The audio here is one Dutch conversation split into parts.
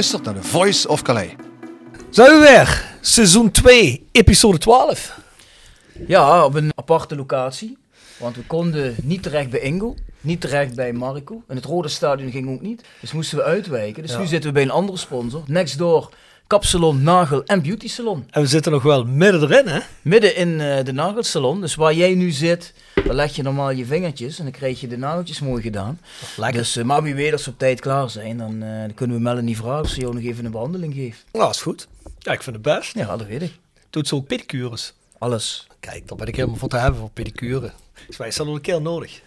Luistert naar The Voice of Calais. Zijn we weer? Seizoen 2, episode 12. Ja, op een aparte locatie. Want we konden niet terecht bij Ingo, niet terecht bij Marco. En het Rode Stadion ging ook niet. Dus moesten we uitwijken. Dus nu zitten we bij een andere sponsor. Next door Kapsalon, Nagel en Beauty Salon. En we zitten nog wel midden erin, hè? Midden in eh, de nagelsalon. Dus waar jij nu zit, dan leg je normaal je vingertjes. En dan krijg je de nageltjes mooi gedaan. Lekker. Dus, eh, maar wie weet als we op tijd klaar zijn, dan, eh, dan kunnen we Melanie vragen of ze jou nog even een behandeling geeft. Nou, is goed. Ja, ik vind het best. Ja, dat weet ik. Doet ze ook pedicures. Alles. Kijk, daar ben ik helemaal voor te hebben voor pedicure. Dus wij dat nog een keer nodig.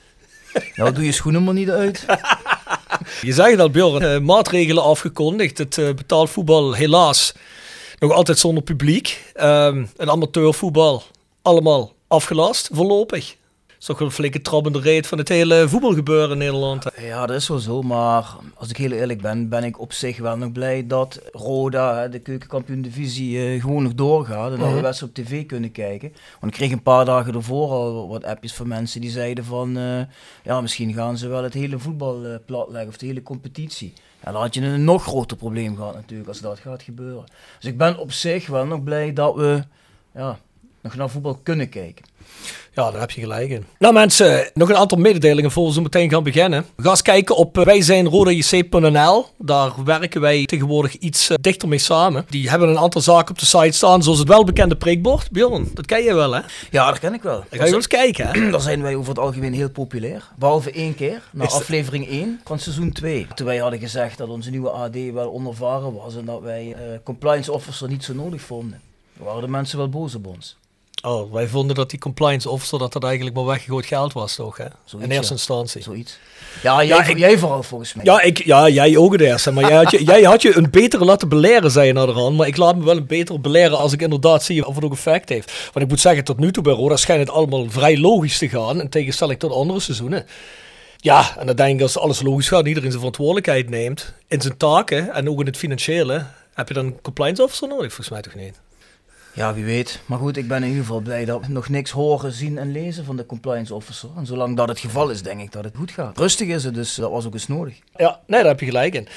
Nou, doe je schoenen maar niet uit. Je zegt al, Bjorn, eh, maatregelen afgekondigd. Het betaald voetbal helaas nog altijd zonder publiek. Ehm en amateurvoetbal allemaal afgelast, voorlopig. Is toch wel een flinke trap in de reet van het hele voetbalgebeuren in Nederland. Ja, dat is wel zo, maar als ik heel eerlijk ben, ben ik op zich wel nog blij dat Roda, de keukenkampioen-divisie, eh, gewoon nog doorgaat. En dat we best op tv kunnen kijken. Want ik kreeg een paar dagen ervoor al wat appjes van mensen die zeiden van, eh, ja, misschien gaan ze wel het hele voetbal eh, platleggen of de hele competitie. Ja, dan had je een nog groter probleem gehad natuurlijk als dat gaat gebeuren. Dus ik ben op zich wel nog blij dat we, ja, nog naar voetbal kunnen kijken. Ja, daar heb je gelijk in. Nou mensen, nog een aantal mededelingen voor we zo meteen gaan beginnen. Ga eens kijken op wijzijnrodajc.nl. Daar werken wij tegenwoordig iets eh, dichter mee samen. Die hebben een aantal zaken op de site staan, zoals het welbekende prikbord. Bjorn, dat ken je wel hè? Ja, dat ken ik wel. Dan ga je wel eens kijken hè? Daar zijn wij over het algemeen heel populair. Behalve één keer, na Is aflevering 1 van seizoen 2. Toen wij hadden gezegd dat onze nieuwe AD wel onervaren was en dat wij eh, compliance officer niet zo nodig vonden. Waren de mensen wel boos op ons. Oh, wij vonden dat die compliance officer dat dat eigenlijk maar weggegooid geld was toch hè? Zoiets, in eerste ja. instantie. Zoiets. Ja, jij, Ja, ik- jij vooral volgens mij. Ja, ik, ja, jij ook het eerste. Maar jij had, je, jij had je een betere laten beleren, zei je naar de hand. Maar ik laat me wel een betere beleren als ik inderdaad zie of het ook effect heeft. Want ik moet zeggen, tot nu toe bij Roda schijnt het allemaal vrij logisch te gaan. In tegenstelling tot andere seizoenen. Ja, en dan denk ik als alles logisch gaat, en iedereen zijn verantwoordelijkheid neemt in zijn taken en ook in het financiële, heb je dan een compliance officer nodig? Volgens mij toch niet? Ja, wie weet. Maar goed, ik ben in ieder geval blij dat we nog niks horen, zien en lezen van de compliance officer. En zolang dat het geval is, denk ik dat het goed gaat. Rustig is het, dus dat was ook eens nodig. Ja, nee, daar heb je gelijk in.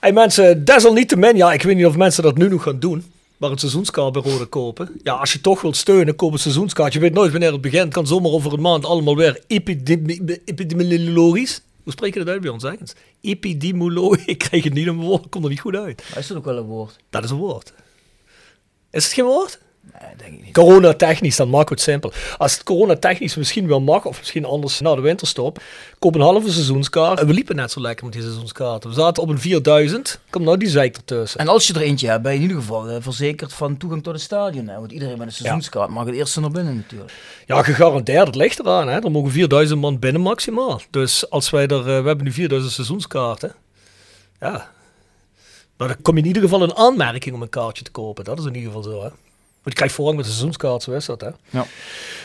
Hey mensen, desalniettemin, ja, ik weet niet of mensen dat nu nog gaan doen. Maar een seizoenskaart bij kopen. Ja, als je toch wilt steunen, koop een seizoenskaart. Je weet nooit wanneer het begint. Kan zomaar over een maand allemaal weer epidemi- epidemiologisch. Hoe spreek je dat uit bij ons? Eens. Epidemiologisch. Ik krijg het niet mijn woord. Ik kom er niet goed uit. Maar is dat ook wel een woord? Dat is een woord. Is het geen woord? Nee, denk ik niet. Corona-technisch, dan maken we het simpel. Als het corona-technisch misschien wel mag, of misschien anders na de winterstop, koop een halve seizoenskaart. En we liepen net zo lekker met die seizoenskaarten. We zaten op een 4000. Kom nou die zeik ertussen. En als je er eentje hebt, ben je in ieder geval eh, verzekerd van toegang tot het stadion. Hè? Want iedereen met een seizoenskaart mag het eerste naar binnen natuurlijk. Ja, gegarandeerd, het ligt eraan. Hè. Er mogen 4000 man binnen maximaal. Dus als wij er, eh, we hebben nu 4000 seizoenskaarten. Ja, Maar dan kom je in ieder geval een aanmerking om een kaartje te kopen. Dat is in ieder geval zo, hè. Want je krijgt voorrang met de seizoenskaart, zo is dat, hè. Ja.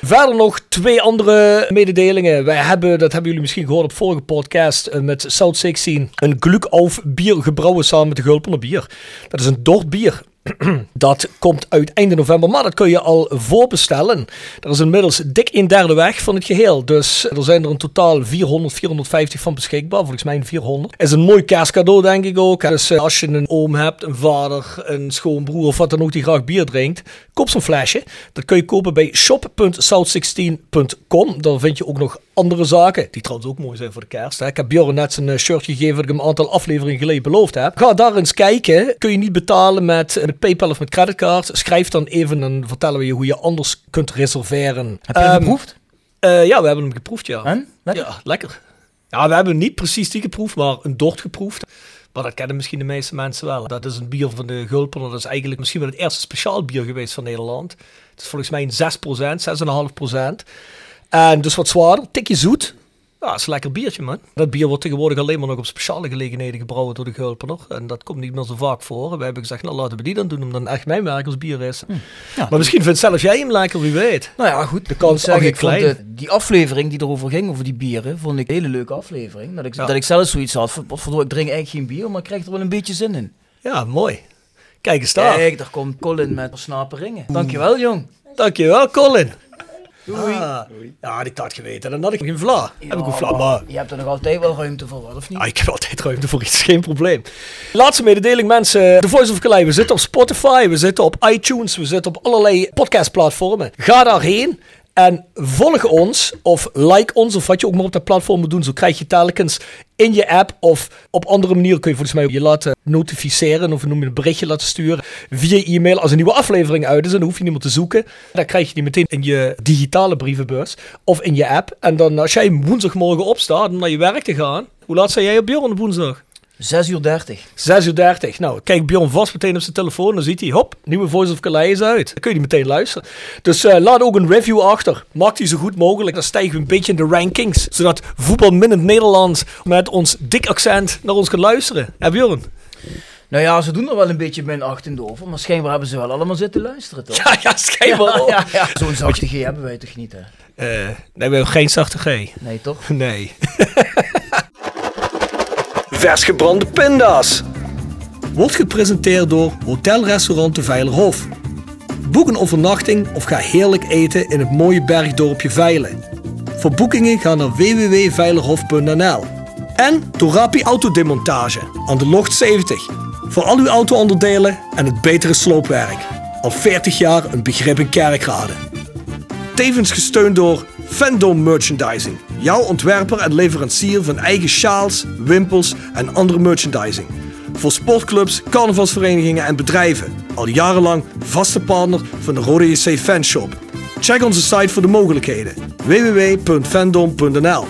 Verder nog twee andere mededelingen. Wij hebben, dat hebben jullie misschien gehoord op vorige podcast, eh, met South 16 een Glück bier gebrouwen samen met de Gulpener bier. Dat is een Dort bier. Dat komt uit einde november, maar dat kun je al voorbestellen. Er is inmiddels dik een derde weg van het geheel. Dus er zijn er in totaal 400, 450 van beschikbaar. Volgens mij een 400. Is een mooi kerstcadeau, denk ik ook. Dus eh, als je een oom hebt, een vader, een schoonbroer of wat dan ook die graag bier drinkt, koop zo'n flesje. Dat kun je kopen bij shop.south16.com. Daar vind je ook nog andere zaken, die trouwens ook mooi zijn voor de kerst. Ik heb Bjorn net zijn eh, shirt gegeven dat ik hem een aantal afleveringen geleden beloofd heb. Ga daar eens kijken. Kun je niet betalen met, met PayPal of met creditcard? Schrijf dan even en vertellen we je hoe je anders kunt reserveren. Heb je hem Ehm, geproefd? eh, ja, we hebben hem geproefd, ja. En? Lekker? Ja, lekker. Ja, we hebben niet precies die geproefd, maar een Dort geproefd. Maar dat kennen misschien de meeste mensen wel. Dat is een bier van de Gulpener. Dat is eigenlijk misschien wel het eerste speciaal bier geweest van Nederland. Het is volgens mij een 6%, 6,5%. En dus wat zwaarder, tikje zoet. Ja, dat is een lekker biertje, man. Dat bier wordt tegenwoordig alleen maar nog op speciale gelegenheden gebrouwen door de Gulpener. En dat komt niet meer zo vaak voor. We hebben gezegd, nou laten we die dan doen, omdat het echt mijn werk als bier is. Ja. Maar misschien vindt zelfs jij hem lekker, wie weet. Nou ja, goed. De kans zeg, is ik vond de- die aflevering die erover ging, over die bieren, vond ik een hele leuke aflevering. Dat ik, Ja. dat ik zelf zoiets had van, ik drink eigenlijk geen bier, maar ik krijg er wel een beetje zin in. Ja, mooi. Kijk eens daar. Kijk, daar komt Colin met snapen ringen. Dankjewel, jong. Dankjewel, Colin. Doei. Ja, die had geweten. Dan had ik geen vla. Heb ik een vla, maar... Je hebt er nog altijd wel ruimte voor, wat of niet? Ah, ik heb altijd ruimte voor iets, geen probleem. Laatste mededeling, mensen. The Voice of Calais. We zitten op Spotify, we zitten op iTunes, we zitten op allerlei podcastplatformen. Ga daarheen en volg ons of like ons of wat je ook maar op dat platform moet doen. Zo krijg je telkens in je app of op andere manieren kun je volgens mij je laten notificeren of noem je een berichtje laten sturen via e-mail als een nieuwe aflevering uit is. En dan hoef je niet meer te zoeken. Dan krijg je die meteen in je digitale brievenbus of in je app. En dan als jij woensdagmorgen opstaat om naar je werk te gaan. Hoe laat zijn jij op Bjorn op woensdag? 6 uur 30. 6 uur 30. Nou, kijk Bjorn vast meteen op zijn telefoon. Dan ziet hij, hop, nieuwe Voice of Calais is uit. Dan kun je die meteen luisteren. Dus eh, laat ook een review achter. Maak die zo goed mogelijk. Dan stijgen we een beetje in de rankings. Zodat voetbalminnend Nederland met ons dik accent naar ons kan luisteren. Hè Bjorn? Nou ja, ze doen er wel een beetje minachtend over, maar schijnbaar hebben ze wel allemaal zitten luisteren, toch? Ja, ja, schijnbaar. ja, ja, ja. Zo'n zachte G hebben wij toch niet, hè? Eh, nee, we hebben geen zachte G. Nee, toch? Nee. Gebrande pinda's. Wordt gepresenteerd door Hotel Restaurant de Veilerhof. Boek een overnachting of ga heerlijk eten in het mooie bergdorpje Veilen. Voor boekingen ga naar www.veilerhof.nl. En Torapi Autodemontage aan de Locht 70. Voor al uw auto-onderdelen en het betere sloopwerk. Al 40 jaar een begrip in kerkrade. Tevens gesteund door Fandom Merchandising. Jouw ontwerper en leverancier van eigen sjaals, wimpels en andere merchandising. Voor sportclubs, carnavalsverenigingen en bedrijven. Al jarenlang vaste partner van de Rode JC Fanshop. Check onze site voor de mogelijkheden. www.fandom.nl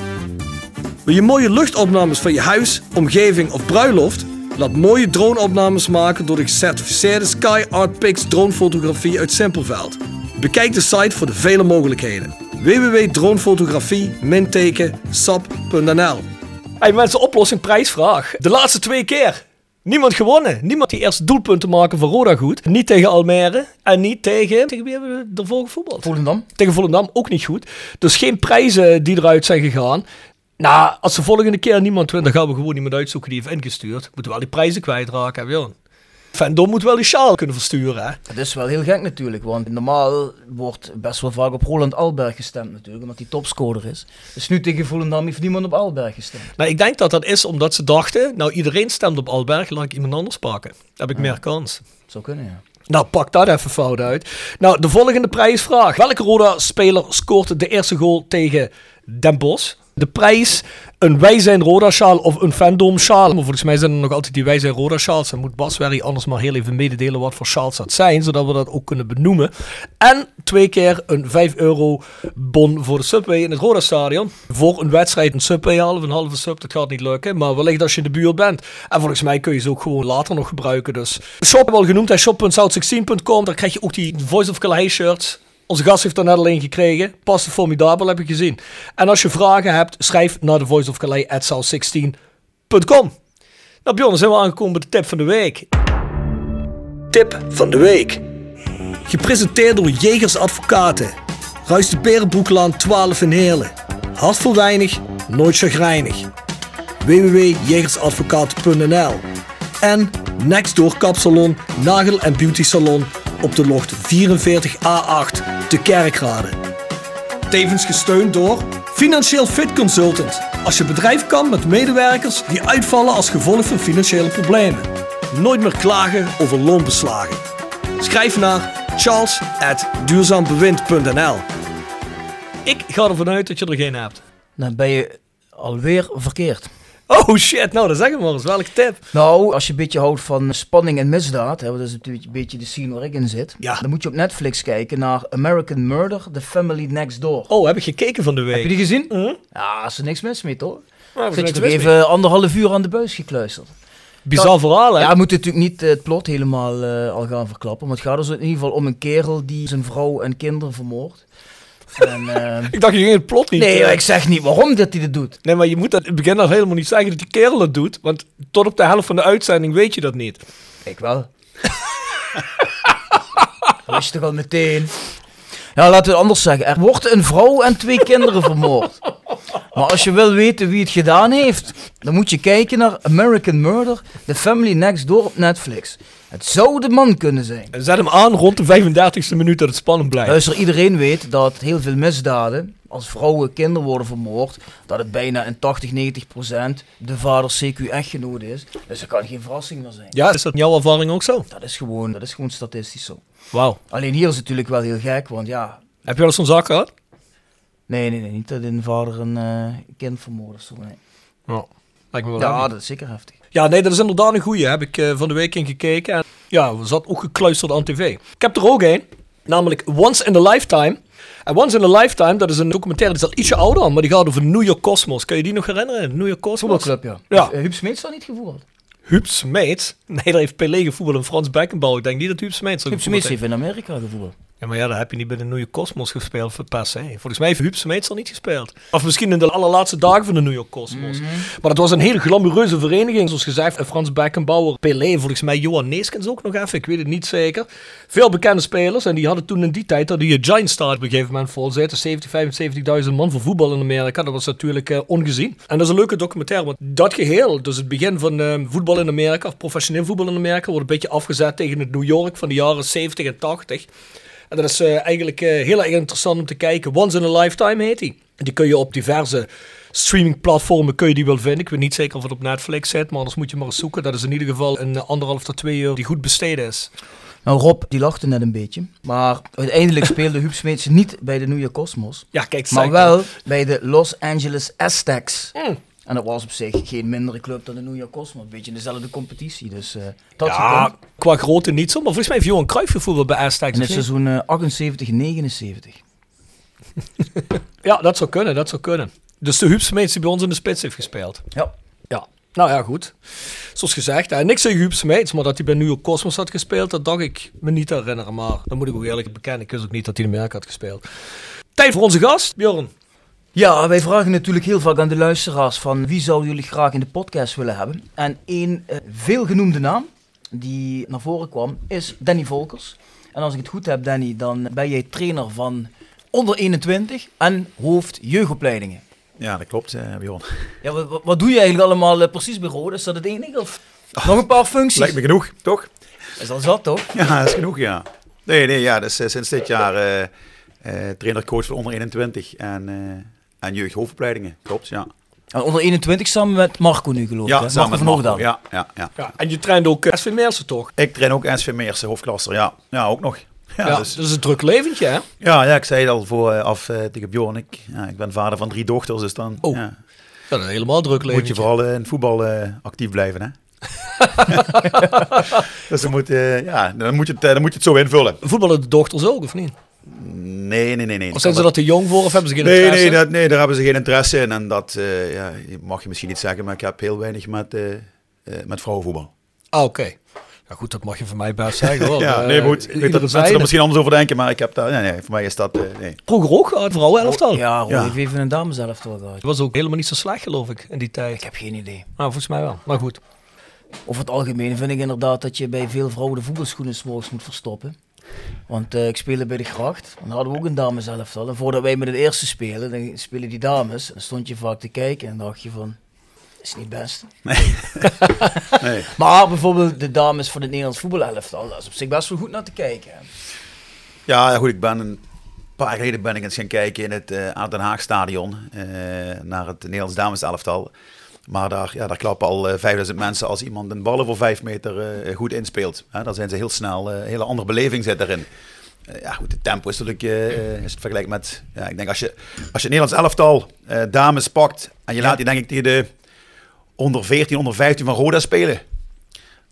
Wil je mooie luchtopnames van je huis, omgeving of bruiloft? Laat mooie droneopnames maken door de gecertificeerde Sky Art Pix dronefotografie uit Simpelveld. Bekijk de site voor de vele mogelijkheden. www.dronefotografie-sap.nl Hey mensen, oplossing prijsvraag. De laatste twee keer. Niemand gewonnen. Niemand die eerst doelpunten maken voor Roda goed. Niet tegen Almere en niet tegen... Tegen wie hebben we ervoor gevoetbald? Volendam. Tegen Volendam ook niet goed. Dus geen prijzen die eruit zijn gegaan. Nou, als de volgende keer niemand wint, dan gaan we gewoon iemand uitzoeken die heeft ingestuurd. Moeten we wel die prijzen kwijtraken, hè, Fandom moet wel die sjaal kunnen versturen, hè? Dat is wel heel gek natuurlijk, want normaal wordt best wel vaak op Roland Alberg gestemd natuurlijk, omdat hij topscorer is. Dus nu tegen Volendam heeft niemand op Alberg gestemd. Nou, ik denk dat dat is omdat ze dachten, nou iedereen stemt op Alberg, laat ik iemand anders pakken. Dan heb ik meer kans. Zou kunnen, ja. Nou, pak dat even fout uit. Nou, de volgende prijsvraag. Welke Roda-speler scoort de eerste goal tegen Den Bosch? De prijs, een Wij zijn Roda-sjaal of een Fandom-sjaal. Maar volgens mij zijn er nog altijd die Wij zijn Roda-sjaals. Dan moet Bas Werry anders maar heel even mededelen wat voor sjaals dat zijn, zodat we dat ook kunnen benoemen. En twee keer een 5 euro bon voor de Subway in het Roda-stadion. Voor een wedstrijd een Subway halen een halve sub, dat gaat niet lukken. Maar wellicht als je in de buurt bent. En volgens mij kun je ze ook gewoon later nog gebruiken. Dus shop hebben we al genoemd, hè, shop.south16.com. Daar krijg je ook die Voice of Calais shirts. Onze gast heeft er net alleen gekregen. Past formidabel, heb ik gezien. En als je vragen hebt, schrijf naar de Voice of Calais at south16.com. Nou Bjorn, zijn we aangekomen bij de tip van de week. Tip van de week. Gepresenteerd door Jegers Advocaten. Ruist de Berenbroeklaan 12 in Heerlen. Hart voor weinig, nooit chagrijnig. www.jegersadvocaten.nl En Nextdoor Kapsalon, Nagel en Beauty Salon op de locht 44A8 te Kerkrade. Tevens gesteund door Financieel Fit Consultant. Als je bedrijf kan met medewerkers die uitvallen als gevolg van financiële problemen. Nooit meer klagen over loonbeslagen. Schrijf naar charles.duurzaambewind.nl Ik ga ervan uit dat je er geen hebt. Dan ben je alweer verkeerd. Oh shit, nou dan zeg ik maar eens. Welke tip? Nou, als je een beetje houdt van spanning en misdaad, hè, dat is natuurlijk een beetje de scene waar ik in zit, Ja. dan moet je op Netflix kijken naar American Murder, The Family Next Door. Oh, heb ik gekeken van de week. Heb je die gezien? Mhm. Ja, is er niks mis mee, toch? Nou, Zit je toch even anderhalf uur aan de buis gekluisterd. Bizar verhaal, hè? Ja, we moeten natuurlijk niet eh, het plot helemaal eh, al gaan verklappen. Maar het gaat dus in ieder geval om een kerel die zijn vrouw en kinderen vermoordt. En, eh, Ik dacht, je ging het plot niet... nee, eh, ik zeg niet waarom dat hij dat doet. Nee, maar je moet dat in het begin al helemaal niet zeggen dat die kerel dat doet. Want tot op de helft van de uitzending weet je dat niet. Ik wel. Wist toch al meteen. Ja, laten we het anders zeggen. Er wordt een vrouw en twee kinderen vermoord. Maar als je wil weten wie het gedaan heeft, dan moet je kijken naar American Murder, The Family Next Door op Netflix. Het zou de man kunnen zijn. Zet hem aan rond de 35e minuut dat het spannend blijft. Luister, iedereen weet dat heel veel misdaden, als vrouwen kinderen worden vermoord, dat het bijna in 80, 90 procent de vader CQ-echtgenoot is. Dus dat kan geen verrassing meer zijn. Ja, is dat in jouw ervaring ook zo? Dat is gewoon, dat is gewoon statistisch zo. Wauw. Alleen hier is het natuurlijk wel heel gek, want ja, Heb je wel eens zo'n zak gehad? nee, nee, nee, niet dat een vader een eh, kind vermoordt. of Zo, nee. Ja. Lijkt me wel Ja, dat is zeker heftig. Ja, nee, dat is inderdaad een goeie. Heb ik eh, van de week in gekeken. En ja, we zat ook gekluisterd aan tv. Ik heb er ook een. Namelijk Once in a Lifetime. En Once in a Lifetime, dat is een documentaire, die is al ietsje ouder, maar die gaat over New York Cosmos. Kun je die nog herinneren? New York Cosmos? Voetbalclub, ja. Ja. Uh, Huub Smeets dan niet gevoerd? Huub Smeets? Nee, daar heeft Pelé gevoetbald en Frans Beckenbauer. Ik denk niet dat Huub Smeets Huub Smeets heeft in Amerika gevoerd. Ja, maar ja, daar heb je niet bij de New York Cosmos gespeeld voor per se. Volgens mij heeft Huub Smeets al niet gespeeld. Of misschien in de allerlaatste dagen van de New York Cosmos. Maar dat was een hele glamoureuze vereniging. Zoals gezegd, Frans Beckenbauer, Pelé, volgens mij Johan Neeskens ook nog even. Ik weet het niet zeker. Veel bekende spelers. En die hadden toen in die tijd, dat die Giant Star op een gegeven moment vol zitten. 70, 75.000 man voor voetbal in Amerika. Dat was natuurlijk eh, ongezien. En dat is een leuke documentaire. Want dat geheel, dus het begin van eh, voetbal in Amerika, of professioneel voetbal in Amerika, wordt een beetje afgezet tegen het New York van de jaren 70 en 80. En dat is eh, eigenlijk eh, heel erg interessant om te kijken. Once in a Lifetime heet die. En die kun je op diverse streamingplatformen kun je die wel vinden. Ik weet niet zeker of het op Netflix zit, maar anders moet je maar eens zoeken. Dat is in ieder geval een eh, anderhalf tot twee uur die goed besteden is. Nou, Rob, die lachte net een beetje. Maar uiteindelijk speelde Huub Smeets niet bij de New York Cosmos. Ja, kijk, Maar wel bij de Los Angeles Aztecs. Mm. En dat was op zich geen mindere club dan de New York Cosmos. Een beetje in dezelfde competitie. Dus eh dat Ja, gekund. qua grootte niet zo, maar volgens mij heeft Johan Cruijff gevoetbald bij Aztecs. In het seizoen eh, 78, 79. Ja, dat zou kunnen, dat zou kunnen. Dus de Huub die bij ons in de spits heeft gespeeld. Ja. Ja, nou ja, goed. Zoals gezegd, hè, niks tegen Huub Smeets, maar dat hij bij New York Cosmos had gespeeld, dat dacht ik me niet te herinneren. Maar dan moet ik ook eerlijk bekennen, ik wist ook niet dat hij in Amerika had gespeeld. Tijd voor onze gast, Bjorn. Ja, wij vragen natuurlijk heel vaak aan de luisteraars van wie zouden jullie graag in de podcast willen hebben. En één eh, veelgenoemde naam die naar voren kwam is Danny Volkers. En als ik het goed heb Danny, dan ben jij trainer van onder 21 en hoofd jeugdopleidingen. Ja, dat klopt, eh Bjorn. Ja, wat, wat- doe je eigenlijk allemaal eh, precies bij Rode? Is dat het enige of nog een paar functies? Lijkt me genoeg, toch? Is al zat toch? Ja, dat is genoeg, ja. Nee, nee, ja, dus sinds dit jaar eh eh trainer-coach van onder 21 en, en jeugdhoofdopleidingen. Klopt, ja. En onder 21 samen met Marco nu geloof ik. Ja, hè? samen Marco met Marco. Ja, ja, ja. Ja, en je traint ook eh, SV Meersen toch? Ik train ook SV Meersen, hoofdklasser, ja. Ja, ook nog. Ja, Ja, dus- dat is een druk leventje, hè? ja, ja, ik zei het al voor, eh, af eh, tegen Bjorn. Ik, ja, ik ben vader van drie dochters, dus dan Oh, ja, Ja, dat is een helemaal druk moet leventje. je vooral eh, in het voetbal eh, actief blijven, hè. dus dan moet, ja, dan, moet je het, dan moet je het zo invullen. Voetballen de dochters ook, of niet? Nee, nee, nee. nee. Of zijn ze dat te jong voor, of hebben ze geen Nee, interesse? nee, dat, nee, daar hebben ze geen interesse in. En dat eh, ja, mag je misschien niet zeggen, maar ik heb heel weinig met, eh, eh, met vrouwenvoetbal. Ah, oké. Ja, goed, dat mag je van mij best zeggen, hoor. ja, nee, goed. Ik weet iedere dat mensen er misschien anders over denken, maar ik heb daar, nee, nee, voor mij is dat, eh, nee. Vroeger ook gehad, vrouwen elftal. Ja, Rode Ja. even een dames elftal gehad. Dat was ook helemaal niet zo slecht, geloof ik, in die tijd. Ik heb geen idee. Nou, volgens mij wel. Maar goed. Over het algemeen vind ik inderdaad dat je bij veel vrouwen de voetbalschoenen 's morgens moet verstoppen. Want eh, ik speelde bij de gracht. Dan hadden we ook een dames elftal. En voordat wij met het eerste spelen, dan spelen die dames. En dan stond je vaak te kijken en dacht je van, is niet best. Nee. Maar bijvoorbeeld de dames van het Nederlands voetbalelftal, dat is op zich best wel goed naar te kijken. Ja, goed, ik ben een paar jaar geleden ben ik eens gaan kijken in het aan Den Haag stadion eh, naar het Nederlands dames elftal. Maar daar, ja, daar klappen al eh, 5000 mensen als iemand een bal voor 5 meter eh, goed inspeelt. Dan zijn ze heel snel, eh, een hele andere beleving zit erin. Eh, ja, goed, het tempo is natuurlijk eh, eh, is het vergelijk met. Ja, ik denk als je, als je Nederlands elftal eh, dames pakt en je laat die denk ik tegen de onder 14, onder 15 van Roda spelen,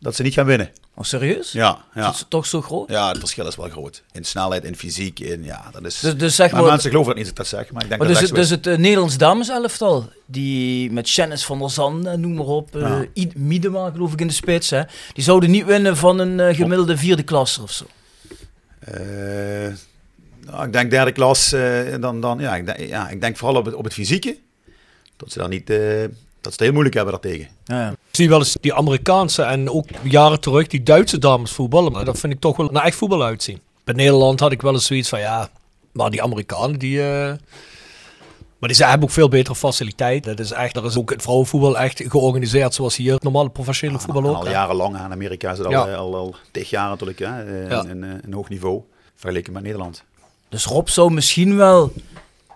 dat ze niet gaan winnen. Oh, serieus? Ja, ja. Is het toch zo groot? Ja, het verschil is wel groot. In snelheid, in fysiek, in ja, dat is. Dus, dus zeg maar, maar, mensen geloven dat niet ik dat zeg, maar ik denk maar dat dus, dat echt dus het eh, Nederlands dameselftal, die met Shannis van der Zanden, noem maar op, eh Ja. Ied Miedema geloof ik in de spits, hè, die zouden niet winnen van een eh, gemiddelde vierde klasse of zo. Eh, nou, ik denk derde klas, eh, dan, dan, ja, ik denk, ja, ik denk vooral op het, op het fysieke. Dat ze dan niet, eh, dat ze het heel moeilijk hebben daartegen. Ja, ja. Ik zie wel eens die Amerikaanse en ook jaren terug die Duitse dames voetballen. Maar dat vind ik toch wel naar echt voetbal uitzien. Bij Nederland had ik wel eens zoiets van ja, maar die Amerikanen die. eh, maar die zijn- hebben ook veel betere faciliteiten. Dat is echt, er is ook het vrouwenvoetbal echt georganiseerd zoals hier het normale professionele voetbal En ook. al jarenlang aan Amerika is het al, Ja. eh, al, al tig jaar natuurlijk, hè, eh, een hoog niveau vergeleken met Nederland. Dus Rob zou misschien wel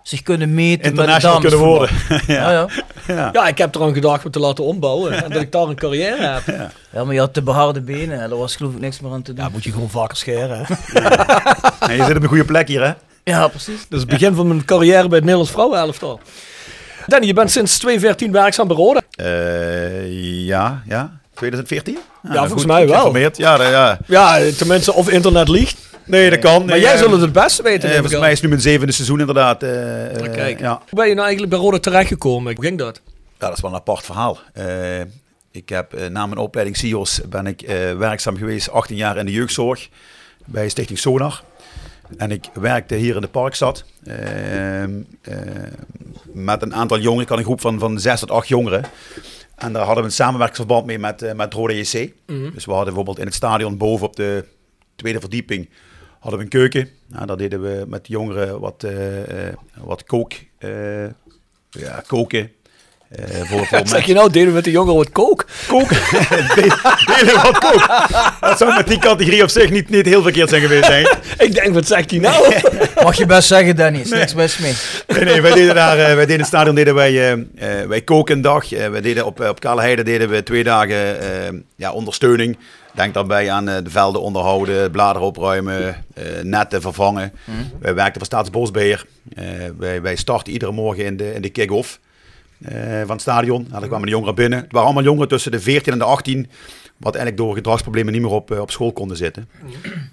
zich kunnen meten met de kunnen worden. damesvoetbal. ja. Ja, ja. Ja, ik heb eraan gedacht om te laten ombouwen en dat ik daar een carrière heb. ja, maar je had te behaarde benen en daar was geloof ik niks meer aan te doen. Ja, moet je gewoon vaker scheren. Hè? En je zit op een goede plek hier, hè? Ja, precies. Dat is het begin van mijn carrière bij het Nederlands vrouwenelftal. Danny, je bent sinds 2014 werkzaam bij Roda. Eh, ja, ja. 2014? volgens goed, mij goed wel. Ja, ja. Ja, tenminste, of internet liegt. Nee, dat kan. Maar jij eh, zult het het beste weten. eh, ik volgens mij is het nu mijn zevende seizoen inderdaad. eh, eh, Kijk, ja. hoe ben je nou eigenlijk bij Roda terechtgekomen? Hoe ging dat? Ja, dat is wel een apart verhaal. Eh, ik heb eh, na mijn opleiding CIO's ben ik eh, werkzaam geweest 18 jaar in de jeugdzorg bij Stichting Sonar. En ik werkte hier in de Parkstad eh, eh, met een aantal jongeren. Ik had een groep van, van 6 tot 8 jongeren. En daar hadden we een samenwerkingsverband mee met, eh, met Rode JC. Dus we hadden bijvoorbeeld in het stadion boven op de tweede verdieping hadden we een keuken. Nou, daar deden we met de jongeren wat, eh, eh, wat kook, eh, ja, koken. eh, voor, voor Zeg je nou, deden we met de jongeren wat kook? koken. Delen wat kook. Dat zou met die categorie op zich niet, niet heel verkeerd zijn geweest, denk ik. Ik denk, wat zegt hij nou? Mag je best zeggen, Danny. Is niks mis mee. Nee, nee, wij deden daar, eh, wij deden in het stadion deden wij, wij koken een dag. Eh, wij deden op, op Kale Heide deden we twee dagen ja, ondersteuning. Denk daarbij aan eh, de velden onderhouden, bladeren opruimen, eh, netten vervangen. Wij werkten voor Staatsbosbeheer. Eh, wij, wij starten iedere morgen in de, in de kick-off van het stadion. Nou, dan kwamen de jongeren binnen. Het waren allemaal jongeren tussen de 14 en de 18. Wat eigenlijk door gedragsproblemen niet meer op, op school konden zitten.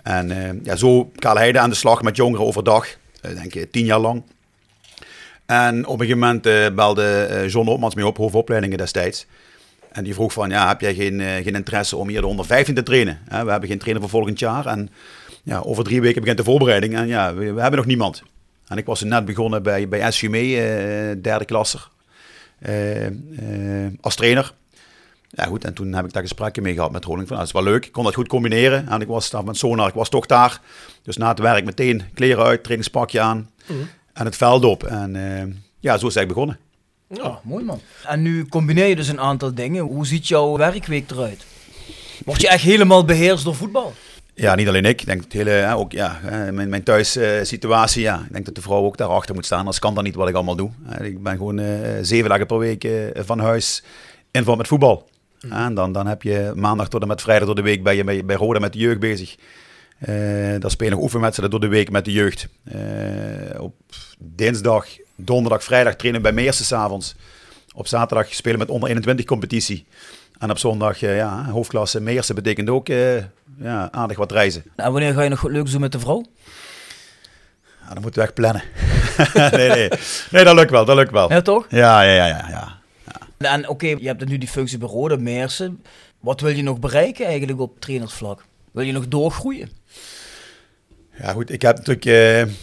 En eh, ja, zo Kale Heide aan de slag met jongeren overdag. Denk ik tien jaar lang. En op een gegeven moment belde John Opmans mee op, hoofdopleidingen destijds. En die vroeg van, ja, heb jij geen, eh, geen interesse om hier de onder 15 te trainen? We hebben geen trainer voor volgend jaar. En ja, over drie weken begint de voorbereiding. En ja, we, we hebben nog niemand. En ik was net begonnen bij, bij SUME, eh derde klasser. eh, als trainer. Ja goed, en toen heb ik daar gesprekken mee gehad met Roling. Van, nou, dat is wel leuk, ik kon dat goed combineren. En ik was daar met Sonar, ik was toch daar. Dus na het werk meteen kleren uit, trainingspakje aan. En het veld op. En ja, zo is het eigenlijk begonnen. Ja, mooi man. En nu combineer je dus een aantal dingen. Hoe ziet jouw werkweek eruit? Word je echt helemaal beheerst door voetbal? Ja, niet alleen ik. Ik denk het hele, hè, ook ja, hè, mijn, mijn thuissituatie. ja, ik denk dat de vrouw ook daarachter moet staan. Anders kan dat niet wat ik allemaal doe. Hè, Ik ben gewoon eh, zeven dagen per week eh, van huis inval met voetbal. En dan, dan heb je maandag tot en met vrijdag door de week ben je bij, bij Roda met de jeugd bezig. Eh dan speel je nog oefenwedstrijden door de week met de jeugd. Eh, op dinsdag, donderdag, vrijdag trainen bij Meersen 's avonds. Op zaterdag spelen met onder 21 competitie. En op zondag, eh, ja, hoofdklasse Meersen betekent ook eh, ja, aardig wat reizen. En wanneer ga je nog wat leuks doen met de vrouw? Ja, dan moeten we echt plannen. nee, nee. nee, dat lukt wel, dat lukt wel. Ja, toch? Ja, ja, ja, ja. ja. En oké, je hebt nu die functie bij Rode Meersen. Wat wil je nog bereiken eigenlijk op trainersvlak? Wil je nog doorgroeien? Ja, goed. Ik heb natuurlijk eh,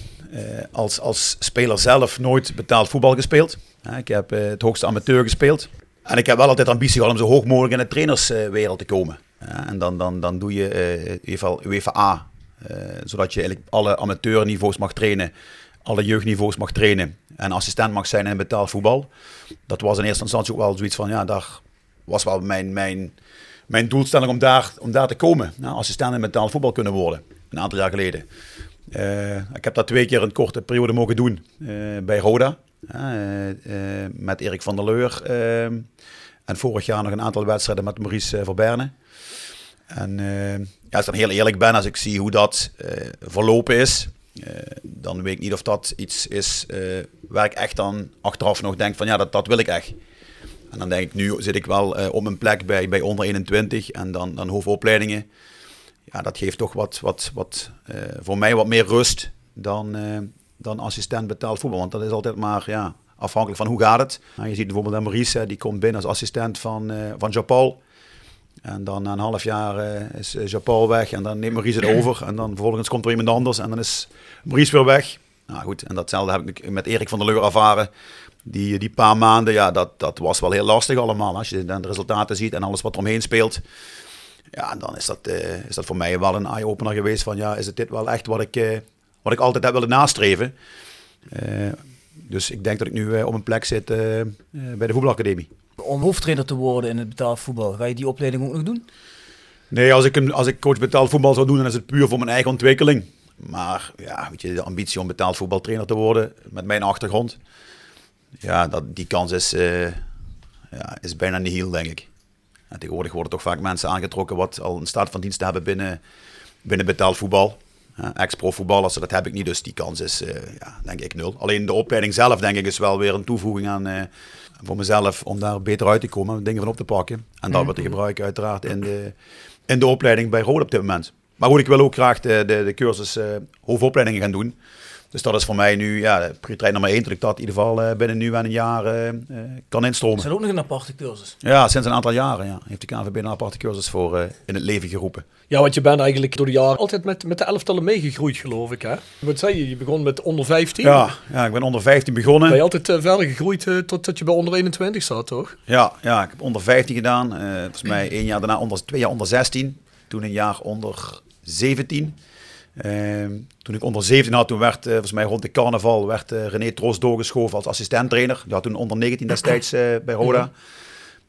als, als speler zelf nooit betaald voetbal gespeeld. Ik heb eh, het hoogste amateur gespeeld. En ik heb wel altijd ambitie gehad om zo hoog mogelijk in de trainerswereld te komen. En dan, dan, dan doe je eh UEFA, UEFA A, eh, zodat je eigenlijk alle amateurniveaus mag trainen, alle jeugdniveaus mag trainen en assistent mag zijn in betaald voetbal. Dat was in eerste instantie ook wel zoiets van, ja, daar was wel mijn, mijn, mijn doelstelling om daar, om daar te komen. Nou, assistent in betaald voetbal kunnen worden, een aantal jaar geleden. Eh, ik heb dat twee keer een korte periode mogen doen eh, bij Roda. eh, met Erik van der Leur. en vorig jaar nog een aantal wedstrijden met Maurice Verberne. En als ik dan heel eerlijk ben, als ik zie hoe dat verlopen is, dan weet ik niet of dat iets is waar ik echt dan achteraf nog denk van ja, dat, dat wil ik echt. En dan denk ik, nu zit ik wel op mijn plek bij, bij onder 21 en dan, dan hoofdopleidingen. Ja, dat geeft toch wat, wat, wat eh, voor mij wat meer rust dan, eh, dan assistent betaald voetbal. Want dat is altijd maar ja, afhankelijk van hoe gaat het. Nou, je ziet bijvoorbeeld Maurice, die komt binnen als assistent van, eh van Jean-Paul. En dan na een half jaar eh, is Jean-Paul weg en dan neemt Maurice het over. En dan vervolgens komt er iemand anders en dan is Maurice weer weg. Nou goed, en datzelfde heb ik met Erik van der Leur ervaren. Die, die paar maanden, ja, dat, dat was wel heel lastig allemaal. Als je dan de resultaten ziet en alles wat er omheen speelt. Ja, dan is dat, eh, is dat voor mij wel een eye-opener geweest van ja, is het dit wel echt wat ik, eh, wat ik altijd heb willen nastreven. Eh, dus ik denk dat ik nu op een plek zit bij de voetbalacademie. Om hoofdtrainer te worden in het betaald voetbal, ga je die opleiding ook nog doen? Nee, als ik, als ik coach betaald voetbal zou doen, dan is het puur voor mijn eigen ontwikkeling. Maar ja, weet je, de ambitie om betaald voetbaltrainer te worden met mijn achtergrond, ja, dat, die kans is, ja, is bijna niet heel, denk ik. En tegenwoordig worden toch vaak mensen aangetrokken wat al een staat van dienst hebben binnen, binnen betaald voetbal. Ja, Ex-pro voetballers, dat heb ik niet, dus die kans is, eh, ja, denk ik, nul. Alleen de opleiding zelf, denk ik, is wel weer een toevoeging aan eh, voor mezelf om daar beter uit te komen, dingen van op te pakken. En dat weer te gebruiken uiteraard in de, in de opleiding bij Rode op dit moment. Maar goed, ik wil ook graag de, de, de cursus eh, hoofdopleidingen gaan doen. Dus dat is voor mij nu ja, prioriteit nummer één, dat ik dat in ieder geval eh, binnen nu en een jaar eh, eh, kan instromen. Is dat ook nog een aparte cursus? Ja, sinds een aantal jaren ja, heeft de KNVB een aparte cursus voor eh, in het leven geroepen. Ja, want je bent eigenlijk door de jaren altijd met, met de elftallen meegegroeid, geloof ik. Hè? Wat zei je? Je begon met onder 15. Ja, ja, ik ben onder 15 begonnen. Ben je altijd verder gegroeid uh, totdat je bij onder 21 zat, toch? Ja, ja ik heb onder 15 gedaan. Uh, volgens mij één jaar daarna onder, twee jaar onder 16. Toen een jaar onder 17. Uh, toen ik onder 17 had, toen werd uh, volgens mij rond de carnaval werd, uh, René Troost doorgeschoven als assistenttrainer. Die had toen onder 19 destijds uh, bij Roda.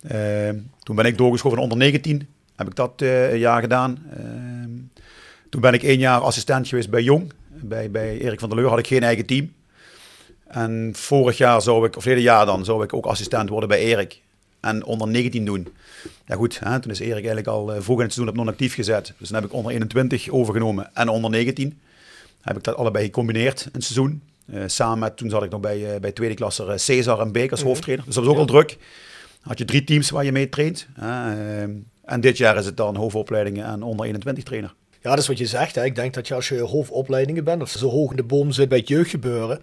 Ehm, toen ben ik doorgeschoven onder 19. Heb ik dat een jaar gedaan. Ehm, toen ben ik één jaar assistent geweest bij Jong. Bij, bij Erik van der Leur had ik geen eigen team. En vorig jaar zou ik, of verleden jaar dan, zou ik ook assistent worden bij Erik. En onder 19 doen. Ja goed, hè, toen is Erik eigenlijk al uh, vroeg in het seizoen op non-actief gezet. Dus dan heb ik onder 21 overgenomen en onder 19. Heb ik dat allebei gecombineerd in het seizoen. Uh, samen met, toen zat ik nog bij, uh, bij tweede klasser Cesar en Beek als mm -hmm. hoofdtrainer. Dus dat was ook ja. al druk. Had je drie teams waar je mee traint. en dit jaar is het dan hoofdopleidingen en onder 21 trainer. Ja, dat is wat je zegt. Hè. Ik denk dat je als je hoofdopleidingen bent, of zo hoog in de boom zit bij het jeugdgebeuren,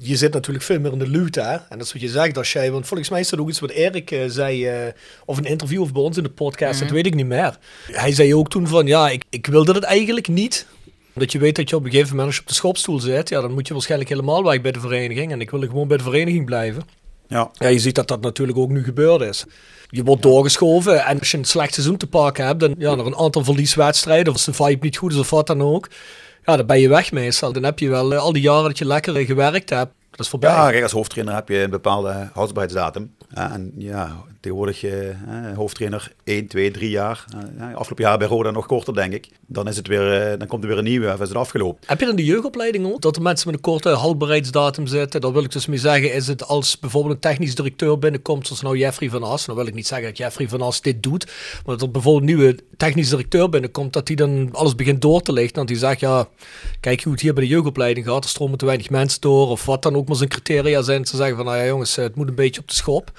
je zit natuurlijk veel meer in de. Hè? En dat is wat je zegt als jij, want volgens mij is dat ook iets wat Erik uh, zei, uh, of een interview of bij ons in de podcast, mm -hmm. dat weet ik niet meer. Hij zei ook toen van, ja, ik, ik wilde het eigenlijk niet. Dat je weet dat je op een gegeven moment als je op de schopstoel zit, ja, dan moet je waarschijnlijk helemaal weg bij de vereniging. En ik wilde gewoon bij de vereniging blijven. Ja. ja, je ziet dat dat natuurlijk ook nu gebeurd is. Je wordt doorgeschoven en als je een slecht seizoen te pakken hebt, dan ja, nog een aantal verlieswedstrijden, of als de vibe niet goed is of wat dan ook, ja, dan ben je weg meestal. Dan heb je wel uh, al die jaren dat je lekker gewerkt hebt, dat is voorbij. Ja, kijk, als hoofdtrainer heb je een bepaalde houdbaarheidsdatum. En ja, tegenwoordig uh, hoofdtrainer 1, 2, 3 jaar. Uh, afgelopen jaar bij Roda nog korter, denk ik. Dan, is het weer, uh, dan komt er weer een nieuwe, of is het afgelopen. Heb je dan de jeugdopleiding ook? Dat de mensen met een korte houdbaarheidsdatum zitten? Dat wil ik dus mee zeggen, is het als bijvoorbeeld een technisch directeur binnenkomt, zoals nou Jeffrey van As. Dan wil ik niet zeggen dat Jeffrey van As dit doet. Maar dat er bijvoorbeeld een nieuwe technisch directeur binnenkomt, dat hij dan alles begint door te lichten. Want die zegt, ja, kijk hoe het hier bij de jeugdopleiding gaat. Er stromen te weinig mensen door. Of wat dan ook maar zijn criteria zijn. Ze zeggen van, nou ja jongens, het moet een beetje op de schop.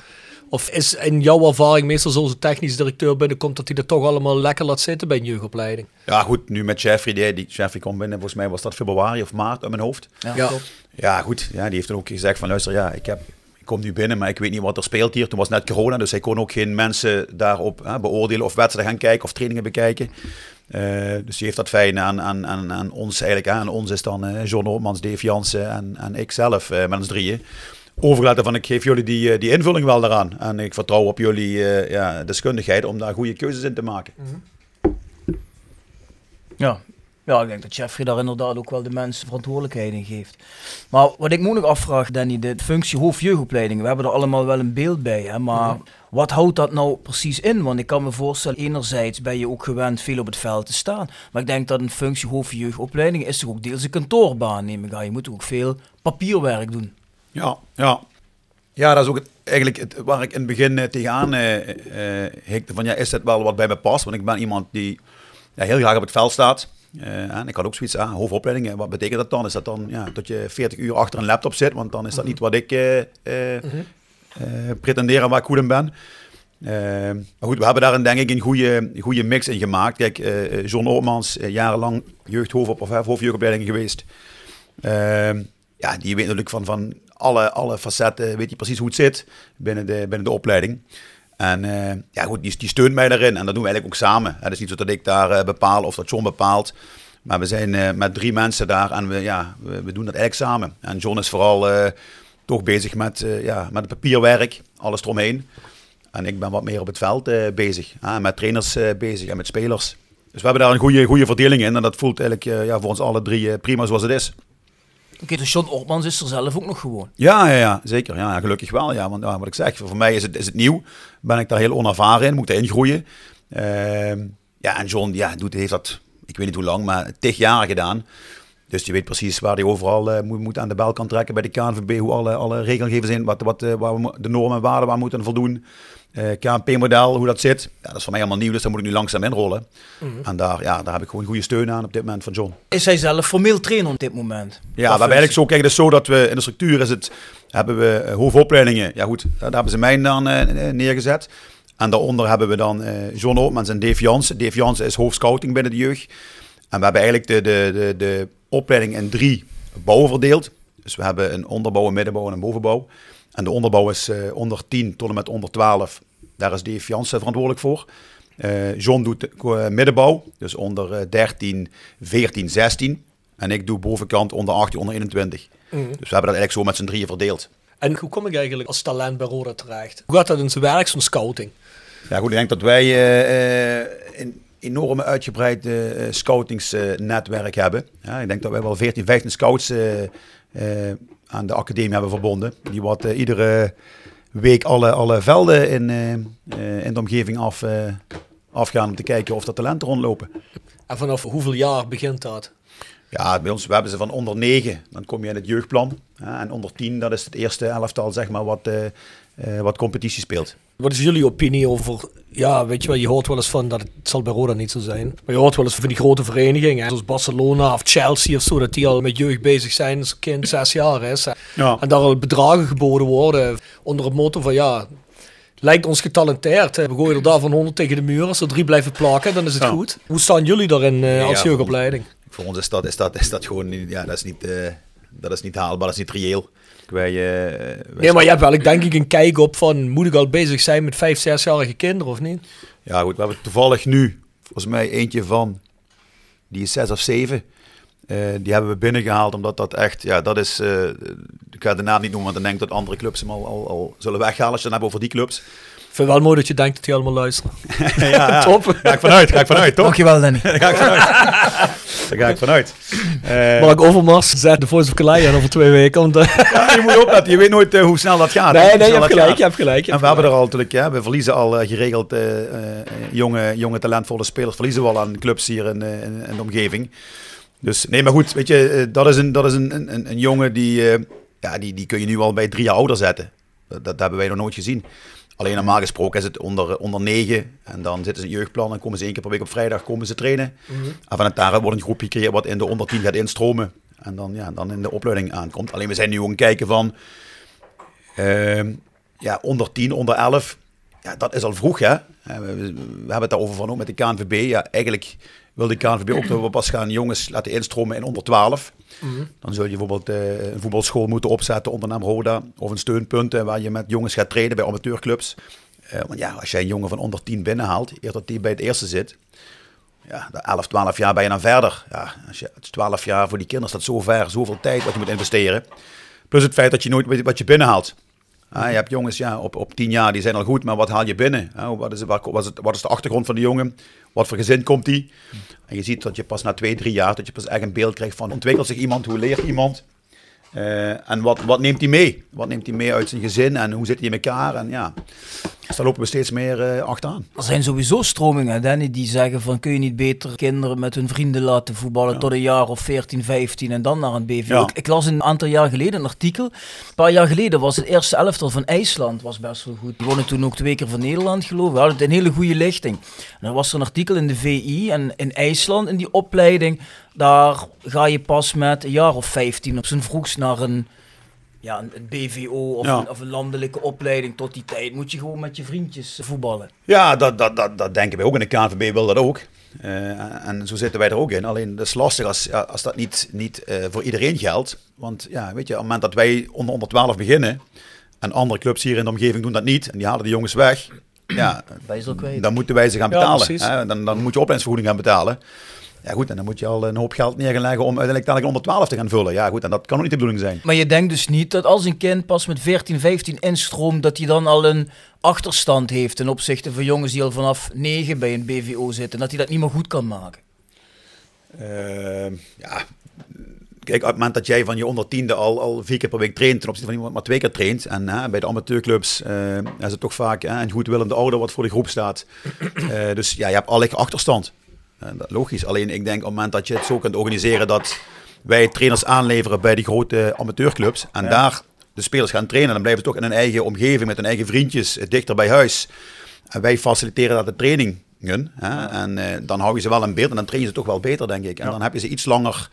Of is in jouw ervaring meestal zoals een technisch directeur binnenkomt dat hij dat toch allemaal lekker laat zitten bij een jeugdopleiding? Ja, goed, nu met Jeffrey, die, die Jeffrey komt binnen, volgens mij was dat februari of maart uit mijn hoofd. Ja, ja. ja goed, ja, die heeft dan ook gezegd van luister, ja, ik, heb, ik kom nu binnen, maar ik weet niet wat er speelt hier. Toen was net corona, dus hij kon ook geen mensen daarop hè, beoordelen of wedstrijden gaan kijken of trainingen bekijken. Uh, dus die heeft dat fijn aan, aan, aan, aan ons eigenlijk. Aan ons is dan uh, John Oormans, Dave Jansen en, en ik zelf uh, met ons drieën overlaten van ik geef jullie die, eh, die invulling wel daaraan. En ik vertrouw op jullie eh, ja, deskundigheid om daar goede keuzes in te maken. Ja. ja, ik denk dat Jeffrey daar inderdaad ook wel de mensen verantwoordelijkheid in geeft. Maar wat ik me ook nog afvraag, Danny, de functie hoofdjeugdopleidingen. We hebben er allemaal wel een beeld bij, hè, maar wat houdt dat nou precies in? Want ik kan me voorstellen, enerzijds ben je ook gewend veel op het veld te staan. Maar ik denk dat een functie hoofdjeugdopleidingen is toch ook deels een kantoorbaan, neem ik aan. Je moet ook veel papierwerk doen. Ja, ja. Ja, dat is ook het, eigenlijk het, waar ik in het begin eh, tegenaan eh, eh, hikte van ja, is het wel wat bij me past? Want ik ben iemand die ja, heel graag op het veld staat. Eh, en ik had ook zoiets aan, hoofdopleidingen, wat betekent dat dan? Is dat dan ja, dat je 40 uur achter een laptop zit? Want dan is dat niet wat ik eh, eh, eh, pretendeer en waar ik goed in ben. Eh, maar goed, we hebben daar een, denk ik een goede, goede mix in gemaakt. Kijk, eh, John Oormans, eh, jarenlang jeugdhoofd- of eh, hoofdjeugdopleiding geweest. Ja, die weet natuurlijk van, van alle, alle facetten, weet hij precies hoe het zit binnen de, binnen de opleiding. En eh, ja, goed, die, steunt mij daarin. En dat doen we eigenlijk ook samen. Het is niet zo dat ik daar eh, bepaal of dat John bepaalt. Maar we zijn eh, met drie mensen daar en we, ja, we, doen dat eigenlijk samen. En John is vooral toch bezig met, ja, met het papierwerk, alles eromheen. En ik ben wat meer op het veld bezig. Met trainers bezig en met spelers. Dus we hebben daar een goede, goede verdeling in. En dat voelt eigenlijk ja, voor ons alle drie prima zoals het is. Oké, dus John Ortmans is er zelf ook nog gewoon. Ja, ja, ja zeker. Ja, gelukkig wel. Ja, want wat ik zeg, voor mij is het, is het nieuw. Ben ik daar heel onervaren in, moet ik erin groeien. Ehm, ja, en John ja, doet, heeft dat, ik weet niet hoe lang, maar tig jaar gedaan. Dus die weet precies waar hij overal eh, moet, moet aan de bel kan trekken bij de KNVB, hoe alle, alle regelgevers zijn, wat, wat, eh, waar we de normen en waarden waar moeten voldoen. Eh, KNP-model, hoe dat zit. Ja, dat is voor mij allemaal nieuw, dus daar moet ik nu langzaam inrollen. En daar, ja, daar heb ik gewoon goede steun aan op dit moment van John. Is hij zelf formeel trainer op dit moment? Ja, we hebben eigenlijk zo, kijk, het is zo dat we in de structuur is het, hebben we eh, hoofdopleidingen. Ja goed, daar hebben ze mij dan eh, neergezet. En daaronder hebben we dan John Ootmans en Dave Jansen. Dave Jansen is hoofdscouting binnen de jeugd. En we hebben eigenlijk de, de, de, de opleiding in drie bouwen verdeeld. Dus we hebben een onderbouw, een middenbouw en een bovenbouw. En de onderbouw is eh, onder 10 tot en met onder 12. Daar is Dave Jansen verantwoordelijk voor. Eh, John doet de eh, middenbouw, dus onder eh, 13, 14, 16. En ik doe bovenkant onder 18, onder 21. Dus we hebben dat eigenlijk zo met z'n drieën verdeeld. En hoe kom ik eigenlijk als talent bij Roda terecht? Hoe gaat dat in zijn werk, zo'n scouting? Ja, goed, ik denk dat wij een enorme uitgebreid eh, scoutingsnetwerk hebben. Ja, ik denk dat wij wel 14, 15 scouts eh, aan de academie hebben verbonden. Die wat eh, iedere week alle, alle velden in, eh, eh, in de omgeving af, afgaan om te kijken of er talenten rondlopen. En vanaf hoeveel jaar begint dat? Ja, bij ons we hebben ze van onder 9, dan kom je in het jeugdplan. En onder 10, dat is het eerste elftal zeg maar, wat, wat competitie speelt. Wat is jullie opinie over, ja, weet je wel, je hoort wel eens van dat het zal bij Roda niet zo zijn. Maar je hoort wel eens van die grote verenigingen, zoals Barcelona of Chelsea of zo, dat die al met jeugd bezig zijn als een kind zes jaar is. Ja. En daar al bedragen geboden worden onder het motto van, ja, lijkt ons getalenteerd. hè. We gooien er daar van 100 tegen de muur. Als er drie blijven plakken, dan is het Ja. goed. Hoe staan jullie daarin eh, als ja, jeugdopleiding? Voor ons is dat, is dat, is dat gewoon ja, dat is niet, eh, dat is niet haalbaar, dat is niet reëel. Wij, eh, wij Nee, maar je hebt wel, ik denk ik, een kijk op van, moet ik al bezig zijn met vijf, zesjarige kinderen of niet? Ja, goed, we hebben toevallig nu, volgens mij eentje van, die is zes of zeven. Eh, die hebben we binnengehaald, omdat dat echt, ja, dat is, eh, ik ga de naam niet noemen, want dan denk ik dat andere clubs hem al, al, al zullen weghalen als je het hebt over die clubs. Ik vind het wel mooi dat je denkt dat die allemaal luisteren. ja, ja. Top. Ga ik vanuit, ga ik vanuit, toch? Dankjewel, Danny. Ga ik vanuit. Daar ga ik vanuit. Eh, Mark Overmars zet de Voice of Calais aan over twee weken. Want, eh, ja, je moet opletten, je weet nooit eh, hoe snel dat gaat. nee, nee, je hebt gelijk, je hebt gelijk. je En we hebben er al natuurlijk, ja, we verliezen al geregeld jonge, jonge talentvolle spelers, verliezen we al aan clubs hier in, in, in de omgeving. Dus nee, maar goed, weet je, dat is een, dat is een, een, een jongen die, ja, die, die kun je nu al bij drie jaar ouder zetten. Dat, dat hebben wij nog nooit gezien. Alleen normaal gesproken is het onder, onder negen en dan zitten ze in het jeugdplan en komen ze één keer per week op vrijdag komen ze trainen. En vanuit daar wordt een groepje gecreëerd wat in de onder 10 gaat instromen en dan, ja, dan in de opleiding aankomt. Alleen we zijn nu aan het kijken van, Ehm, ja, onder 10, onder 11. Ja, dat is al vroeg, hè. We, we- we hebben het daarover van ook met de KNVB. Ja, eigenlijk wil de KNVB ook dat we pas gaan jongens laten instromen in onder 12. Dan zul je bijvoorbeeld eh, een voetbalschool moeten opzetten onder naam Roda. Of een steunpunt eh, waar je met jongens gaat trainen bij amateurclubs. Eh, want ja, als jij een jongen van onder 10 binnenhaalt, eerder dat die bij het eerste zit. Ja, de 11, 12 jaar ben je dan verder. Ja, als je het is 12 jaar voor die kinderen staat zo ver, zoveel tijd wat je moet investeren. Plus het feit dat je nooit weet wat je binnenhaalt. Ah, je hebt jongens ja, op, op tien jaar, die zijn al goed, maar wat haal je binnen? Wat, is, wat, wat, is het, wat is de achtergrond van de jongen? Wat voor gezin komt die? En je ziet dat je pas na twee, drie jaar, dat je pas echt een beeld krijgt van ontwikkelt zich iemand, hoe leert iemand? Eh, en wat, wat neemt hij mee? Wat neemt hij mee uit zijn gezin en hoe zit hij in elkaar? En ja, dus daar lopen we steeds meer eh, achteraan. Er zijn sowieso stromingen, Danny, die zeggen van kun je niet beter kinderen met hun vrienden laten voetballen tot een jaar of 14, 15 en dan naar een. Ja. Ik, ik las een aantal jaar geleden een artikel. Een paar jaar geleden was het eerste elftal van IJsland was best wel goed. Die wonnen toen ook twee keer van Nederland geloof ik. We hadden het een hele goede lichting. En dan was er een artikel in de VI en in IJsland in die opleiding. Daar ga je pas met een jaar of 15 op zijn vroegst naar een ja, een, een BVO of, Ja. een, of een landelijke opleiding. Tot die tijd moet je gewoon met je vriendjes voetballen. Ja, dat, dat, dat, dat denken wij ook. En de KNVB wil dat ook. Eh, en zo zitten wij er ook in. Alleen dat is lastig als, als dat niet, niet eh, voor iedereen geldt. Want ja, weet je, op het moment dat wij onder, onder 12 beginnen. En andere clubs hier in de omgeving doen dat niet. En die halen de jongens weg. Ja, dan moeten wij ze gaan betalen. dan, dan moet je opleidingsvergoeding gaan betalen. Ja goed, en dan moet je al een hoop geld neer gaan leggen om uiteindelijk dadelijk onder 12 te gaan vullen. Ja goed, en dat kan ook niet de bedoeling zijn. Maar je denkt dus niet dat als een kind pas met 14, 15 instroomt, dat hij dan al een achterstand heeft ten opzichte van jongens die al vanaf 9 bij een BVO zitten. Dat hij dat niet meer goed kan maken. Ehm, ja, kijk, op het moment dat jij van je onder tiende al, al vier keer per week traint, ten opzichte van iemand maar twee keer traint, en hè, bij de amateurclubs eh, is het toch vaak hè, een goedwillende ouder wat voor de groep staat. Eh, dus ja, je hebt allicht achterstand. Dat, logisch. Alleen ik denk op het moment dat je het zo kunt organiseren dat wij trainers aanleveren bij die grote amateurclubs en daar de spelers gaan trainen, dan blijven ze toch in hun eigen omgeving met hun eigen vriendjes, eh, dichter bij huis. En wij faciliteren dat de trainingen. Hè? En eh, dan hou je ze wel in beeld en dan train je ze toch wel beter, denk ik. En dan heb je ze iets langer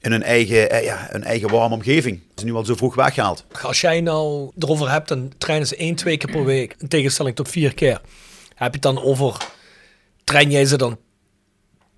in hun eigen, eh, ja, hun eigen warme omgeving. Ze nu al zo vroeg weggehaald. Als jij nou erover hebt, dan trainen ze één, twee keer per week. In tegenstelling tot vier keer. Heb je het dan over, train jij ze dan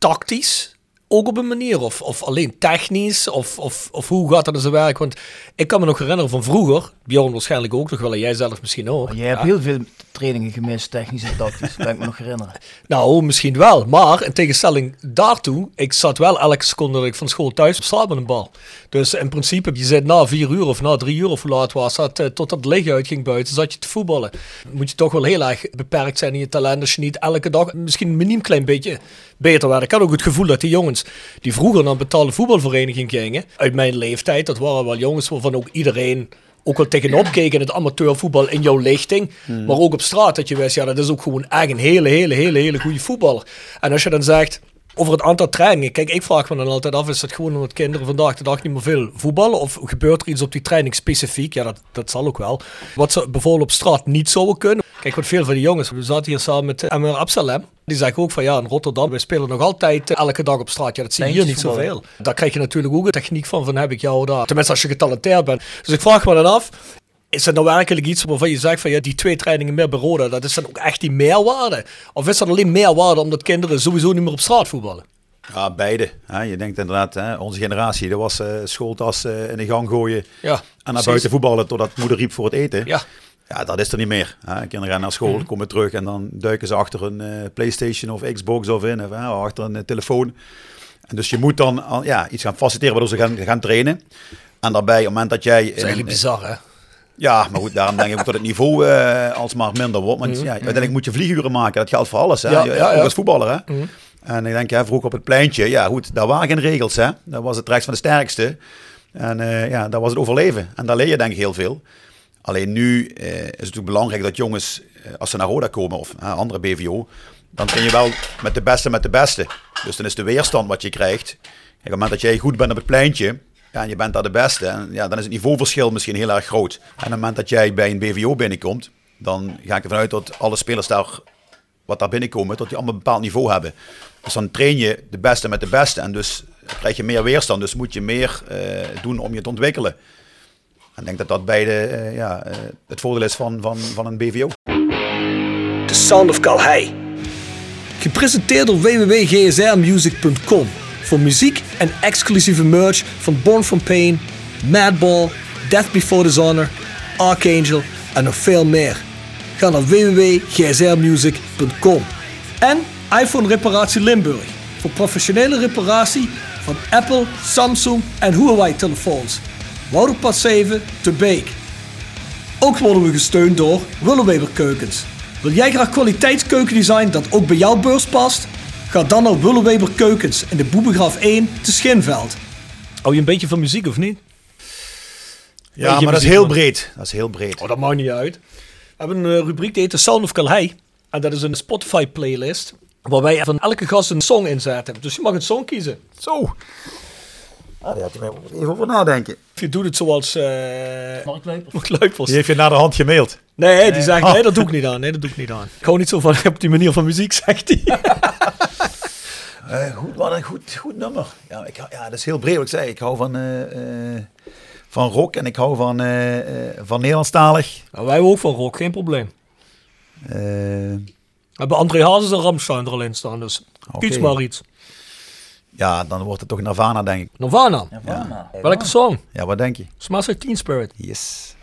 tactisch? Ook op een manier? Of, of alleen technisch? Of, of, of hoe gaat dat in zijn werk? Want ik kan me nog herinneren van vroeger, Bjorn waarschijnlijk ook nog wel, en jij zelf misschien ook. Maar jij hebt heel veel trainingen gemist, technisch en tactisch. kan ik me nog herinneren. Nou, misschien wel. Maar in tegenstelling daartoe, ik zat wel elke seconde dat ik van school thuis op straat met een bal. Dus in principe, je zit na vier uur of na drie uur of hoe laat was dat, eh, totdat het licht uitging buiten, zat je te voetballen. Moet je toch wel heel erg beperkt zijn in je talent als je niet elke dag misschien een miniem klein beetje beter werd. Ik had ook het gevoel dat die jongens die vroeger naar een betaalde voetbalvereniging gingen, uit mijn leeftijd, dat waren wel jongens waarvan ook iedereen ook wel tegenop keek in het amateurvoetbal in jouw lichting. Maar ook op straat dat je wist, ja, dat is ook gewoon echt een hele, hele, hele, hele goede voetballer. En als je dan zegt, over het aantal trainingen. Kijk, ik vraag me dan altijd af, is het gewoon omdat kinderen vandaag de dag niet meer veel voetballen? Of gebeurt er iets op die training specifiek? Ja, dat, dat zal ook wel. Wat ze bijvoorbeeld op straat niet zouden kunnen. Kijk, wat veel van die jongens, we zaten hier samen met eh, Emmer Absalem. Die zeggen ook van ja, in Rotterdam, wij spelen nog altijd eh, elke dag op straat. Ja, dat zie je hier niet zoveel. Daar krijg je natuurlijk ook een techniek van, van heb ik jou daar. Tenminste, als je getalenteerd bent. Dus ik vraag me dan af, is het nou werkelijk iets waarvan je zegt van ja, die twee trainingen meer bij Roda, dat is dan ook echt die meerwaarde? Of is dat alleen meerwaarde omdat kinderen sowieso niet meer op straat voetballen? Ja, beide. Hè. Je denkt inderdaad, hè, onze generatie, dat was eh, schooltas eh, in de gang gooien Ja, en naar precies. buiten voetballen totdat moeder riep voor het eten. Ja. Ja, dat is er niet meer. Hè. Kinderen gaan naar school, komen terug en dan duiken ze achter een eh, Playstation of Xbox of in, of hè, achter een telefoon. En dus je moet dan ja, iets gaan faciliteren waardoor ze gaan, gaan trainen. En daarbij, op het moment dat jij... Dat is eigenlijk bizar, hè? Ja, maar goed, daarom denk ik ook dat het niveau eh alsmaar minder wordt. Want ja, uiteindelijk moet je vlieguren maken. Dat geldt voor alles. Hè? Ja, Ja, ja, ook ja. als voetballer. Hè? En ik denk, hè, vroeger op het pleintje, ja goed, daar waren geen regels. Hè? Daar was het rechts van de sterkste. En eh, ja, daar was het overleven. En daar leer je denk ik heel veel. Alleen nu eh, is het natuurlijk belangrijk dat jongens, als ze naar Roda komen of andere BVO, dan kun je wel met de beste met de beste. Dus dan is de weerstand wat je krijgt. Kijk, op het moment dat jij goed bent op het pleintje, ja, en je bent daar de beste, en, ja, dan is het niveauverschil misschien heel erg groot. En op het moment dat jij bij een BVO binnenkomt, dan ga ik ervan uit dat alle spelers daar, wat daar binnenkomen, dat die allemaal een bepaald niveau hebben. Dus dan train je de beste met de beste en dus krijg je meer weerstand. Dus moet je meer eh, doen om je te ontwikkelen. En ik denk dat dat beide eh, ja, eh, het voordeel is van, van, van een BVO. The Sound of Calhei. Gepresenteerd door www.gsrmusic.com voor muziek en exclusieve merch van Born From Pain, Madball, Death Before Dishonor, Archangel en nog veel meer. Ga naar www.gsrmusic.com En iPhone Reparatie Limburg voor professionele reparatie van Apple, Samsung en Huawei telefoons. Wouderpad 7 te Beek. Ook worden we gesteund door Willeweber Keukens. Wil jij graag kwaliteitskeukendesign dat ook bij jouw beurs past? Ga dan naar Willeweber Keukens in de Boebegraaf 1 te Schinveld. Hou je een beetje van muziek of niet? Ja, maar dat is heel man. breed. Dat is heel breed. Oh, dat maakt niet uit. We hebben een eh, rubriek die heet de Sound of Calhei. En dat is een Spotify playlist. Waar wij van elke gast een song in zetten. Dus je mag een song kiezen. Zo. Ah, daar had je even over nadenken. Je doet het zoals... eh Mark Leupers. Mark Luipers. Die heeft je naar de hand gemaild. Nee, die zegt Oh. nee, dat doe ik niet aan. Nee, dat doe ik niet aan. Ik hou niet zo van op die manier van muziek, zegt hij. Eh, goed, wat een goed, goed nummer. Ja, ik, ja, dat is heel breed wat ik zei. Ik hou van, eh, eh, van rock en ik hou van, eh, eh, van Nederlandstalig. Nou, wij ook van rock, geen probleem. Eh, We hebben André Hazes en Ramstein er al in staan, dus kies maar iets. Ja, dan wordt het toch Nirvana, denk ik. Nirvana. Nirvana. Welke song? Ja, wat denk je? Smash like Teen Spirit. Yes.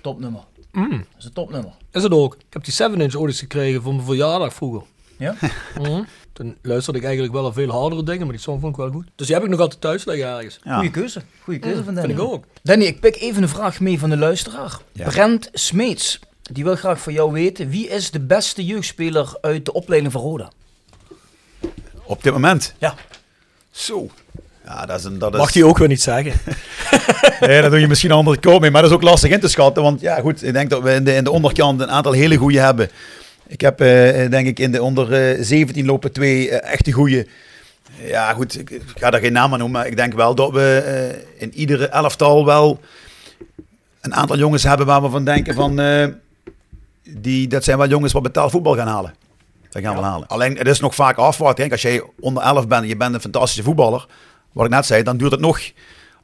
Topnummer. Mm. Dat is een topnummer. Is het ook. Ik heb die 7-inch ooit eens gekregen voor mijn verjaardag vroeger. Ja? Mhm. Toen luisterde ik eigenlijk wel naar veel hardere dingen, maar die song vond ik wel goed. Dus die heb ik nog altijd thuis liggen ergens. Ja. Goeie keuze. Goeie keuze van Danny. Vind ik ook. Danny, ik pik even een vraag mee van de luisteraar. Ja. Brent Smeets. Die wil graag van jou weten. Wie is de beste jeugdspeler uit de opleiding van Roda? Op dit moment? Ja. Zo. Ja, dat is een... Dat is, Mag die ook weer niet zeggen. Nee, daar doe je misschien een andere koop mee. Maar dat is ook lastig in te schatten. Want ja, goed, ik denk dat we in de, in de onderkant een aantal hele goede hebben. Ik heb, eh, denk ik, in de onder eh, 17 lopen twee eh, echte goede. Ja, goed, ik, ik ga daar geen naam aan noemen. Maar ik denk wel dat we eh, in iedere elftal wel een aantal jongens hebben waar we van denken van... eh, die, dat zijn wel jongens wat betaald voetbal gaan halen. Dat gaan we halen. Alleen, het is nog vaak afwachten. Kijk, als jij onder 11 bent en je bent een fantastische voetballer, wat ik net zei, dan duurt het nog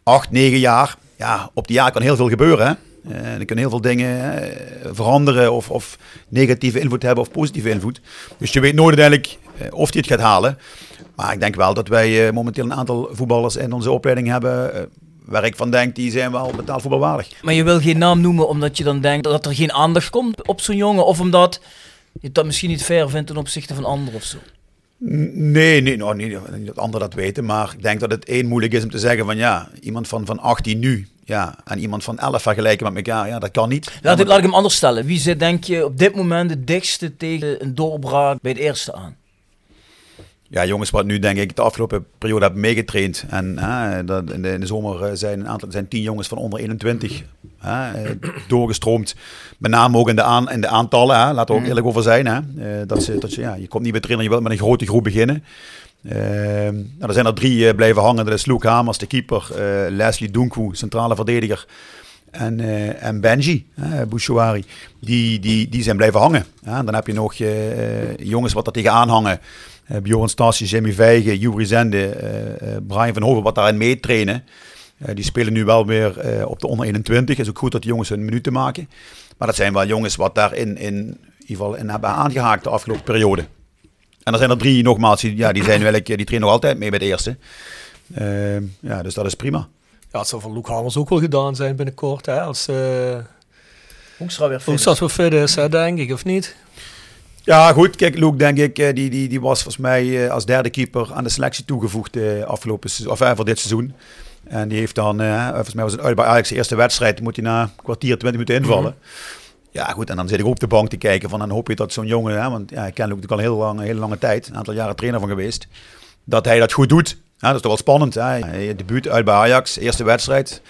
8, 9 jaar. Ja, op die jaar kan heel veel gebeuren. Hè? Eh, er kunnen heel veel dingen eh, veranderen of, of negatieve invloed hebben of positieve invloed. Dus je weet nooit uiteindelijk eh, of hij het gaat halen. Maar ik denk wel dat wij momenteel een aantal voetballers in onze opleiding hebben. waar ik van denk, die zijn wel betaald voetbalwaardig. Maar je wil geen naam noemen omdat je dan denkt dat er geen aandacht komt op zo'n jongen. Of omdat je dat misschien niet fair vindt ten opzichte van anderen of zo. Nee, nee, nou, niet, niet dat anderen dat weten, maar ik denk dat het één moeilijk is om te zeggen van ja, iemand van, van 18 nu ja, en iemand van 11 vergelijken met elkaar, ja, dat kan niet. Laat, ik, laat ik hem anders stellen. Wie zit denk je op dit moment het dichtste tegen een doorbraak bij het eerste aan? Ja, jongens wat nu denk ik de afgelopen periode hebben meegetraind. En hè, dat in, de, in de zomer eh, zijn een aantal zijn tien jongens van onder 21 hè, eh, doorgestroomd. Met name ook in de, aan, in de aantallen, hè, laten we ook eerlijk over zijn. Hè, Eh, dat ze, dat ze, ja, je komt niet bij trainer, je wilt met een grote groep beginnen. Eh, nou, er zijn er drie blijven hangen. Dat is Luke Hamers, de keeper. Leslie Dunku, centrale verdediger. En, en Benji, Bouchouari, die, die, die zijn blijven hangen. Dan heb je nog jongens wat er tegenaan hangen. Bjorn Stassi, Jimmy Vijgen, Juri Zende, Brian van Hoven, wat daarin meetrainen. Eh, die spelen nu wel weer eh, op de onder 21. is ook goed dat die jongens hun minuten maken. Maar dat zijn wel jongens wat daarin in, in ieder geval in hebben aangehaakt de afgelopen periode. En er zijn er drie nogmaals, die, ja, die, zijn eigenlijk, die trainen nog altijd mee bij de eerste. Eh, ja, dus dat is prima. Ja, het zal van Luke Hamers ook wel gedaan zijn binnenkort, hè, als uh, Hoekstra weer fit Hoekstra weer fit is, hè, denk ik, of niet? Ja, goed. Kijk, Luke, denk ik, die, die, die was volgens mij eh, als derde keeper aan de selectie toegevoegd uh, afgelopen seizoen, of, uh, voor dit seizoen. En die heeft dan, uh, volgens mij was het uit bij Ajax de eerste wedstrijd, moet hij na een kwartier, twintig minuten invallen. Mm -hmm. Ja, goed. En dan zit ik op de bank te kijken van, dan hoop je dat zo'n jongen, hè, want ja, ik ken Luke natuurlijk al heel lang, een hele lange tijd, een aantal jaren trainer van geweest, dat hij dat goed doet. Ja, dat is toch wel spannend. Hè? Je debuut uit bij Ajax, eerste wedstrijd.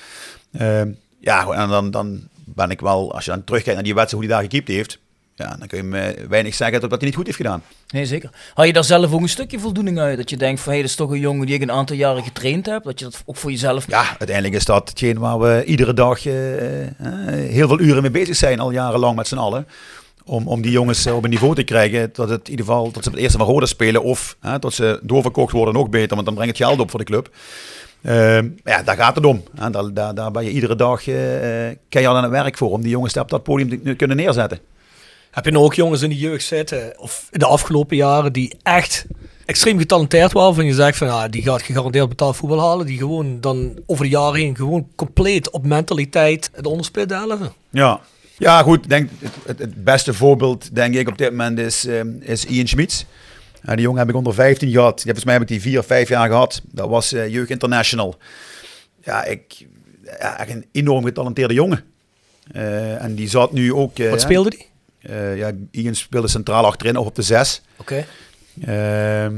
Uh, ja, en dan, dan ben ik wel, als je dan terugkijkt naar die wedstrijd, hoe hij daar gekiept heeft, ja, dan kun je me weinig zeggen dat hij niet goed heeft gedaan. Nee, zeker. Had je daar zelf ook een stukje voldoening uit? Dat je denkt van, hé, hey, dat is toch een jongen die ik een aantal jaren getraind heb? Dat je dat ook voor jezelf... Ja, uiteindelijk is dat hetgeen waar we iedere dag uh, uh, heel veel uren mee bezig zijn, al jarenlang met z'n allen. Om, om die jongens op een niveau te krijgen dat het in ieder geval dat ze het eerste van Roda spelen of hè, dat ze doorverkocht worden nog beter, want dan brengt het geld op voor de club. Uh, ja, daar gaat het om. Daar, daar, daar ben je iedere dag keihard aan het werk voor om die jongens op dat podium te kunnen neerzetten. Heb je nou ook jongens in de jeugd zitten, of in de afgelopen jaren, die echt extreem getalenteerd waren, van je zegt van ja, die gaat gegarandeerd betaald voetbal halen, die gewoon dan over de jaren heen gewoon compleet op mentaliteit de ondersplit helven? Ja, ja, goed. Denk, het, het, beste voorbeeld, denk ik, op dit moment is, um, is Ian Schmitz. Uh, die jongen heb ik onder 15 gehad. Die, volgens mij heb ik die vier, vijf jaar gehad. Dat was uh, Jeugd International. Ja, ik, ja, echt een enorm getalenteerde jongen. Eh, en die zat nu ook... eh, Wat speelde die? Eh, ja, Ian speelde centraal achterin, of op de zes. Oké. Ehm,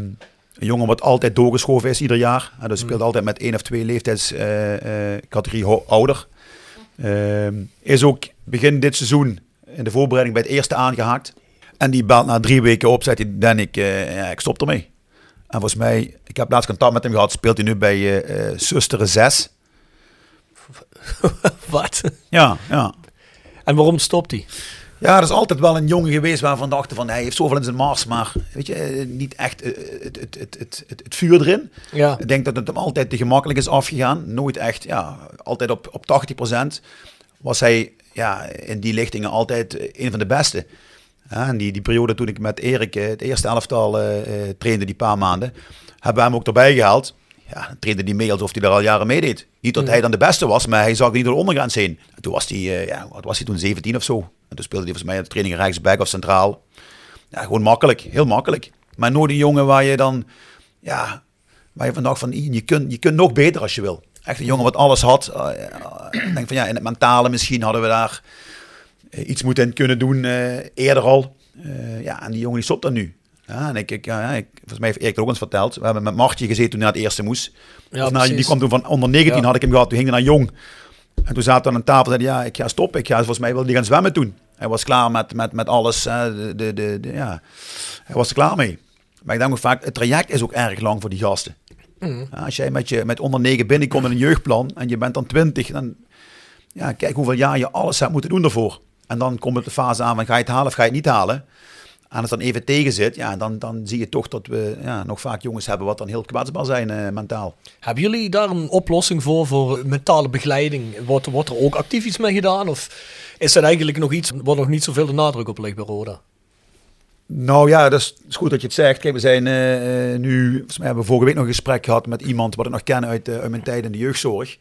een jongen wat altijd doorgeschoven is ieder jaar. Hij Mm. speelt altijd met één of twee leeftijdscategorie ouder. Ehm, is ook begin dit seizoen in de voorbereiding bij het eerste aangehaakt. En die belt na drie weken op, zegt hij, Dan, ik, eh, ja, ik stop ermee. En volgens mij, ik heb laatst contact met hem gehad, speelt hij nu bij eh eh Susteren 6. Wat? Ja, ja. En waarom stopt hij? Ja, dat is altijd wel een jongen geweest waarvan dachten van hij heeft zoveel in zijn mars, maar weet je, eh, niet echt eh, het, het, het, het, het, het vuur erin. Ja. Ik denk dat het hem altijd te gemakkelijk is afgegaan. Nooit echt, ja, altijd op, op 80% was hij ja, in die lichtingen altijd eh, een van de beste. Ja, en die, die periode toen ik met Erik eh, het eerste elftal eh, eh, trainde, die paar maanden, hebben we hem ook erbij gehaald. Ja, dan trainde hij mee alsof hij er al jaren mee deed. Niet dat hij dan de beste was, maar hij zag niet door de ondergrens heen. En toen was hij, eh, ja, wat was hij toen, 17 of zo. En toen speelde hij volgens mij de training rechtsback of centraal. Ja, gewoon makkelijk, heel makkelijk. Maar nooit een jongen waar je dan, ja, waar je vandaag van, je kunt, je kunt nog beter als je wil. Echt een jongen wat alles had. Eh, eh, ik denk van ja, in het mentale misschien hadden we daar eh, iets moeten in kunnen doen eerder al. Ja, en die jongen die stopt er nu. Ja, en ik, ik, ja, ik, volgens mij heeft Erik het ook eens verteld. We hebben met Martje gezeten toen hij naar het eerste moest. Ja, die kwam toen van onder 19 Ja. had ik hem gehad. Toen ging hij naar jong. En toen zaten we aan een tafel en zei hij, ja, ik ga stoppen. Ik ga, volgens mij wilde hij gaan zwemmen toen. Hij was klaar met, met, met alles. hè, de, de, de, de- ja. Hij was er klaar mee. Maar ik denk ook vaak, het traject is ook erg lang voor die gasten. Mm. Ja, als jij met, je, met onder 9 binnenkomt in een jeugdplan en je bent dan 20, dan ja, kijk hoeveel jaar je alles hebt moeten doen daarvoor. En dan komt het de fase aan van ga je het halen of ga je het niet halen. En als het dan even tegen zit, ja, dan, dan zie je toch dat we ja, nog vaak jongens hebben wat dan heel kwetsbaar zijn eh, mentaal. Hebben jullie daar een oplossing voor, voor mentale begeleiding? Wordt, wordt er ook actief iets mee gedaan? Of is dat eigenlijk nog iets waar nog niet zoveel de nadruk op ligt bij Roda? Nou ja, dat is, is goed dat je het zegt. Kijk, we zijn eh, nu, volgens mij hebben we vorige week nog een gesprek gehad met iemand wat ik nog ken uit, uit mijn tijd in de jeugdzorg.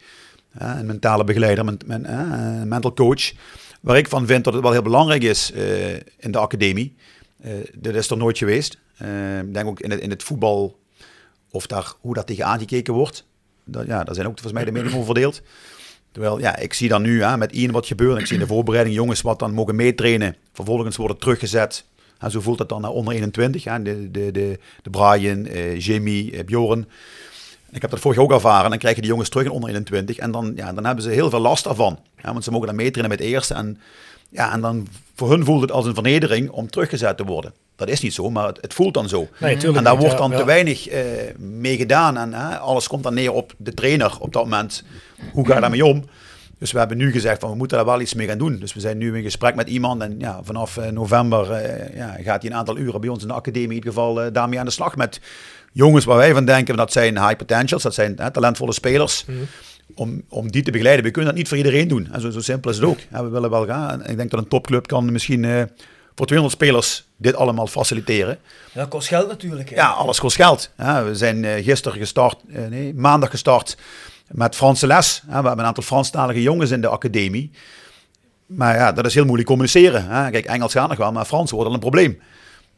Een mentale begeleider, men, men, een mental coach. Waar ik van vind dat het wel heel belangrijk is in de academie. Dit is er nooit geweest. Eh, ik denk ook in het, in het voetbal, of daar, hoe daar tegen aangekeken wordt. Dat, ja, daar zijn ook volgens mij de meningen over verdeeld. Terwijl, ja, ik zie dan nu hè, met Ian wat gebeurt. Ik zie in de voorbereiding jongens wat dan mogen meetrainen. Vervolgens worden teruggezet. En zo voelt het dan naar onder 21. Hè. De, de, de, de Brian, eh, Jimmy, eh, Bjorn. Ik heb dat vorig jaar ook ervaren. Dan krijgen die jongens terug in onder 21. En dan, ja, dan hebben ze heel veel last daarvan. Ja, want ze mogen dan meetrainen met eerste. En, ja, en dan voor hun voelt het als een vernedering om teruggezet te worden. Dat is niet zo, maar het, het voelt dan zo. Nee, en daar niet, wordt dan ja. te weinig eh, mee gedaan. En alles komt dan neer op de trainer op dat moment. Hoe ga je daarmee om? Dus we hebben nu gezegd van we moeten daar wel iets mee gaan doen. Dus we zijn nu in gesprek met iemand. En ja, vanaf eh, november eh, ja, gaat hij een aantal uren bij ons in de academie in ieder geval eh, daarmee aan de slag. Met jongens waar wij van denken dat zijn high potentials. Dat zijn talentvolle spelers. Om, om die te begeleiden. We kunnen dat niet voor iedereen doen. En zo, zo simpel is het ook. We willen wel gaan. En ik denk dat een topclub kan misschien eh, voor 200 spelers dit allemaal faciliteren. Ja, dat kost geld natuurlijk. hè. Ja, alles kost geld. Ja, we zijn eh, gisteren gestart, eh, nee, maandag gestart met Franse les. Ja, we hebben een aantal Franstalige jongens in de academie. Maar ja, dat is heel moeilijk communiceren. Hè. Kijk, Engels gaat nog wel, maar Frans wordt al een probleem.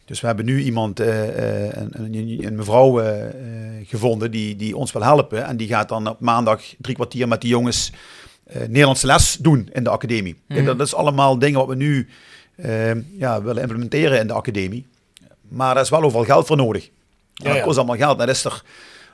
Dus we hebben nu iemand, eh, eh, een, een, een mevrouw eh, gevonden die, die ons wil helpen. En die gaat dan op maandag drie kwartier met die jongens Nederlandse les doen in de academie. Kijk, dat is allemaal dingen wat we nu ja, willen implementeren in de academie. Maar daar is wel overal geld voor nodig. En Ja, dat ja. kost allemaal geld. Dat is er,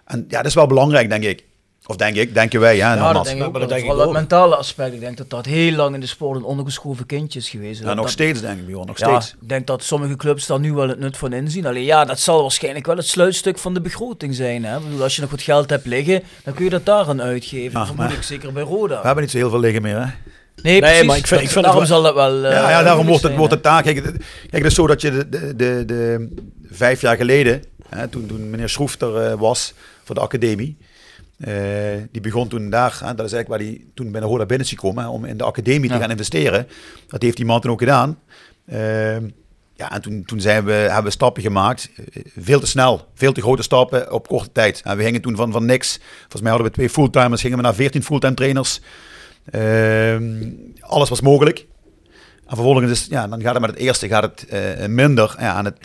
en ja, dat is wel belangrijk, denk ik. Of denk ik, denken wij. Hè, Ja, dat denk ik. Maar dat denk ik Vooral ook. mentale aspect. Ik denk dat dat heel lang in de sport een ondergeschoven kindje is geweest. Ja, Dat- nog dat- steeds, denk ik, Bjorn. Nog Ja, steeds. ik denk dat sommige clubs daar nu wel het nut van inzien. Alleen ja, dat zal waarschijnlijk wel het sluitstuk van de begroting zijn. Hè? Ik bedoel, als je nog wat geld hebt liggen, dan kun je dat daar aan uitgeven. Ja, vermoed ik zeker bij Roda. We hebben niet zo heel veel liggen meer, hè? Nee, precies. maar ik vind- ik vind daarom het wel- zal dat wel. eh, ja, ja, daarom wordt het, zijn, wordt het taak. Kijk, het, kijk, het is zo dat je de, de, de, de vijf jaar geleden, hè, toen, toen meneer Schroef er eh, was voor de academie, eh, die begon toen daar, hè, dat is eigenlijk waar hij toen bij de Roda binnen is gekomen, om in de academie te gaan investeren. Dat heeft die man toen ook gedaan. Ehm, ja, en toen, toen zijn we, hebben we stappen gemaakt. eh, Veel te snel. Veel te grote stappen op korte tijd. En we gingen toen van, van niks. Volgens mij hadden we twee fulltimers. Gingen we naar 14 fulltime trainers. Ehm, alles was mogelijk. En vervolgens is, ja, dan gaat het met het eerste gaat het eh, minder. Ja, het,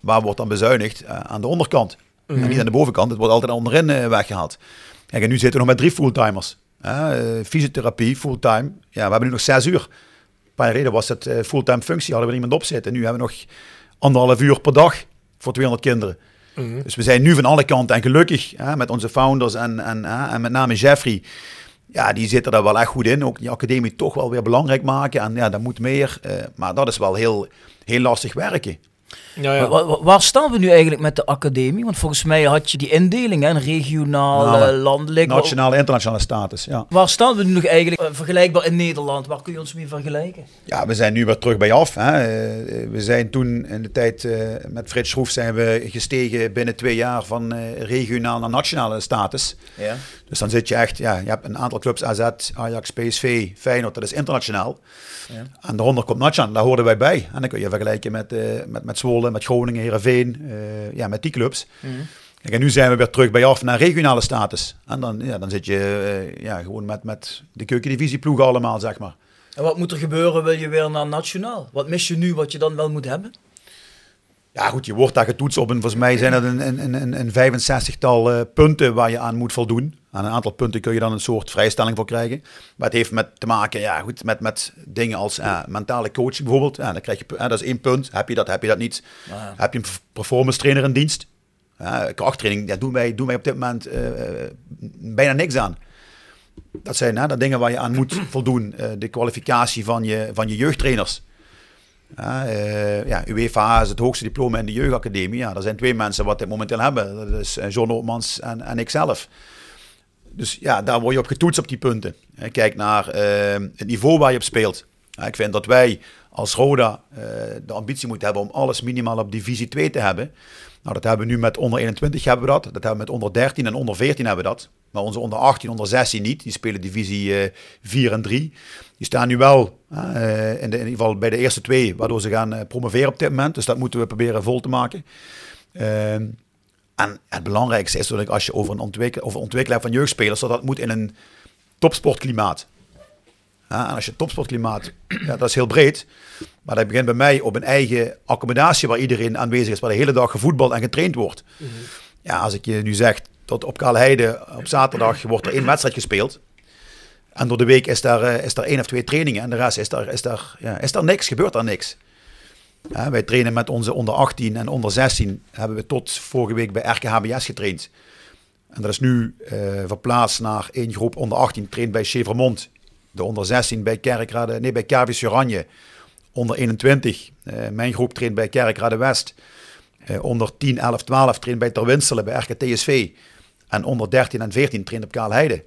waar wordt dan bezuinigd? Aan de onderkant. En niet aan de bovenkant. Het wordt altijd onderin eh, weggehaald. Kijk, en nu zitten we nog met drie fulltimers. eh, fysiotherapie, fulltime. Ja, we hebben nu nog zes uur. Een paar jaar geleden was het eh, fulltime functie, hadden we niemand op zitten. Nu hebben we nog anderhalf uur per dag voor 200 kinderen. Mhm. Dus we zijn nu van alle kanten en gelukkig hè, met onze founders en, en, hè, en met name Jeffrey. Ja, die zitten daar wel echt goed in. Ook die academie toch wel weer belangrijk maken. En ja, dat moet meer. maar dat is wel heel, heel lastig werken. Ja, ja. Waar staan we nu eigenlijk met de academie? Want volgens mij had je die indeling, hè, regionaal, Nou, eh, landelijk. Nationale, internationale status. Ja. Waar staan we nu nog eigenlijk eh, vergelijkbaar in Nederland? Waar kun je ons mee vergelijken? Ja, we zijn nu weer terug bij af. Hè. Eh, we zijn toen in de tijd met Frits Schroef zijn we gestegen binnen twee jaar van eh, regionaal naar nationale status. Ja. Dus dan zit je echt, ja, je hebt een aantal clubs, AZ, Ajax, PSV, Feyenoord, dat is internationaal. Ja. En daaronder komt nationaal, daar horen wij bij. En dan kun je vergelijken met, eh met, met Zwolle, met Groningen, Heerenveen, eh, ja, met die clubs. Kijk, en nu zijn we weer terug bij af naar regionale status. En dan, ja, dan zit je eh, ja, gewoon met, met de keukendivisie allemaal, zeg maar. En wat moet er gebeuren, wil je weer naar nationaal? Wat mis je nu wat je dan wel moet hebben? Ja, goed, je wordt daar getoetst op. En volgens mij zijn dat een, een, een, een 65-tal eh, punten waar je aan moet voldoen. Aan een aantal punten kun je dan een soort vrijstelling voor krijgen. Maar het heeft met te maken ja, goed, met, met dingen als eh, mentale coaching bijvoorbeeld. Ja, dan krijg je, dat is één punt. Heb je dat, heb je dat niet? Heb je een performance trainer in dienst? Ja, krachttraining, ja, doen, wij, doen wij op dit moment eh, bijna niks aan. Dat zijn dat dingen waar je aan moet voldoen. De kwalificatie van je, van je jeugdtrainers. Eh, ja, UEFA is het hoogste diploma in de jeugdacademie. Ja, er zijn twee mensen wat dit momenteel hebben. Dat is eh, John Ootmans en, en ikzelf. Dus ja, daar word je op getoetst op die punten. Eh, Kijk naar het niveau waar je op speelt. Ik vind dat wij als Roda eh, de ambitie moeten hebben om alles minimaal op divisie 2 te hebben. Nou, dat hebben we nu met onder 21 hebben we dat. Dat hebben we met onder 13 en onder 14 hebben we dat. Maar onze onder 18, onder 16 niet. Die spelen divisie eh 4 en 3. Die staan nu wel eh, in, de, in ieder geval bij de eerste twee, waardoor ze gaan eh, promoveren op dit moment. Dus dat moeten we proberen vol te maken. Ehm, en het belangrijkste is als je over een ontwikkel, over ontwikkelen hebt van jeugdspelers, dat dat moet in een topsportklimaat. Ja, en als je topsportklimaat, ja, dat is heel breed. Maar dat begint bij mij op een eigen accommodatie waar iedereen aanwezig is, waar de hele dag gevoetbald en getraind wordt. Ja, als ik je nu zeg dat op Kaalheide op zaterdag wordt er één wedstrijd gespeeld. En door de week is daar, eh, is daar één of twee trainingen en de rest is daar, is daar, ja, is daar niks, gebeurt daar niks. Ja, wij trainen met onze onder 18 en onder 16 hebben we tot vorige week bij RKHBS getraind. En dat is nu eh, verplaatst naar één groep onder 18 traint bij Chevremont. De onder 16 bij Kerkrade, nee bij Oranje. Onder 21, eh, mijn groep traint bij Kerkrade West. Eh, onder 10, 11, 12 traint bij Terwinselen bij RKTSV. En onder 13 en 14 traint op Kaalheide.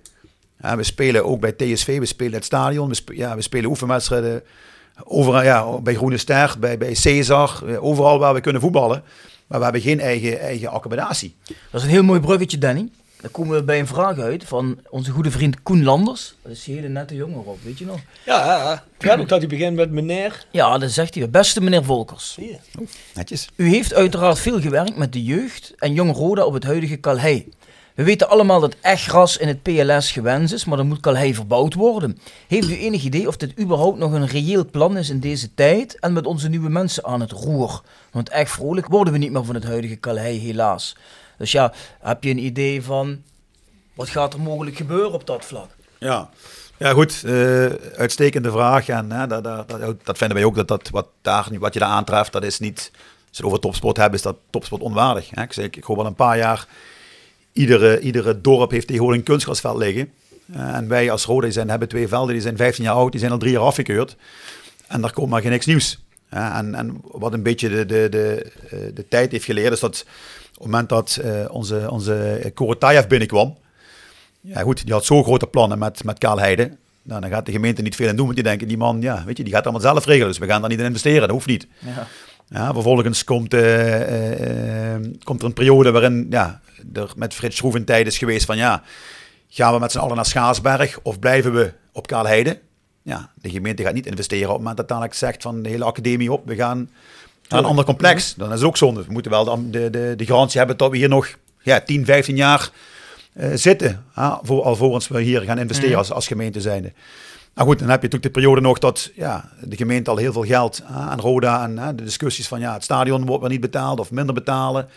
Ja, we spelen ook bij TSV, we spelen het stadion, we, ja, we spelen oefenwedstrijden overal, ja, bij Groene Ster, bij, bij Cesar, eh, overal waar we kunnen voetballen. Maar we hebben geen eigen, eigen accommodatie. Dat is een heel mooi bruggetje, Danny. Dan komen we bij een vraag uit van onze goede vriend Koen Landers. Dat is een hele nette jongen op, weet je nog? Ja, ja, ja. Ik weet ook dat hij begint met meneer. Ja, dat zegt hij. Beste meneer Volkers. Je. Netjes. U heeft uiteraard veel gewerkt met de jeugd en Jong Roda op het huidige Calhei. We weten allemaal dat echt gras in het PLS gewenst is, maar dan moet Calhei verbouwd worden. Heeft u enig idee of dit überhaupt nog een reëel plan is in deze tijd en met onze nieuwe mensen aan het roer? Want echt vrolijk worden we niet meer van het huidige Calhei, helaas. Dus ja, heb je een idee van wat gaat er mogelijk gebeuren op dat vlak? Ja, ja goed. eh, uitstekende vraag. En hè, dat, dat, dat, vinden wij ook dat, dat wat, daar, wat je daar aantreft, dat is niet. Als we over topsport hebben, is dat topsport onwaardig. Hè? Ik, zeg, ik hoor wel een paar jaar. Iedere, iedere dorp heeft tegenwoordig een kunstgrasveld liggen. Eh, en wij als Rode zijn, hebben twee velden, die zijn 15 jaar oud, die zijn al drie jaar afgekeurd. En daar komt maar geen niks nieuws. Ja, en, en wat een beetje de, de, de, eh, de tijd heeft geleerd, is dat het moment dat eh, onze, onze Korotayev binnenkwam, ja goed, die had zo grote plannen met, met Kaalheide. Nou, dan gaat de gemeente niet veel aan doen, want die denken, die man, ja, weet je, die gaat allemaal zelf regelen. Dus we gaan daar niet in investeren, dat hoeft niet. Ja. Ja, vervolgens komt, eh, eh, komt er een periode waarin ja, er met Frits Schroef een tijd is geweest van ja, gaan we met z'n allen naar Schaarsberg of blijven we op Kaalheide? Ja, de gemeente gaat niet investeren op het moment dat dadelijk zegt van de hele academie op, we gaan naar een ander complex. Dan is het ook zonde. We moeten wel de, de, de, garantie hebben dat we hier nog ja, 10, 15 jaar eh, zitten. Ja, voor, alvorens we hier gaan investeren Mhm. als, als gemeente zijnde. Nou goed, dan heb je natuurlijk de periode nog dat ja, de gemeente al heel veel geld aan Roda en de discussies van ja, het stadion wordt wel niet betaald of minder betalen.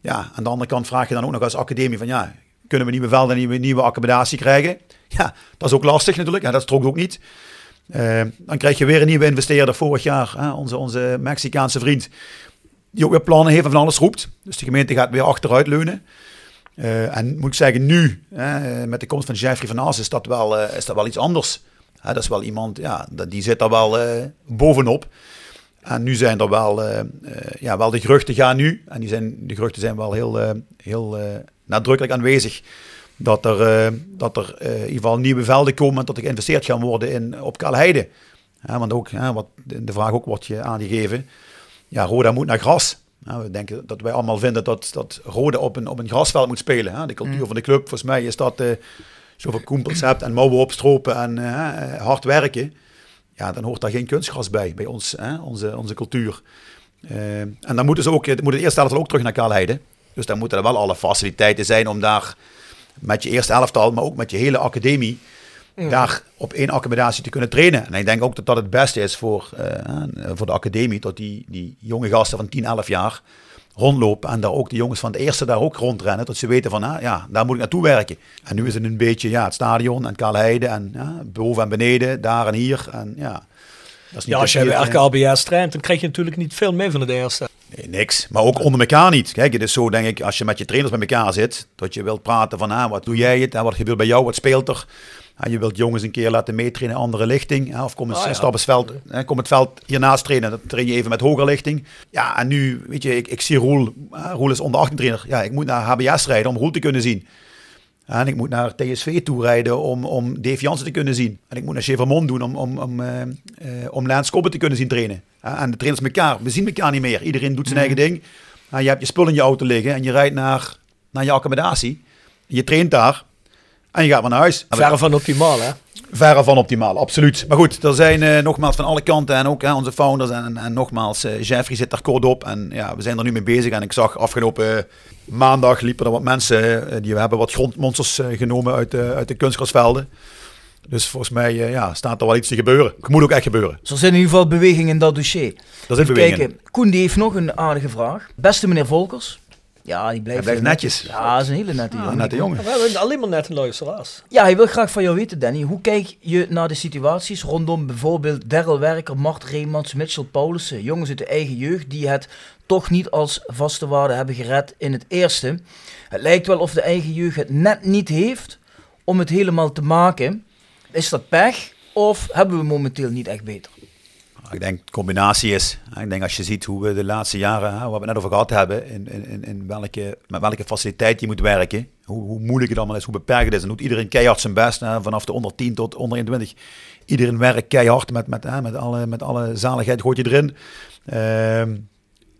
Ja, aan de andere kant vraag je dan ook nog als academie van ja, kunnen we nieuwe velden en nieuwe, nieuwe accommodatie krijgen? Ja, dat is ook lastig natuurlijk. Ja, dat strookt ook niet. Eh, dan krijg je weer een nieuwe investeerder vorig jaar. Hè, onze, onze Mexicaanse vriend. Die ook weer plannen heeft en van alles roept. Dus de gemeente gaat weer achteruit leunen. Eh, en moet ik zeggen, nu, hè, met de komst van Jeffrey van As, is dat wel, eh, is dat wel iets anders. Hè, dat is wel iemand, ja, die zit daar wel eh, bovenop. En nu zijn er wel, eh, eh, ja, wel de geruchten gaan nu. En die zijn, de geruchten zijn wel heel, eh, heel eh, nadrukkelijk aanwezig. Dat er, eh, dat er eh, in ieder geval nieuwe velden komen en dat er geïnvesteerd gaan worden in, op Kaalheide. Ja, want ook, wat in de vraag ook wordt je aangegeven. Ja, Roda moet naar gras. Nou, we denken dat wij allemaal vinden dat, dat Roda op een, op een grasveld moet spelen. Hè. De cultuur van de club, volgens mij is dat... eh zoveel koempels hebt en mouwen opstropen en hard werken. Ja, dan hoort daar geen kunstgras bij, bij ons, hè, onze, onze cultuur. En dan moeten ze ook, moet het eerste elftal ook terug naar Kaalheide. Dus dan moeten er wel alle faciliteiten zijn om daar met je eerste elftal, maar ook met je hele academie, daar op één accommodatie te kunnen trainen. En ik denk ook dat dat het beste is voor, eh, voor de academie, dat die, die jonge gasten van 10, 11 jaar rondlopen en daar ook de jongens van de eerste daar ook rondrennen, dat ze weten van, ah, ja, daar moet ik naartoe werken. En nu is het een beetje, ja, het stadion en Kaalheide en ja, boven en beneden, daar en hier. En ja, dat is niet Ja, als bij hier, eh, RKBS traint, dan krijg je natuurlijk niet veel mee van het eerste. Nee, niks. Maar ook onder elkaar niet. Kijk, het is zo, denk ik, als je met je trainers bij elkaar zit, dat je wilt praten van, ah, wat doe jij het? En wat gebeurt bij jou? Wat speelt er? Ah, je wilt jongens een keer laten meetrainen in andere lichting. ah, Of kom eens Ah, ja. stap eens veld, eh, kom het veld hiernaast trainen. Dan train je even met hoger lichting. Ja, en nu, weet je, ik, ik zie Roel. ah, Roel is onder 18 trainer. Ja, ik moet naar HBS rijden om Roel te kunnen zien. En ik moet naar TSV toe rijden om, om Dave Jansen te kunnen zien. En ik moet naar Chevermond doen om, om, om, eh, eh, om Lance te kunnen zien trainen. En de trainers elkaar, we zien elkaar niet meer. Iedereen doet zijn eigen ding. Nou, je hebt je spul in je auto liggen en je rijdt naar, naar je accommodatie. Je traint daar en je gaat maar naar huis. Verre van optimaal, hè? Verre van optimaal, absoluut. Maar goed, er zijn eh, nogmaals van alle kanten en ook hè, onze founders en, en, en nogmaals, eh, Jeffrey zit daar kort op en ja, we zijn er nu mee bezig. En ik zag afgelopen eh, maandag liepen er wat mensen, die hebben wat grondmonsters genomen uit, de uit de kunstgrasvelden. Dus volgens mij ja, staat er wel iets te gebeuren. Het moet ook echt gebeuren. Dus er zit in ieder geval beweging in dat dossier. Dat is beweging. kijken. Koen die heeft nog een aardige vraag. Beste meneer Volkers. Ja, die blijft, Hij blijft netjes. Ja, dat is een hele nette Ja, jongen. nette jongen. We hebben alleen maar net een luisteraars. Ja, hij wil graag van jou weten, Danny. Hoe kijk je naar de situaties rondom bijvoorbeeld Daryl Werker, Mart Reemans, Mitchell Paulussen, jongens uit de eigen jeugd die het toch niet als vaste waarde hebben gered in het eerste? Het lijkt wel of de eigen jeugd het net niet heeft om het helemaal te maken. Is dat pech of hebben we momenteel niet echt beter? Ik denk de combinatie is. Ik denk als je ziet hoe we de laatste jaren, waar we net over gehad hebben, in, in- in welke, met welke faciliteit je moet werken, hoe, hoe moeilijk het allemaal is, hoe beperkt het is. En doet iedereen keihard zijn best, hè, vanaf de onder 10 tot onder 21. Iedereen werkt keihard met, met, hè, met, alle, met alle zaligheid, gooit je erin. Ehm,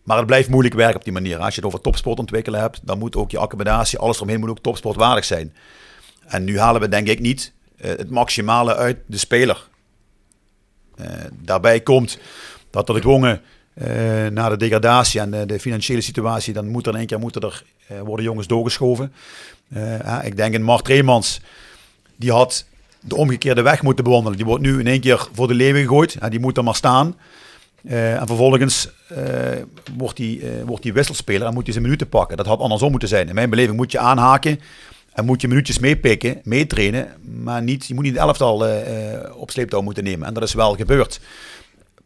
maar het blijft moeilijk werken op die manier. Als je het over topsport ontwikkelen hebt, dan moet ook je accommodatie, alles eromheen moet ook topsportwaardig zijn. En nu halen we denk ik niet eh, het maximale uit de speler. Eh, daarbij komt dat er gedwongen eh na de degradatie en de, financiële situatie, dan moet er in één keer moeten er, eh, worden jongens doorgeschoven. Ja, ik denk in Mart Reemans, die had de omgekeerde weg moeten bewandelen. Die wordt nu in één keer voor de leeuwen gegooid. Die moet er maar staan. En vervolgens wordt hij wordt die wisselspeler en moet hij zijn minuten pakken. Dat had andersom moeten zijn. In mijn beleving moet je aanhaken en moet je minuutjes meepikken, meetrainen. Maar niet, je moet niet het elftal eh, eh, op sleeptouw moeten nemen. En dat is wel gebeurd.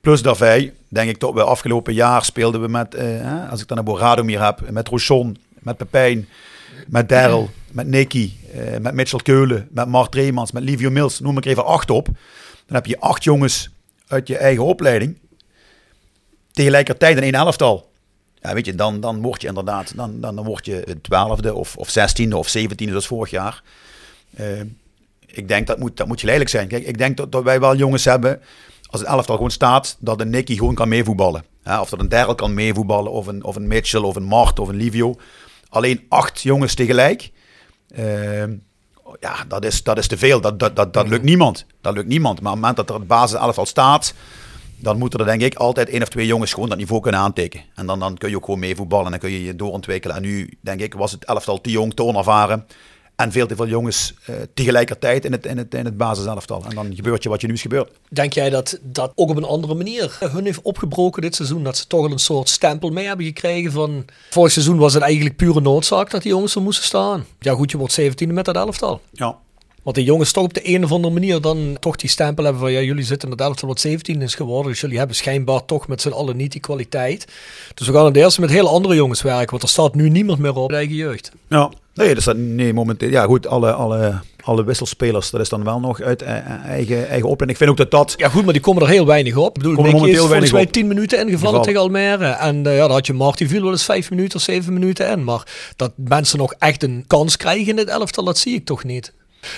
Plus daarbij, denk ik dat we afgelopen jaar speelden we met, eh, als ik dan naar Radomir heb, met Rochon, met Pepijn, met Daryl, met Nicky, met Mitchell Keulen, met Mart Reemans, met Livio Mills, noem ik even acht op. Dan heb je acht jongens uit je eigen opleiding tegelijkertijd in één elftal. Ja, weet je, dan, dan word je inderdaad, dan, dan, dan word je twaalfde of, of zestiende of zeventiende, zoals vorig jaar. Eh, ik denk dat moet, dat moet geleidelijk zijn. Kijk, ik denk dat, dat wij wel jongens hebben, als het elftal gewoon staat, dat een Nicky gewoon kan meevoetballen. Ja, of dat een Daryl kan meevoetballen, of een, of een Mitchell, of een Mart, of een Livio. Alleen acht jongens tegelijk. eh, ja, dat is, dat is te veel. Dat, dat, dat, dat lukt niemand. Dat lukt niemand. Maar op het moment dat er het basis elftal staat, dan moeten er denk ik altijd één of twee jongens gewoon dat niveau kunnen aantikken. En dan, dan kun je ook gewoon meevoetballen en dan kun je je doorontwikkelen. En nu denk ik was het elftal te jong, te onervaren. En veel te veel jongens eh, tegelijkertijd in het, in, het, in het basiselftal. En dan gebeurt je wat je nu is gebeurd. Denk jij dat dat ook op een andere manier hun heeft opgebroken dit seizoen? Dat ze toch al een soort stempel mee hebben gekregen van... Vorig seizoen was het eigenlijk pure noodzaak dat die jongens er moesten staan. Ja goed, je wordt 17e met dat elftal. Ja. Want de jongens toch op de een of andere manier dan toch die stempel hebben van ja, jullie zitten in het elftal wat 17 is geworden. Dus jullie hebben schijnbaar toch met z'n allen niet die kwaliteit. Dus we gaan het eerst met hele andere jongens werken. Want er staat nu niemand meer op de eigen jeugd. Ja, nee, dat dat, nee, momenteel. Ja, goed, alle, alle, alle wisselspelers, dat is dan wel nog uit eh, eigen, eigen opleiding. Ik vind ook dat dat. Ja, goed, maar die komen er heel weinig op. Ik bedoel, Komen Nicky is momenteel volgens weinig mij op. 10 minuten ingevallen Gevallen. tegen Almere. En eh, ja, dan had je Marty viel wel eens 5 minuten of 7 minuten in. Maar dat mensen nog echt een kans krijgen in het elftal, dat zie ik toch niet.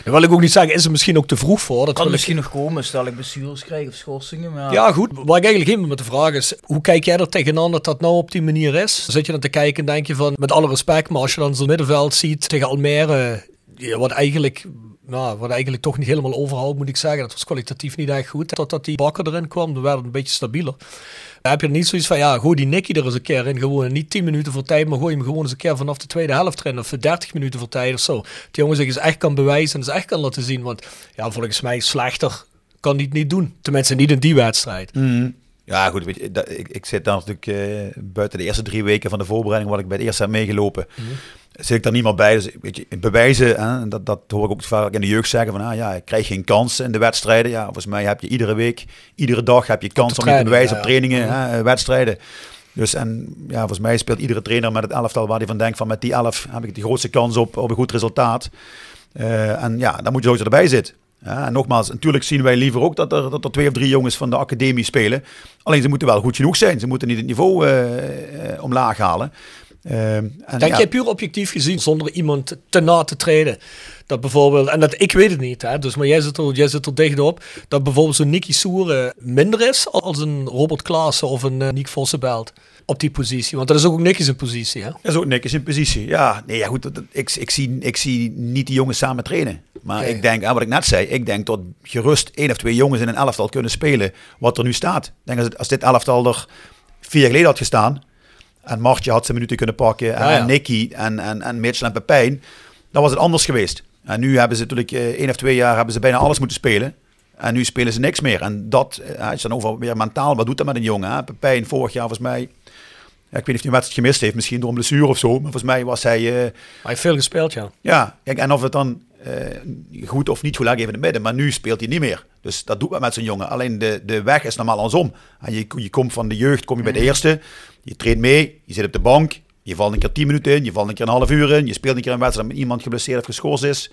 Dan wil ik ook niet zeggen, is er misschien ook te vroeg voor. Dat kan ik- misschien nog komen, stel ik blessures krijg of schorsingen. Maar Ja, goed. Waar ik eigenlijk heen met de vraag is, hoe kijk jij er tegenaan dat dat nou op die manier is? Zit je dan te kijken en denk je van, met alle respect, maar als je dan zo'n middenveld ziet tegen Almere, wat eigenlijk... Nou, wat eigenlijk toch niet helemaal overhoudt, moet ik zeggen. Dat was kwalitatief niet echt goed. Totdat die bakker erin kwam, dan werd het een beetje stabieler. Dan heb je niet zoiets van, ja, gooi die Nicky er eens een keer in. Gewoon niet 10 minuten voor tijd, maar gooi hem gewoon eens een keer vanaf de tweede helft erin. Of 30 minuten voor tijd of zo. Die jongen zich eens echt kan bewijzen en eens echt kan laten zien. Want ja, volgens mij slechter kan hij het niet doen. Tenminste, niet in die wedstrijd. Ja, goed. Weet je, dat, ik, ik zit daar natuurlijk eh, buiten de eerste drie weken van de voorbereiding, wat ik bij het eerste heb meegelopen. Zit ik daar niet meer bij. Dus weet je, bewijzen, hè, en dat, dat hoor ik ook vaak in de jeugd zeggen: van ah, ja, ik krijg geen kansen in de wedstrijden. Ja, volgens mij heb je iedere week, iedere dag heb je kans om je te bewijzen ja, op ja. trainingen, hè, wedstrijden. Dus en ja, volgens mij speelt iedere trainer met het elftal waar hij van denkt: van met die elf heb ik de grootste kans op, op een goed resultaat. Eh, en ja, dan moet je sowieso erbij zitten. Ja, en nogmaals, natuurlijk zien wij liever ook dat er, dat er twee of drie jongens van de academie spelen. Alleen ze moeten wel goed genoeg zijn. Ze moeten niet het niveau eh, eh, omlaag halen. Eh, en Denk ja, jij puur objectief gezien, zonder iemand te na te treden, dat bijvoorbeeld, en dat ik weet het niet, hè, dus, maar jij zit, er, jij zit er dicht op, dat bijvoorbeeld zo'n Nicky Soere minder is als een Robert Klaassen of een uh, Nick Vossenbelt op die positie? Want dat is ook Nicky zijn positie, hè? Dat is ook netjes in positie. Ja, nee, ja goed. dat- dat- Ik, ik, zie, ik zie niet die jongens samen trainen. Maar ik denk, aan wat ik net zei, ik denk dat gerust één of twee jongens in een elftal kunnen spelen wat er nu staat. Ik denk als, als dit elftal er vier jaar geleden had gestaan en Martje had zijn minuten kunnen pakken en, Ja, ja. en Nicky en, en, en Mitchell en Pepijn, dan was het anders geweest. En nu hebben ze natuurlijk eh, één of twee jaar hebben ze bijna alles moeten spelen. En nu spelen ze niks meer. En dat, eh, als je dan over weer mentaal, wat doet dat met een jongen? Hè? Pepijn vorig jaar volgens mij ja, ik weet niet of hij een wedstrijd gemist heeft, misschien door een blessure of zo. Maar volgens mij was hij... eh, Hij heeft veel gespeeld, ja. ja, kijk, en of het dan eh, goed of niet goed even in het midden. Maar nu speelt hij niet meer. Dus dat doet wat met zo'n jongen. Alleen de, de weg is normaal andersom. En je, je komt van de jeugd, kom je bij de eerste. Je traint mee, je zit op de bank. Je valt een keer 10 minuten in, je valt een keer een half uur in. Je speelt een keer een wedstrijd met iemand geblesseerd of geschorst is.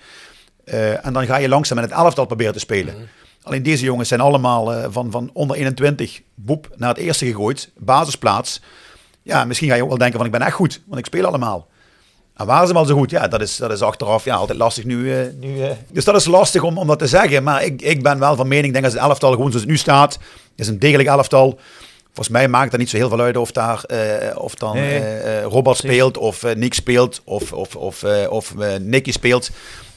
Eh, en dan ga je langzaam met het elftal proberen te spelen. Alleen deze jongens zijn allemaal eh, van, van onder 21 boep naar het eerste gegooid. Basisplaats. Ja, misschien ga je ook wel denken van ik ben echt goed, want ik speel allemaal. En waren ze wel zo goed? Ja, dat is, dat is achteraf ja, altijd lastig nu. eh, nu eh. Dus dat is lastig om, om dat te zeggen. Maar ik, ik ben wel van mening, ik denk als het elftal gewoon zoals het nu staat, is een degelijk elftal. Volgens mij maakt het niet zo heel veel uit of, daar, eh, of dan Nee. speelt, of Nick speelt, of, of, of, of Nicky speelt.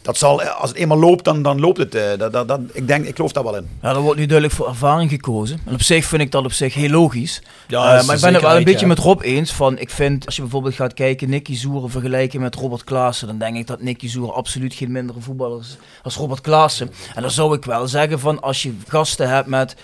Dat zal, als het eenmaal loopt, dan, dan loopt het. eh, dat, dat, dat, ik, denk, ik geloof daar wel in. Ja, er wordt nu duidelijk voor ervaring gekozen. En op zich vind ik dat op zich heel logisch. Ja, Eh, maar ik ben het wel een beetje ja. met Rob eens. Van, ik vind, als je bijvoorbeeld gaat kijken, Nicky Zoeren vergelijken met Robert Klaassen, dan denk ik dat Nicky Zoeren absoluut geen mindere voetballer is als Robert Klaassen. En dan zou ik wel zeggen van, als je gasten hebt met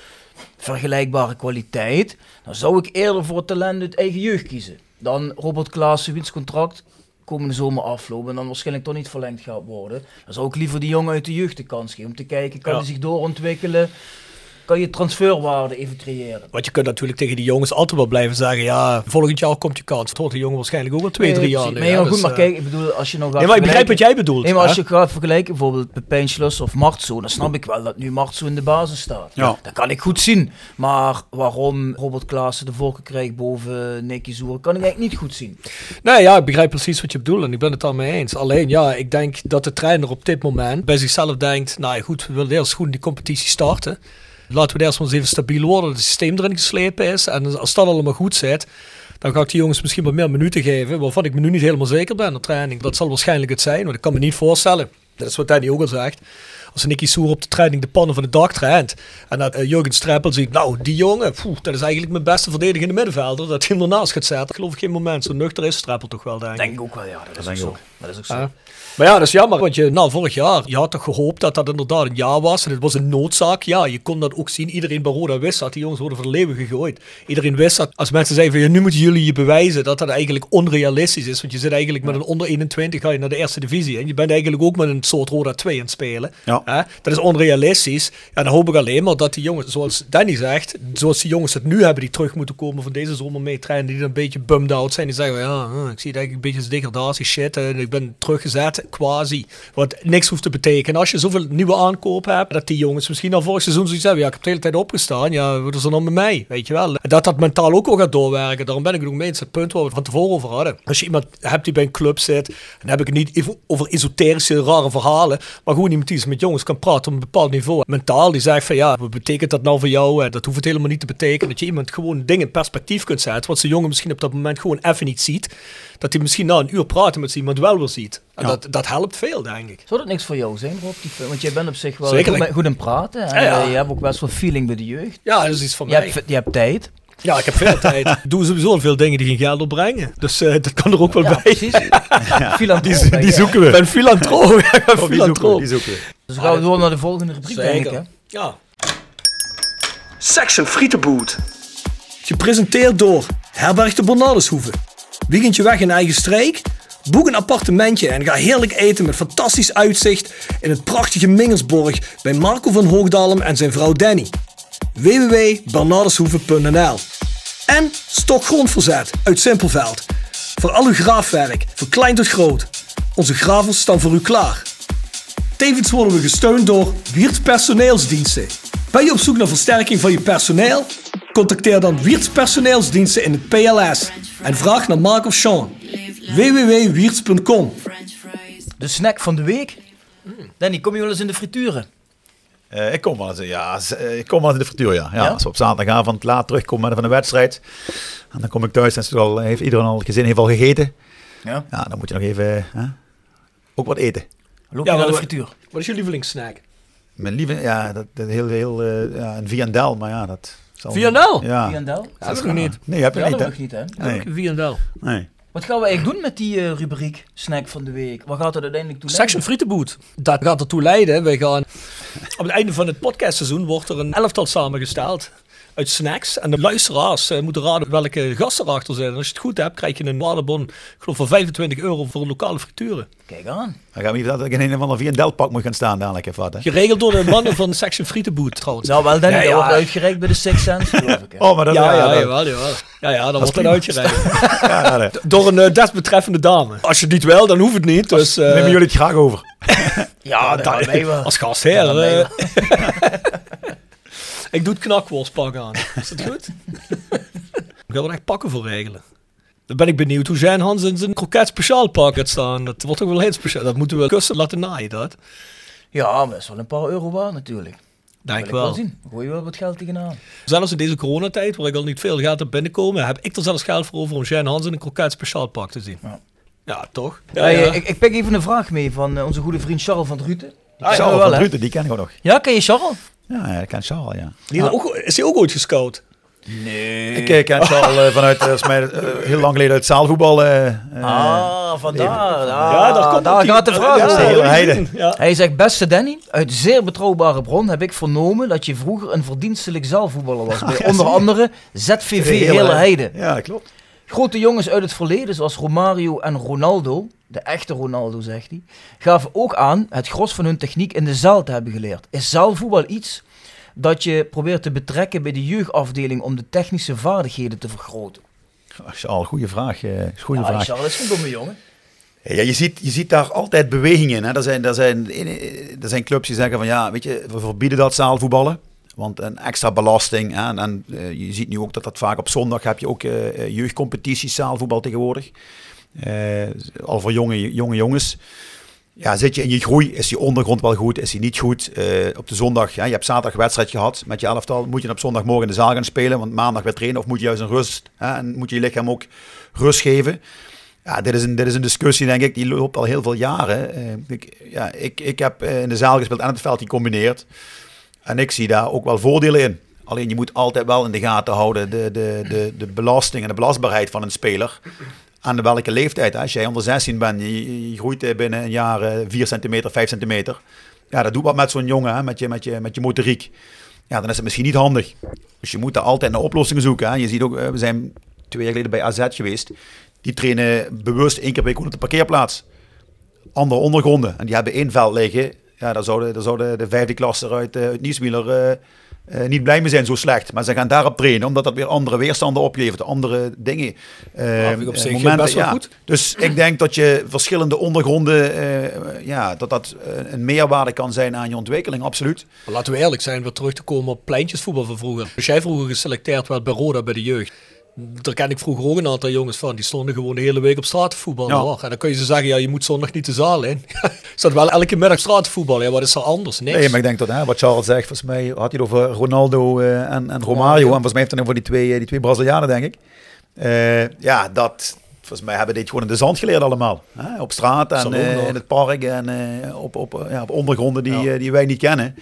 vergelijkbare kwaliteit, dan zou ik eerder voor het talent uit eigen jeugd kiezen. Dan Robert Klaassen, wiens contract komende zomer aflopen en dan waarschijnlijk toch niet verlengd gaat worden. Dan zou ik liever die jongen uit de jeugd de kans geven om te kijken, kan Ja. hij zich doorontwikkelen? Kan je transferwaarde even creëren? Want je kunt natuurlijk tegen die jongens altijd wel blijven zeggen, ja, volgend jaar komt je kans. Het hoort de jongen waarschijnlijk ook wel twee, Nee, drie jaar Nee, maar goed, dus, maar eh, kijk, ik bedoel, als je nou gaat Nee, maar ik begrijp wat jij bedoelt. Nee, maar als je gaat vergelijken, bijvoorbeeld Pepijn Schluss of Martso, dan snap ik wel dat nu Martso in de basis staat. Ja. Dat kan ik goed zien. Maar waarom Robert Klaassen de voorkeur krijgt boven Nicky Zoer, kan ik eigenlijk niet goed zien. Nee, ja, ik begrijp precies wat je bedoelt en ik ben het daarmee eens. Alleen, ja, ik denk dat de trainer op dit moment bij zichzelf denkt, nou goed, we willen eerst goed in die competitie starten. Laten we eerst maar eens even stabiel worden, dat het systeem erin geslepen is. En als dat allemaal goed zit, dan ga ik die jongens misschien wat meer minuten geven, waarvan ik me nu niet helemaal zeker ben op training. Dat zal waarschijnlijk het zijn, want ik kan me niet voorstellen. Dat is wat Danny ook al zegt. Als Nicky Soer op de training de pannen van de dak traint. En dat uh, Jurgen Streppel ziet, nou, die jongen, poeh, dat is eigenlijk mijn beste verdedigende middenvelder. Dat hij hem ernaast gaat zetten. Ik geloof ik geen moment. Zo nuchter is Streppel toch wel, denk ik. Denk ik ook wel, ja. Dat, Dat is denk ik ook dat is ook zo. Ja. Maar ja, dat is jammer, want je, nou, vorig jaar, je had toch gehoopt dat dat inderdaad een jaar was. En het was een noodzaak. Ja, je kon dat ook zien. Iedereen bij Roda wist dat. Die jongens worden voor de leeuwen gegooid. Iedereen wist dat. Als mensen zeiden van, ja, nu moeten jullie je bewijzen dat dat eigenlijk onrealistisch is. Want je zit eigenlijk met een onder 21, ga je naar de eerste divisie. En je bent eigenlijk ook met een soort Roda 2 aan het spelen. Ja. Dat is onrealistisch. Ja, dan hoop ik alleen maar dat die jongens, zoals Danny zegt, zoals die jongens het nu hebben, die terug moeten komen van deze zomer mee trainen, die dan een beetje bummed out zijn. Die zeggen, ja, ik zie het eigenlijk een beetje als degradatie shit. En ik ben teruggezet, quasi. Wat niks hoeft te betekenen. Als je zoveel nieuwe aankopen hebt, dat die jongens misschien al vorig seizoen zoiets hebben. Ja, ik heb de hele tijd opgestaan. Ja, wat is er dan met mij? Weet je wel. En dat dat mentaal ook al gaat doorwerken. Daarom ben ik ook mee eens. Het punt waar we het van tevoren over hadden. Als je iemand hebt die bij een club zit, dan heb ik het niet over esoterische, rare verhalen. Maar gewoon iemand die eens met jongens kan praten op een bepaald niveau. Mentaal, die zegt van ja, wat betekent dat nou voor jou? En dat hoeft het helemaal niet te betekenen. Dat je iemand gewoon dingen in perspectief kunt zetten. Wat zijn jongen misschien op dat moment gewoon even niet ziet. Dat hij misschien na een uur praten met iemand wel ziet. En Ja. dat, dat helpt veel, denk ik. Zou dat niks voor jou zijn, Rob? Die film? Want jij bent op zich wel Zeker. goed, met- goed in praten. En Ja, ja. je hebt ook best wel feeling bij de jeugd. Ja, dat is iets van Je mij. hebt, je hebt tijd. Ja, ik heb veel tijd. Ik doe sowieso veel dingen die geen geld opbrengen. Dus eh, dat kan er ook wel Ja, bij. precies. Filantroop, Die, ja. zoeken Ik we. ben filantroop. Ja, ik ben Oh, die zoeken we. filantroop. Die zoeken we. Dus gaan we door naar de volgende rubriek, denk ik. Hè? Zeker. Ja. Section Frietenboot. Gepresenteerd door Herberg de Bernardeshoeve. Weekendje weg in eigen streek? Boek een appartementje en ga heerlijk eten met fantastisch uitzicht in het prachtige Mingersborg bij Marco van Hoogdalem en zijn vrouw Danny. www.bernardeshoeve.nl En Stokgrondverzet uit Simpelveld. Voor al uw graafwerk, van klein tot groot. Onze gravels staan voor u klaar. Tevens worden we gesteund door Wiert's Personeelsdiensten. Ben je op zoek naar versterking van je personeel? Contacteer dan Wiert's Personeelsdiensten in het PLS en vraag naar Mark of Sean. www.wierts.com De snack van de week. Danny, kom je wel eens in de frituren? Eh, ik kom wel eens, ja, eh, ik kom wel eens in de frituur, ja. ja. Ja? Als we op zaterdagavond laat terugkomen van de wedstrijd. En dan kom ik thuis en het al, heeft iedereen al gezin heeft al gegeten. Ja. Ja, dan moet je nog even eh, ook wat eten. Loop Ja, je naar de frituur? Wat is je lievelingssnack? Mijn lieve, ja, dat, dat heel, heel, eh, ja, een viandel, maar ja, dat... zal- Viandel? Ja. Viandel? Ja, dat is nog niet. Nee, heb je Ja, niet, dat hè? nog niet, hè? Nee. Viandel. nee. Wat gaan we eigenlijk doen met die eh, rubriek snack van de week? Wat gaat het uiteindelijk toe Section Frietenboot. Dat gaat ertoe leiden. Wij gaan op het einde van het podcastseizoen wordt er een elftal samengesteld. Uit snacks. En de luisteraars eh, moeten raden welke gasten erachter zijn. En als je het goed hebt, krijg je een waardebon. Ik geloof van 25 euro voor lokale frituren. Kijk aan. Dan gaan we niet dat ik in een of ander viandelpak moet gaan staan dadelijk even wat, hè? Geregeld door de mannen van Section Frietenboot trouwens. Nou, wel Danny, Ja, dat ja. wordt uitgereikt bij de Six Sense, geloof ik. hè? Oh, maar dat... ja, ja, dat- jawel, jawel. Ja, ja, dan wordt dat prima. uitgereikt. ja, ja, dat- Door een eh, desbetreffende dame. Als je het niet wil, dan hoeft het niet. Dus, eh, nemen jullie het graag over. Ja, dat wij wel. Als gastheer. Ja, dat ben je eh. Ik doe het knakworstpak aan. Is dat goed? Ik ga er echt pakken voor regelen. Dan ben ik benieuwd hoe Jean Hans in zijn kroket speciaal pak gaat staan. Dat wordt toch wel heel speciaal. Dat moeten we kussen laten naaien, dat. Ja, maar dat is wel een paar euro waard natuurlijk. Denk Wil ik wel wel. zien. Gooi je wel wat geld tegenaan. Zelfs in deze coronatijd, waar ik al niet veel geld heb binnenkomen, heb ik er zelfs geld voor over om Jean Hans in een kroket speciaal pak te zien. Ja. Ja, toch? Ja, Ik, ik pik even een vraag mee van eh, onze goede vriend Charles van Druten. Ah, Charles we van wel, hè? Druten, die ken ik ook nog. Ja, ken je Charles? Ja, ik ken Charles, ja. Die is ook- is hij ook ooit gescout? Nee. Ik eh, ken Charles eh, vanuit, eh, volgens mij, eh, heel lang geleden uit zaalvoetbal. eh, eh, ah, vandaar. Ja, daar komt daar gaat de vraag Ja, Ja. Hij zegt, beste Danny, uit zeer betrouwbare bron heb ik vernomen dat je vroeger een verdienstelijk zaalvoetballer was. Bij ja, onder andere ZVV Hele Heide. Ja, klopt. Grote jongens uit het verleden, zoals Romario en Ronaldo, de echte Ronaldo zegt hij, gaven ook aan het gros van hun techniek in de zaal te hebben geleerd. Is zaalvoetbal iets dat je probeert te betrekken bij de jeugdafdeling om de technische vaardigheden te vergroten? Charles, goede vraag. eh, goede Ja, vraag. Charles is een domme jongen. Ja, je, ziet, je ziet daar altijd bewegingen in. Hè. Er, zijn, er, zijn, er zijn clubs die zeggen van ja, weet je, we verbieden dat zaalvoetballen. Want een extra belasting. Hè. En, en, eh, je ziet nu ook dat dat vaak op zondag heb je ook eh, eh, jeugdcompetities zaalvoetbal tegenwoordig. Al voor jonge, jonge jongens. Ja, zit je in je groei, is je ondergrond wel goed, is hij niet goed? Op de zondag, ja, je hebt zaterdag wedstrijd gehad met je elftal. Moet je op zondagmorgen in de zaal gaan spelen, want maandag weer trainen? Of moet je juist een rust, hè, en moet je je lichaam ook rust geven? Ja, dit is, een, dit is een discussie, denk ik, die loopt al heel veel jaren. Ik, ja, ik, ik heb in de zaal gespeeld en het veld gecombineerd. En ik zie daar ook wel voordelen in. Alleen je moet altijd wel in de gaten houden de, de, de, de belasting en de belastbaarheid van een speler. aan welke leeftijd. Als jij onder 16 bent, je, groeit eh, binnen een jaar eh, 4 centimeter, 5 centimeter. Ja, dat doet wat met zo'n jongen? Met, je, met, je, met je motoriek. Ja, dan is het misschien niet handig. Dus je moet daar altijd naar oplossingen zoeken. Hè? Je ziet ook, eh, we zijn twee jaar geleden bij AZ geweest. Die trainen bewust één keer per week op de parkeerplaats. Andere ondergronden. En die hebben één veld liggen. Ja, daar zouden, daar zouden de vijfde klasse uit, uh, uit eh, eh, niet blij mee zijn, zo slecht. Maar ze gaan daarop trainen, omdat dat weer andere weerstanden oplevert. Andere dingen. eh, vind ik op eh, zich best wel goed. Dus ik denk dat je verschillende ondergronden, eh, ja, dat dat eh, een meerwaarde kan zijn aan je ontwikkeling, absoluut. Maar laten we eerlijk zijn, weer terug te komen op pleintjesvoetbal van vroeger. Als jij vroeger geselecteerd werd bij Roda bij de jeugd. Daar ken ik vroeger ook een aantal jongens van. Die stonden gewoon de hele week op straat te voetballen. Ja. hoor. En dan kun je ze zeggen, ja, je moet zondag niet de zaal in. Zat wel elke middag straat te voetballen. Ja, wat is er anders? Niks. Nee, maar ik denk dat, hè, wat Charles zegt, volgens mij had hij het over Ronaldo eh, en, en Romario. En volgens mij heeft hij het over die twee, eh, die twee Brazilianen, denk ik. Eh, ja, dat, volgens mij hebben dit gewoon in de zand geleerd allemaal. Hè? Op straat en in het park en op, op, ja, op ondergronden die, die wij niet kennen.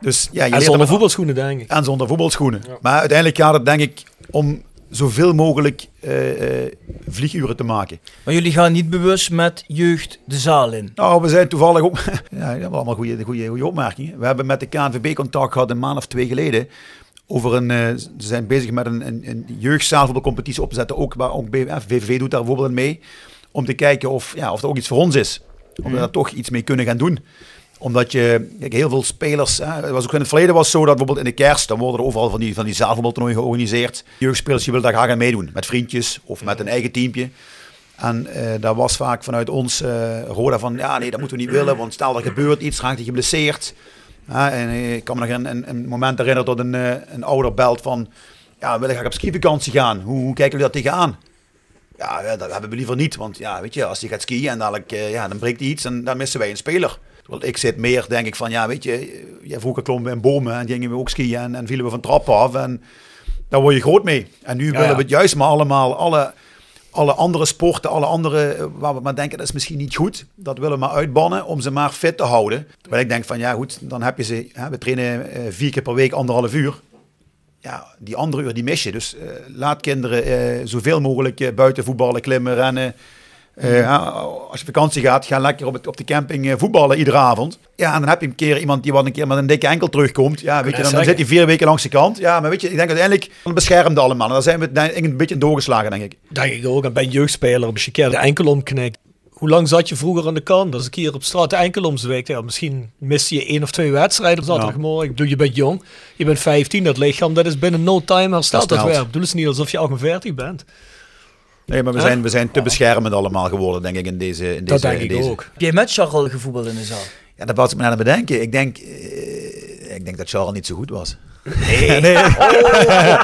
Dus ja, je en zonder er- voetbalschoenen, denk ik. En zonder voetbalschoenen. Maar uiteindelijk gaat het denk ik om zoveel mogelijk eh, eh, vlieguren te maken. Maar jullie gaan niet bewust met jeugd de zaal in. Nou, we zijn toevallig ook. ja, dat hebben allemaal goede, goede, goede opmerkingen. We hebben met de KNVB contact gehad een maand of twee geleden. Over een, eh, ze zijn bezig met een, een, een jeugdzaalvoetbalcompetitie op te zetten. Ook, waar ook BVF, VVV doet daar bijvoorbeeld mee. Om te kijken of, ja, of er ook iets voor ons is. Of we daar toch iets mee kunnen gaan doen. Omdat je, heel veel spelers. Hè, was ook in het verleden was zo dat bijvoorbeeld in de kerst. dan worden er overal van die, van die zaalvoetbaltoernooien georganiseerd. Jeugdspelers die willen daar graag aan meedoen. Met vriendjes of met een eigen teampje. En eh daar was vaak vanuit ons eh Roda van, ja nee, dat moeten we niet willen, want stel er gebeurt iets, raakt hij geblesseerd. En eh, ik kan me nog een, een, moment herinneren dat een, een ouder belt van, ja, willen graag op skivakantie gaan. Hoe, hoe kijken jullie dat tegenaan? Ja, dat hebben we liever niet, want ja, weet je, als hij gaat skiën en dadelijk, ja, dan breekt hij iets en dan missen wij een speler. Terwijl ik zit meer, denk ik van, ja, weet je, jij vroeger klommen we in bomen en gingen we ook skiën en, en vielen we van trappen af en daar word je groot mee. En nu willen ja. we het juist maar allemaal, alle, alle andere sporten, alle andere, eh, waar we maar denken dat is misschien niet goed, dat willen we maar uitbannen om ze maar fit te houden. Terwijl ik denk van, ja goed, dan heb je ze, hè, we trainen eh, vier keer per week anderhalf uur. Ja, die andere uur die mis je. Dus eh, laat kinderen eh, zoveel mogelijk buiten voetballen, klimmen, rennen. Eh, als je vakantie gaat, ga lekker op, het, op de camping eh, voetballen iedere avond. Ja, en dan heb je een keer iemand die wat een keer met een dikke enkel terugkomt. Ja, weet je, dan, dan zit hij vier weken langs de kant. Ja, maar weet je, ik denk uiteindelijk beschermd allemaal. En daar zijn we denk een beetje in doorgeslagen, denk ik. Denk ik ook. En bij een jeugdspeler, als je een keer de enkel omknikt. Hoe lang zat je vroeger aan de kant? Als ik hier op straat de enkel omzweekt, ja, misschien miste je één of twee wedstrijden op zaterdagmorgen. Ik bedoel, je bent jong, je bent 15, dat lichaam, dat is binnen no time hersteld. Dat Hersteld. weer. Ik bedoel, het is niet alsof je 48 bent. Nee, maar we zijn, we zijn te beschermend allemaal geworden, denk ik, in deze... In Dat deze, denk in ik deze. ook. Heb jij met Charles gevoetbald in de zaal? Ja, dat was ik me aan het bedenken. Ik denk, eh, ik denk dat Charles niet zo goed was. Nee. nee. Oh,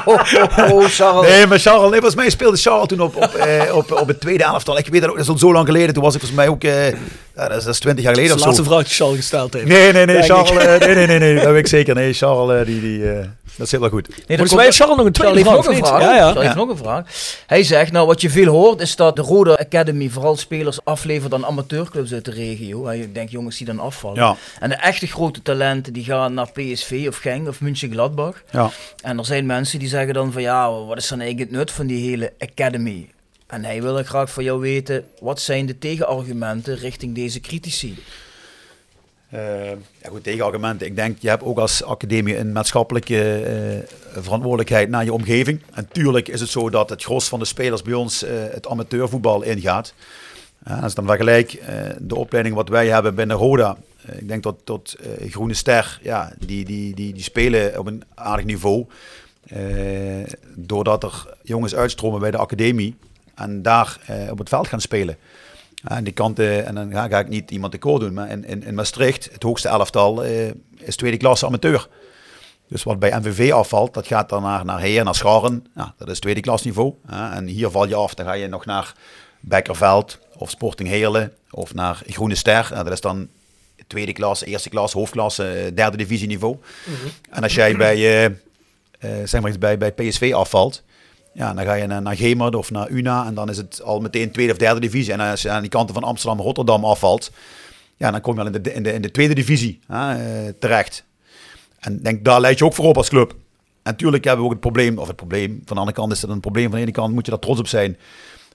oh, oh, oh, Charles. Nee, maar Charles, nee, volgens mij speelde Charles toen op, op, eh, op, op het tweede elftal. Ik weet dat ook, dat is al zo lang geleden. Toen was ik volgens mij ook, eh, ja, dat is, dat is 20 jaar geleden Dat is de of laatste zo. vraag die Charles gesteld heeft. Nee, nee, nee, Charles, eh, nee, nee, nee, nee, dat weet ik zeker. Nee, Charles, eh, die, die, eh, dat zit wel goed. Nee, Volgens mij heeft Charles nog een tweede vraag, nog een niet? vraag. Ja, ja. Charles heeft nog een vraag. Hij zegt, nou wat je veel hoort is dat de Rode Academy vooral spelers aflevert aan amateurclubs uit de regio. En je denkt jongens die dan afvallen. Ja. En de echte grote talenten die gaan naar PSV of Genk of München-Gladbach. Ja. En er zijn mensen die zeggen dan van ja, wat is dan eigenlijk het nut van die hele Academy? En hij wil graag van jou weten, wat zijn de tegenargumenten richting deze critici? Eh, ja, goed. Ik denk, je hebt ook als academie een maatschappelijke eh, verantwoordelijkheid naar je omgeving. En tuurlijk is het zo dat het gros van de spelers bij ons eh, het amateurvoetbal ingaat. Als ik dan vergelijk de opleiding wat wij hebben binnen Roda. ik denk tot eh, Groene Ster, ja, die, die, die, die spelen op een aardig niveau. Doordat er jongens uitstromen bij de academie en daar op het veld gaan spelen. Ja, aan die kanten, en dan ga, ga ik niet iemand tekort doen, maar in, in, in Maastricht, het hoogste elftal, eh, is tweede klasse amateur. Dus wat bij MVV afvalt, dat gaat dan naar, naar Heer, naar Scharren. Ja, dat is tweede klasniveau. Ja, en hier val je af, dan ga je nog naar Bekkerveld of Sporting Heerlen of naar Groene Ster. Dat is dan tweede klas, eerste klas, hoofdklasse, eh, derde divisieniveau. En als jij bij, eh, eh, zeg maar eens bij, bij PSV afvalt, ja, dan ga je naar, naar of naar Una en dan is het al meteen tweede of derde divisie. En als je aan die kanten van Amsterdam, Rotterdam afvalt, ja, dan kom je al in de, in de, in de tweede divisie hè, eh, terecht. En denk, daar leid je ook voor op als club. En natuurlijk hebben we ook het probleem, of het probleem, van de andere kant is het een probleem. Van de ene kant moet je daar trots op zijn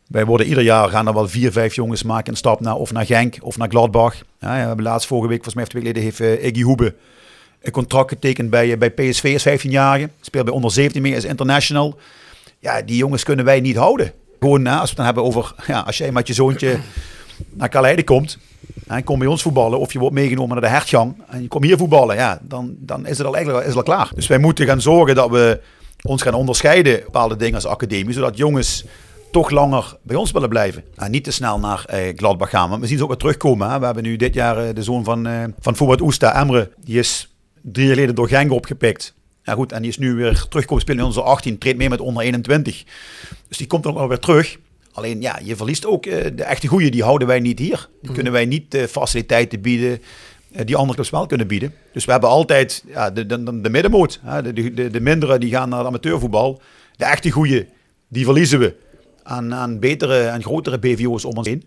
Wij worden ieder jaar, gaan er wel vier, vijf jongens maken een stap naar, of naar Genk of naar Gladbach. Ja, we hebben laatst vorige week, volgens mij twee geleden, heeft uh, Iggy Hoebe een contract getekend bij, bij PSV als 15-jarige. Speelt bij onder 17 mee, is international. Ja, die jongens kunnen wij niet houden. Gewoon, als we het dan hebben over, ja, als jij met je zoontje naar Kaleide komt, en kom bij ons voetballen, of je wordt meegenomen naar de hertgang en je komt hier voetballen, ja, dan, dan is het al eigenlijk is het al klaar. Dus wij moeten gaan zorgen dat we ons gaan onderscheiden, bepaalde dingen als academie, zodat jongens toch langer bij ons willen blijven. En niet te snel naar eh, Gladbach gaan. Want we zien ze ook weer terugkomen. Hè. We hebben nu dit jaar eh, de zoon van, eh, van Oesta, Emre. Die is drie jaar geleden door Genk opgepikt. Ja goed, en die is nu weer terugkomen spelen in onze 18. Treedt mee met onder 21. Dus die komt ook nog weer terug. Alleen ja, je verliest ook uh, de echte goeie. Die houden wij niet hier. Die mm. kunnen wij niet uh, faciliteiten bieden die andere clubs wel kunnen bieden. Dus we hebben altijd ja, de, de, de middenmoot. Hè. De, de, de mindere die gaan naar amateurvoetbal. De echte goeie, die verliezen we aan, aan betere en grotere BVO's om ons heen.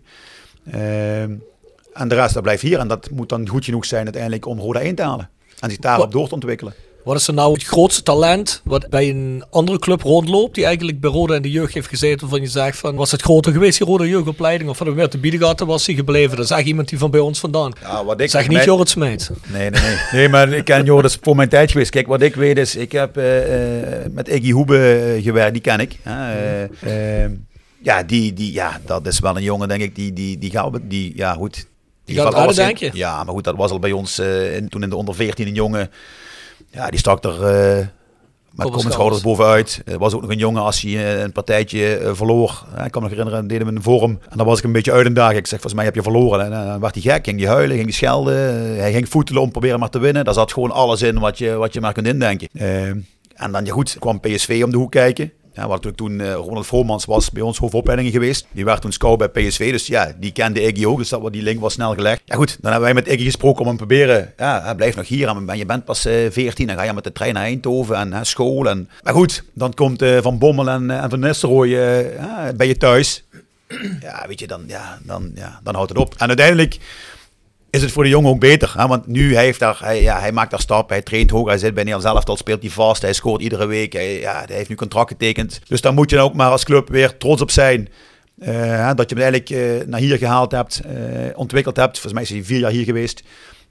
Uh, en de rest dat blijft hier. En dat moet dan goed genoeg zijn uiteindelijk om Roda 1 te halen. En zich daarop door te ontwikkelen. Wat is er nou het grootste talent wat bij een andere club rondloopt, die eigenlijk bij Roda in de jeugd heeft gezeten, waarvan je zegt van, was het groter geweest, die Roda jeugdopleiding, of meer te bieden gehad, was hij gebleven? Dat is echt iemand die van bij ons vandaan. Ja, wat ik zeg niet met... Jorrit Smeet. Nee, nee, nee. nee, maar ik ken Jorrit voor mijn tijd geweest. Kijk, wat ik weet is, ik heb uh, met Iggy Hoebe gewerkt, die ken ik. Uh, ja, die, die, ja, dat is wel een jongen, denk ik, die, die, die gaat, die, ja, goed. Die, die gaat alles denk je? Ja, maar goed, dat was al bij ons in, toen in de onder 14 een jongen. Ja, die stak er uh, met kom schouders bovenuit. Er was ook nog een jongen als hij uh, een partijtje uh, verloor. ik kan me nog herinneren, deden we een vorm. En dan was ik een beetje uit een dag. Ik zeg, volgens mij heb je verloren. En dan werd hij gek, ging hij huilen, ging hij schelden. hij ging voetelen om proberen maar te winnen. Daar zat gewoon alles in wat je, wat je maar kunt indenken. en dan, ja goed, kwam PSV om de hoek kijken. Ja, toen uh, Ronald Vromans was bij ons hoofdopleiding geweest. Die werd toen scout bij PSV. Dus ja, die kende Iggy ook. Dus dat, die link was snel gelegd. Ja goed, dan hebben wij met Iggy gesproken om hem te proberen. Ja, hij blijft nog hier. En je bent pas uh, 14. Dan ga je met de trein naar Eindhoven en school. En... Maar goed, dan komt uh, Van Bommel en, en Van Nistelrooy bij je thuis. Ja, weet je, dan, ja, dan, ja, dan houdt het op. En uiteindelijk is het voor de jongen ook beter. Hè? Want nu hij heeft daar, hij, ja, hij maakt daar stap, hij traint hoog, hij zit bij Nederland zelf, al speelt hij vast, hij scoort iedere week, hij, ja, hij heeft nu contract getekend. Dus daar moet je ook maar als club weer trots op zijn. Uh, dat je hem eigenlijk uh, naar hier gehaald hebt, uh, ontwikkeld hebt. Volgens mij is hij vier jaar hier geweest.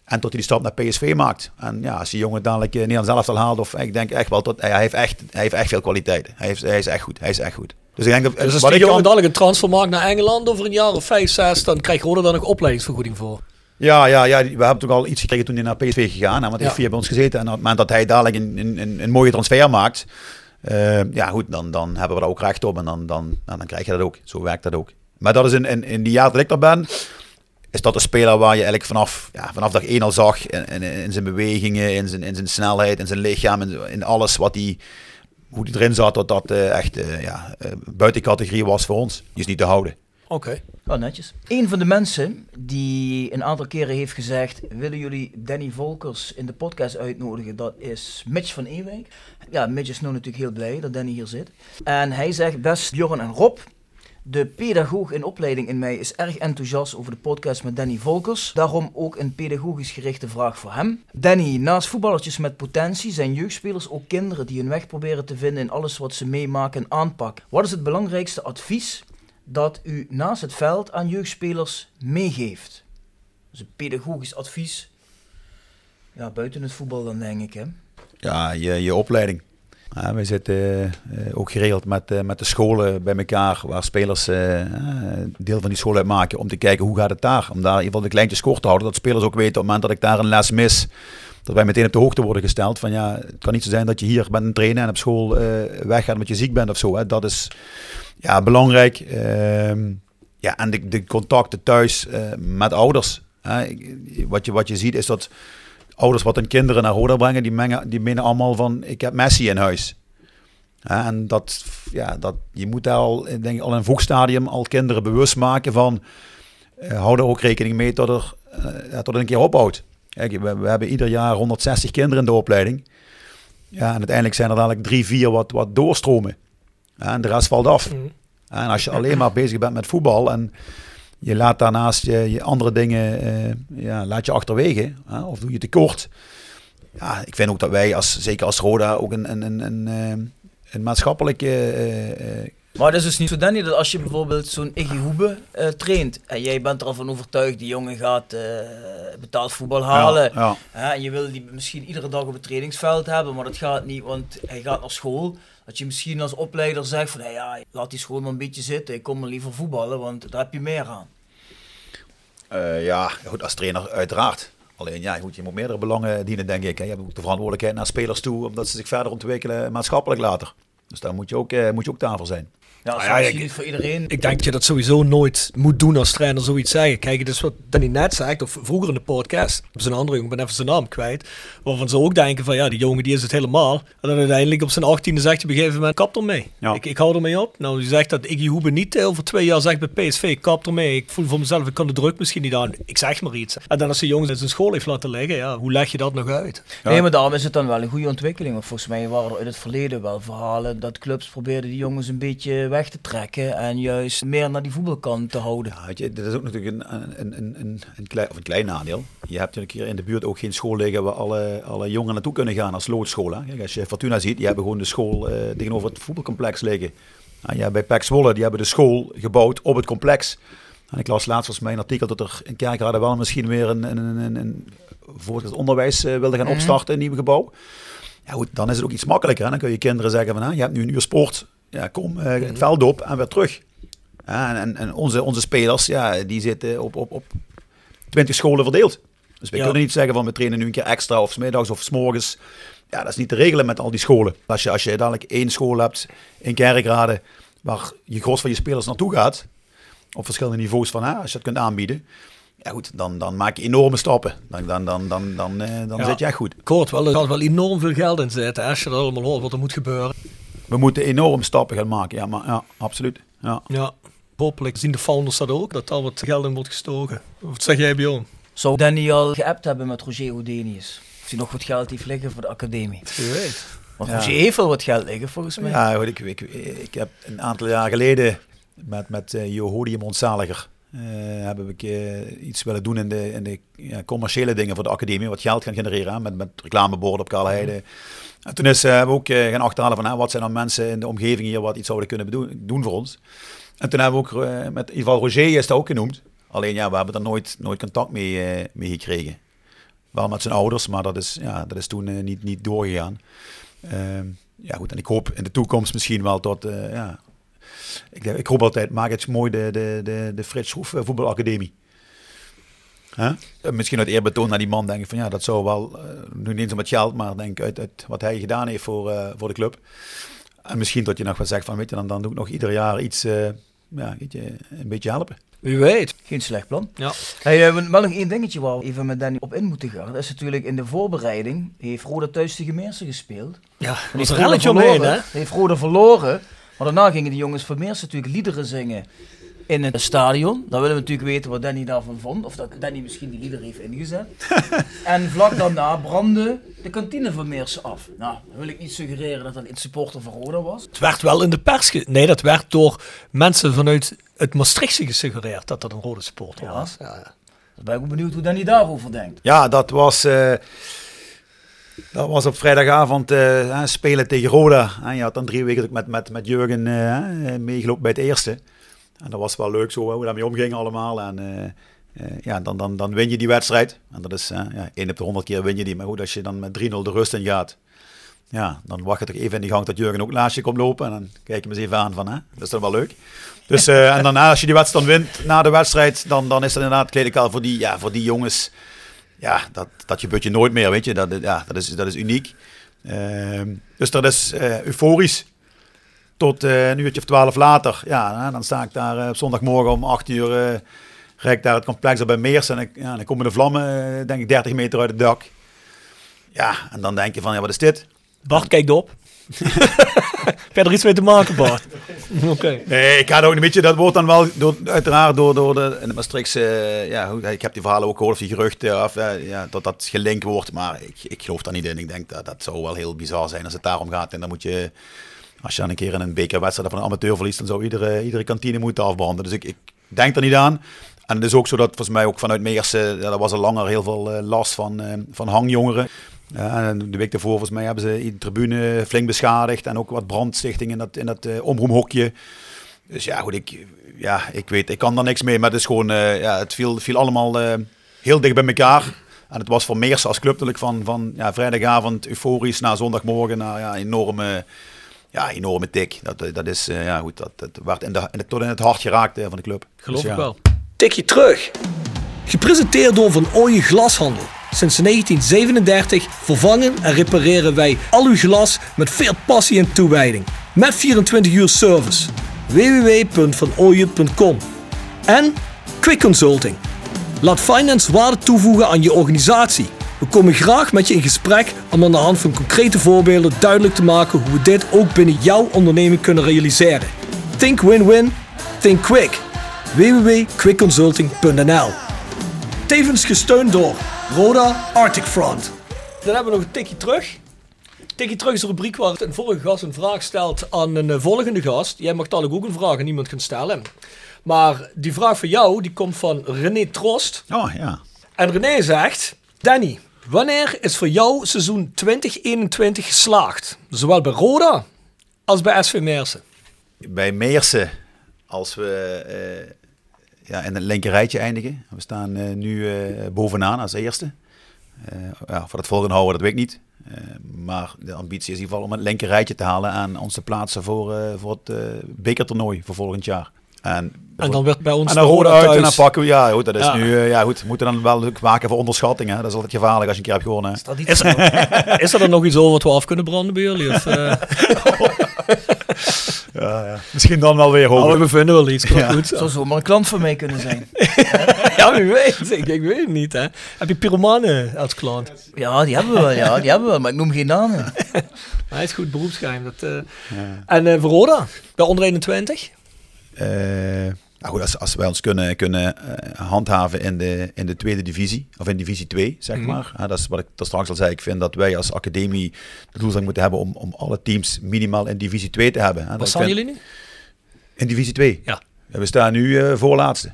En tot hij die stap naar PSV maakt. En ja, als die jongen dadelijk Nederland zelf al haalt, of ik denk echt wel tot hij heeft echt, hij heeft echt veel kwaliteiten. Hij, heeft, hij is echt goed. Hij is echt goed. Dus ik denk dat. Dus als die jongen dadelijk een transfer maakt naar Engeland over een jaar of vijf, zes, dan krijgt Rode dan nog opleidingsvergoeding voor. Ja, ja, ja, we hebben toch al iets gekregen toen hij naar PSV gegaan. Hè, want hij heeft vier bij ons gezeten. En op het moment dat hij dadelijk een, een, een mooie transfer maakt. Uh, ja, goed, dan, dan hebben we daar ook recht op. En dan, dan, dan, dan krijg je dat ook. Zo werkt dat ook. Maar dat is in, in, in die jaar dat ik er ben. Is dat een speler waar je eigenlijk vanaf, ja, vanaf dag één al zag. In, in, in, zijn bewegingen, in zijn, in zijn snelheid, in zijn lichaam. In, in alles wat hij. Hoe hij erin zat, dat dat uh, echt uh, ja, buiten categorie was voor ons. Die is niet te houden. Oké. Okay. netjes. Een van de mensen die een aantal keren heeft gezegd: willen jullie Danny Volkers in de podcast uitnodigen? Dat is Mitch van Ewijk. Ja, Mitch is nu natuurlijk heel blij dat Danny hier zit. En hij zegt: best Jorren en Rob. De pedagoog in opleiding in mij is erg enthousiast over de podcast met Danny Volkers. Daarom ook een pedagogisch gerichte vraag voor hem. Danny, naast voetballertjes met potentie zijn jeugdspelers ook kinderen die hun weg proberen te vinden in alles wat ze meemaken en aanpakken. Wat is het belangrijkste advies dat u naast het veld aan jeugdspelers meegeeft. Dus een pedagogisch advies. Ja, buiten het voetbal dan denk ik hè. Ja, je, je opleiding. Ja, wij zitten uh, ook geregeld met, uh, met de scholen bij elkaar, waar spelers uh, deel van die school uitmaken, om te kijken hoe gaat het daar. Om daar in ieder geval de kleintjes kort te houden, dat spelers ook weten op het moment dat ik daar een les mis, dat wij meteen op de hoogte worden gesteld van ja, het kan niet zo zijn dat je hier bent trainen en op school weggaat omdat je ziek bent of zo. Hè. Dat is ja, belangrijk. Uh, ja, en de, de contacten thuis uh, met ouders. Hè. Wat, je, wat je ziet is dat ouders wat hun kinderen naar Roda brengen, die, mengen, die menen allemaal van ik heb Messi in huis. en dat, ja, dat, je moet al, denk ik, al in een vroeg stadium al kinderen bewust maken van uh, hou er ook rekening mee tot er, tot er een keer ophoudt. Kijk, we, we, hebben ieder jaar 160 kinderen in de opleiding. Ja, en uiteindelijk zijn er dadelijk drie, vier wat, wat doorstromen. En de rest valt af. Mm. En als je alleen maar bezig bent met voetbal en je laat daarnaast je, je andere dingen uh, ja, laat je achterwege, uh, of doe je tekort. Ja, ik vind ook dat wij, als, zeker als Roda, ook een, een, een, een, een maatschappelijke Maar het is dus niet zo, Danny, dat als je bijvoorbeeld zo'n Iggy Hoebe eh, traint en jij bent er al van overtuigd, die jongen gaat eh, betaald voetbal halen. ja. En je wil die misschien iedere dag op het trainingsveld hebben, maar dat gaat niet, want hij gaat naar school. Dat je misschien als opleider zegt van, hey, ja, laat die school maar een beetje zitten, ik kom maar liever voetballen, want daar heb je meer aan. Eh, ja, goed, als trainer uiteraard. Alleen ja, goed, je moet meerdere belangen dienen, denk ik. Hè. Je hebt ook de verantwoordelijkheid naar spelers toe, omdat ze zich verder ontwikkelen maatschappelijk later. Dus daar moet je ook, eh, moet je ook tafel zijn. Ja, Nou ja, is ik- niet voor iedereen. Ik denk dat je dat sowieso nooit moet doen als trainer zoiets zeggen. Kijk, het is wat Danny net zegt, of vroeger in de podcast. Op zijn andere jongen, ik ben even zijn naam kwijt. Waarvan ze ook denken van ja, die jongen die is het helemaal. En dan uiteindelijk op zijn 18e zegt hij op een gegeven moment, kap ermee. Ja. Ik, ik hou ermee op. Nou, je zegt dat Iggy Hoebe niet over twee jaar zegt bij PSV, kap ermee. Ik voel voor mezelf, ik kan de druk misschien niet aan. Ik zeg maar iets. En dan als de jongens in zijn school heeft laten liggen, ja, hoe leg je dat nog uit? Nee, maar daarom is het dan wel een goede ontwikkeling. Want volgens mij waren er in het verleden wel verhalen dat clubs probeerden die jongens een beetje weg te trekken en juist meer naar die voetbalkant te houden. Ja, weet je, dat is ook natuurlijk een, een, een, een, een, klein, of een klein nadeel. Je hebt natuurlijk hier in de buurt ook geen school liggen waar alle, alle jongeren naartoe kunnen gaan als loodscholen. Kijk, als je Fortuna ziet, die hebben gewoon de school eh, tegenover het voetbalcomplex liggen. En je hebt bij PEC Zwolle, die hebben de school gebouwd op het complex. En ik las laatst volgens mij een artikel dat er in Kerkrade wel misschien weer een, een, een, een, een voortgezet onderwijs eh, wilde gaan opstarten, een nieuw gebouw. Ja goed, dan is het ook iets makkelijker. Hè? Dan kun je kinderen zeggen van, hè, je hebt nu een uur sport, ja, kom eh, het veld op en weer terug. Ja, en en, onze, onze spelers, ja, die zitten op, op, op 20 scholen verdeeld. Dus we Ja. kunnen niet zeggen van we trainen nu een keer extra of 's middags of morgens. Ja, dat is niet te regelen met al die scholen. Als je, als je dadelijk één school hebt in Kerkrade waar je gros van je spelers naartoe gaat, op verschillende niveaus van, hè, als je het kunt aanbieden. Ja goed, dan, dan maak je enorme stappen. Dan, dan, dan, dan, dan, eh, dan Ja. zit je echt goed. Ik hoor wel, er gaat wel enorm veel geld in zitten. Als je dat allemaal hoort wat er moet gebeuren. We moeten enorm stappen gaan maken. Ja, maar ja, absoluut. Ja. Ja, hopelijk zien de founders dat ook, dat daar wat geld in wordt gestoken. Wat zeg jij, Bjorn? Zou Danny al geappt hebben met Roger Houdinius? Of hij nog wat geld heeft liggen voor de academie? Je weet. Want Ja. Roger heeft wel wat geld liggen volgens mij. Ja, goed, ik, ik, ik heb een aantal jaar geleden met, met uh, Johodium Ontzaliger uh, hebben we iets willen doen in de, de ja, commerciële dingen voor de academie, wat geld gaan genereren met, met reclameborden op Karlheide. En toen is, uh, hebben we ook uh, gaan achterhalen van wat zijn dan mensen in de omgeving hier wat iets zouden kunnen bedoen, doen voor ons. En toen hebben we ook, met geval Roger is dat ook genoemd. Alleen ja, we hebben er nooit, nooit contact mee, mee gekregen. Wel met zijn ouders, maar dat is, ja, dat is toen niet, niet doorgegaan. Uh, ja goed, en ik hoop in de toekomst misschien wel tot, ja, ik, ik hoop altijd, maak het mooi de, de, de, de Frits Schroef uh, voetbalacademie. Huh? Misschien uit eerbetoon naar die man denk ik van ja, dat zou wel, uh, nu niet eens om het geld, maar denk uit, uit wat hij gedaan heeft voor, uh, voor de club. En misschien dat je nog wat zegt van weet je, dan, dan doe ik nog ieder jaar iets, uh, ja, weet je, een beetje helpen. Wie weet. Geen slecht plan. Ja. Hey, we hebben wel nog één dingetje waar we even met Danny op in moeten gaan. Dat is natuurlijk in de voorbereiding heeft Roda thuis tegen Meersen gespeeld. Ja, dat heeft is een relletje omheen, hè? verloren. Heeft Roda verloren. Maar daarna gingen die jongens van Meersen natuurlijk liederen zingen in het stadion. Dan willen we natuurlijk weten wat Danny daarvan vond. Of dat Danny misschien die liederen heeft ingezet. en vlak daarna brandde de kantine van Meersen af. Nou, dan wil ik niet suggereren dat dat een supporter van Roda was. Het werd wel in de pers... Ge- nee, dat werd door mensen vanuit het Maastrichtse gesuggereerd dat dat een rode supporter Ja. was. Ja, ja. Dan ben ik ook benieuwd hoe Danny daarover denkt. Ja, dat was, uh, dat was op vrijdagavond uh, spelen tegen Roda. En je had dan drie weken met, met, met Jurgen uh, meegelopen bij het eerste. En dat was wel leuk zo, hoe daarmee omgingen allemaal. En uh, ja, dan, dan, dan win je die wedstrijd. En dat is, ja, één op de honderd keer win je die. Maar goed, als je dan met 3-0 de rust in gaat, ja, dan wacht je toch even in die gang dat Jurgen ook naast je komt lopen. En dan kijk je hem eens even aan van, hè, dat is toch wel leuk. Dus, en daarna, als je die wedstrijd dan wint, na de wedstrijd, dan, dan is dat inderdaad kledikaal voor die, ja, voor die jongens. Ja, dat, dat gebeurt je nooit meer, weet je. Dat, ja, dat, is, dat is uniek. Uh, dus dat is uh, euforisch. Tot uh, een uurtje of twaalf later. Ja, dan sta ik daar uh, op zondagmorgen om acht uur. Uh, ik daar het complex op bij Meers. En, ik, ja, dan komen de vlammen, denk ik, 30 meter uit het dak. Ja, en dan denk je van, ja, wat is dit? Bart kijkt op. Heb je er iets mee te maken, Bart? Oké. Okay. Nee, ik ga ook een beetje, dat wordt dan wel door, uiteraard door, door de, in de Maastrichtse, uh, ja, ik heb die verhalen ook gehoord of die geruchten, of, ja, dat dat gelinkt wordt, maar ik, ik geloof daar niet in. Ik denk dat dat zou wel heel bizar zijn als het daarom gaat. En dan moet je, als je dan een keer in een bekerwedstrijd van een amateur verliest, dan zou iedere, iedere kantine moeten afbranden. Dus ik, ik denk er niet aan. En het is ook zo dat volgens mij ook vanuit Meersen, ja, daar was er langer heel veel uh, last van, uh, van hangjongeren. En de week daarvoor volgens mij hebben ze de tribune flink beschadigd en ook wat brandstichting in dat, in dat uh, omroemhokje. Dus ja, goed, ik, ja, ik weet, ik kan daar niks mee, maar het is gewoon, uh, ja, het viel, viel allemaal uh, heel dicht bij elkaar. En het was voor Meers als club natuurlijk van, van ja, vrijdagavond euforisch naar zondagmorgen naar ja, enorme, ja, enorme tik. Dat, dat is, ja goed, dat, dat werd in de, in de, tot in het hart geraakt van de club. Geloof dus, ik ja. wel. Tikje terug. Gepresenteerd door Van Ooyen Glashandel. Sinds 1937 vervangen en repareren wij al uw glas met veel passie en toewijding. Met 24 uur service. www.vanooyen.com En Quick Consulting. Laat finance waarde toevoegen aan je organisatie. We komen graag met je in gesprek om aan de hand van concrete voorbeelden duidelijk te maken hoe we dit ook binnen jouw onderneming kunnen realiseren. Think win-win, think quick. www.quickconsulting.nl Tevens gesteund door Roda Arctic Front. Dan hebben we nog een tikje terug. Tikje terug is een rubriek waar een vorige gast een vraag stelt aan een volgende gast. Jij mag dadelijk ook een vraag aan iemand gaan stellen. Maar die vraag van jou, die komt van René Trost. Oh ja. En René zegt, Danny, wanneer is voor jou seizoen 2021 geslaagd? Zowel bij Roda als bij SV Meersen. Bij Meersen, als we uh, ja, in het linker rijtje eindigen. We staan uh, nu uh, bovenaan als eerste. ja, voor het volgende houden, dat weet ik niet. maar de ambitie is in ieder geval om het linker rijtje te halen en ons te plaatsen voor, voor het bekertoernooi voor volgend jaar. En, en dan werd bij ons en dan Roda uit thuis. en dan pakken we, ja goed, dat is ja. nu, uh, ja goed, we moeten dan wel maken voor onderschattingen. Dat is altijd gevaarlijk als je een keer hebt gewonnen. Is, dat is, er, is er dan nog iets over wat we af kunnen branden bij jullie? Of, uh? ja, ja, misschien dan wel weer hopen. Oh, we vinden wel iets, ja. goed. Zou zomaar een klant van mij kunnen zijn. ja, wie weet. Ik, ik, weet het niet, hè. Heb je pyromanen als klant? Ja, die hebben we wel, ja, die hebben we wel, maar ik noem geen namen. Hij is goed beroepsgeheim. Dat, uh... En uh, voor Roda, bij onder 21? Uh, nou goed, als, als wij ons kunnen, kunnen uh, handhaven in de, in de tweede divisie, of in divisie 2, zeg mm. maar. Uh, dat is wat ik daar straks al zei. Ik vind dat wij als academie de doelstelling moeten hebben om, om alle teams minimaal in divisie 2 te hebben. Waar staan jullie nu? In divisie 2. Ja. We staan nu uh, voorlaatste.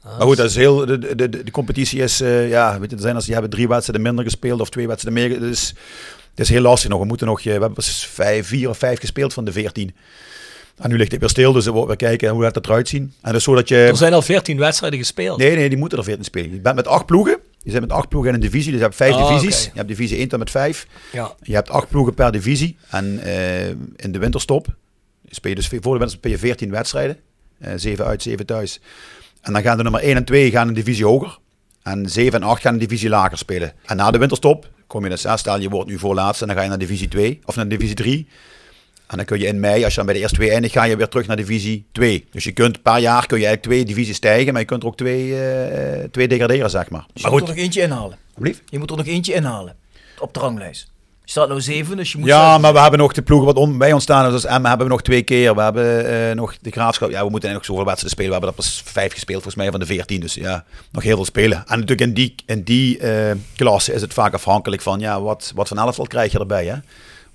Ah, maar goed, dat is heel, de, de, de, de competitie is, ja, weet je, er zijn als die hebben drie wedstrijden minder gespeeld of twee wedstrijden meer. Dus het is heel lastig nog. We moeten nog, we hebben pas vijf, vier of vijf gespeeld van de veertien. En nu ligt het weer stil, dus we kijken hoe gaat het eruit zien. En dus zodat je... Er zijn al 14 wedstrijden gespeeld. Nee, nee, die moeten er 14 spelen. Je bent met acht ploegen. Je zit met acht ploegen in een divisie, dus je hebt vijf oh, divisies. Okay. Je hebt divisie 1 tot met 5. Ja. Je hebt acht ploegen per divisie. En uh, in de winterstop speel je dus voor de winterstop speel je 14 wedstrijden. Uh, 7 uit, 7 thuis. En dan gaan de nummer 1 en 2 gaan een divisie hoger. En 7 en 8 gaan een divisie lager spelen. En na de winterstop kom je dus, stel je wordt nu voorlaatste en dan ga je naar divisie 2 of naar divisie 3. En dan kun je in mei, als je dan bij de eerste twee eindigt, ga je weer terug naar divisie 2. Dus je kunt per jaar kun je eigenlijk twee divisies stijgen, maar je kunt er ook twee, uh, twee degraderen, zeg maar. Dus je moet er nog eentje inhalen. Blief? Je moet er nog eentje inhalen. Op de ranglijst. Je staat nou zeven, dus je moet... Ja, maar we hebben nog de ploegen wat on, bij ons staan. Dus Emma hebben we nog twee keer. We hebben uh, nog de Graafschap. Ja, we moeten nog zoveel wedstrijden spelen. We hebben er pas vijf gespeeld, volgens mij, van de veertien. Dus ja, nog heel veel spelen. En natuurlijk in die, in die uh, klasse is het vaak afhankelijk van, ja, wat, wat van elftal krijg je erbij, hè?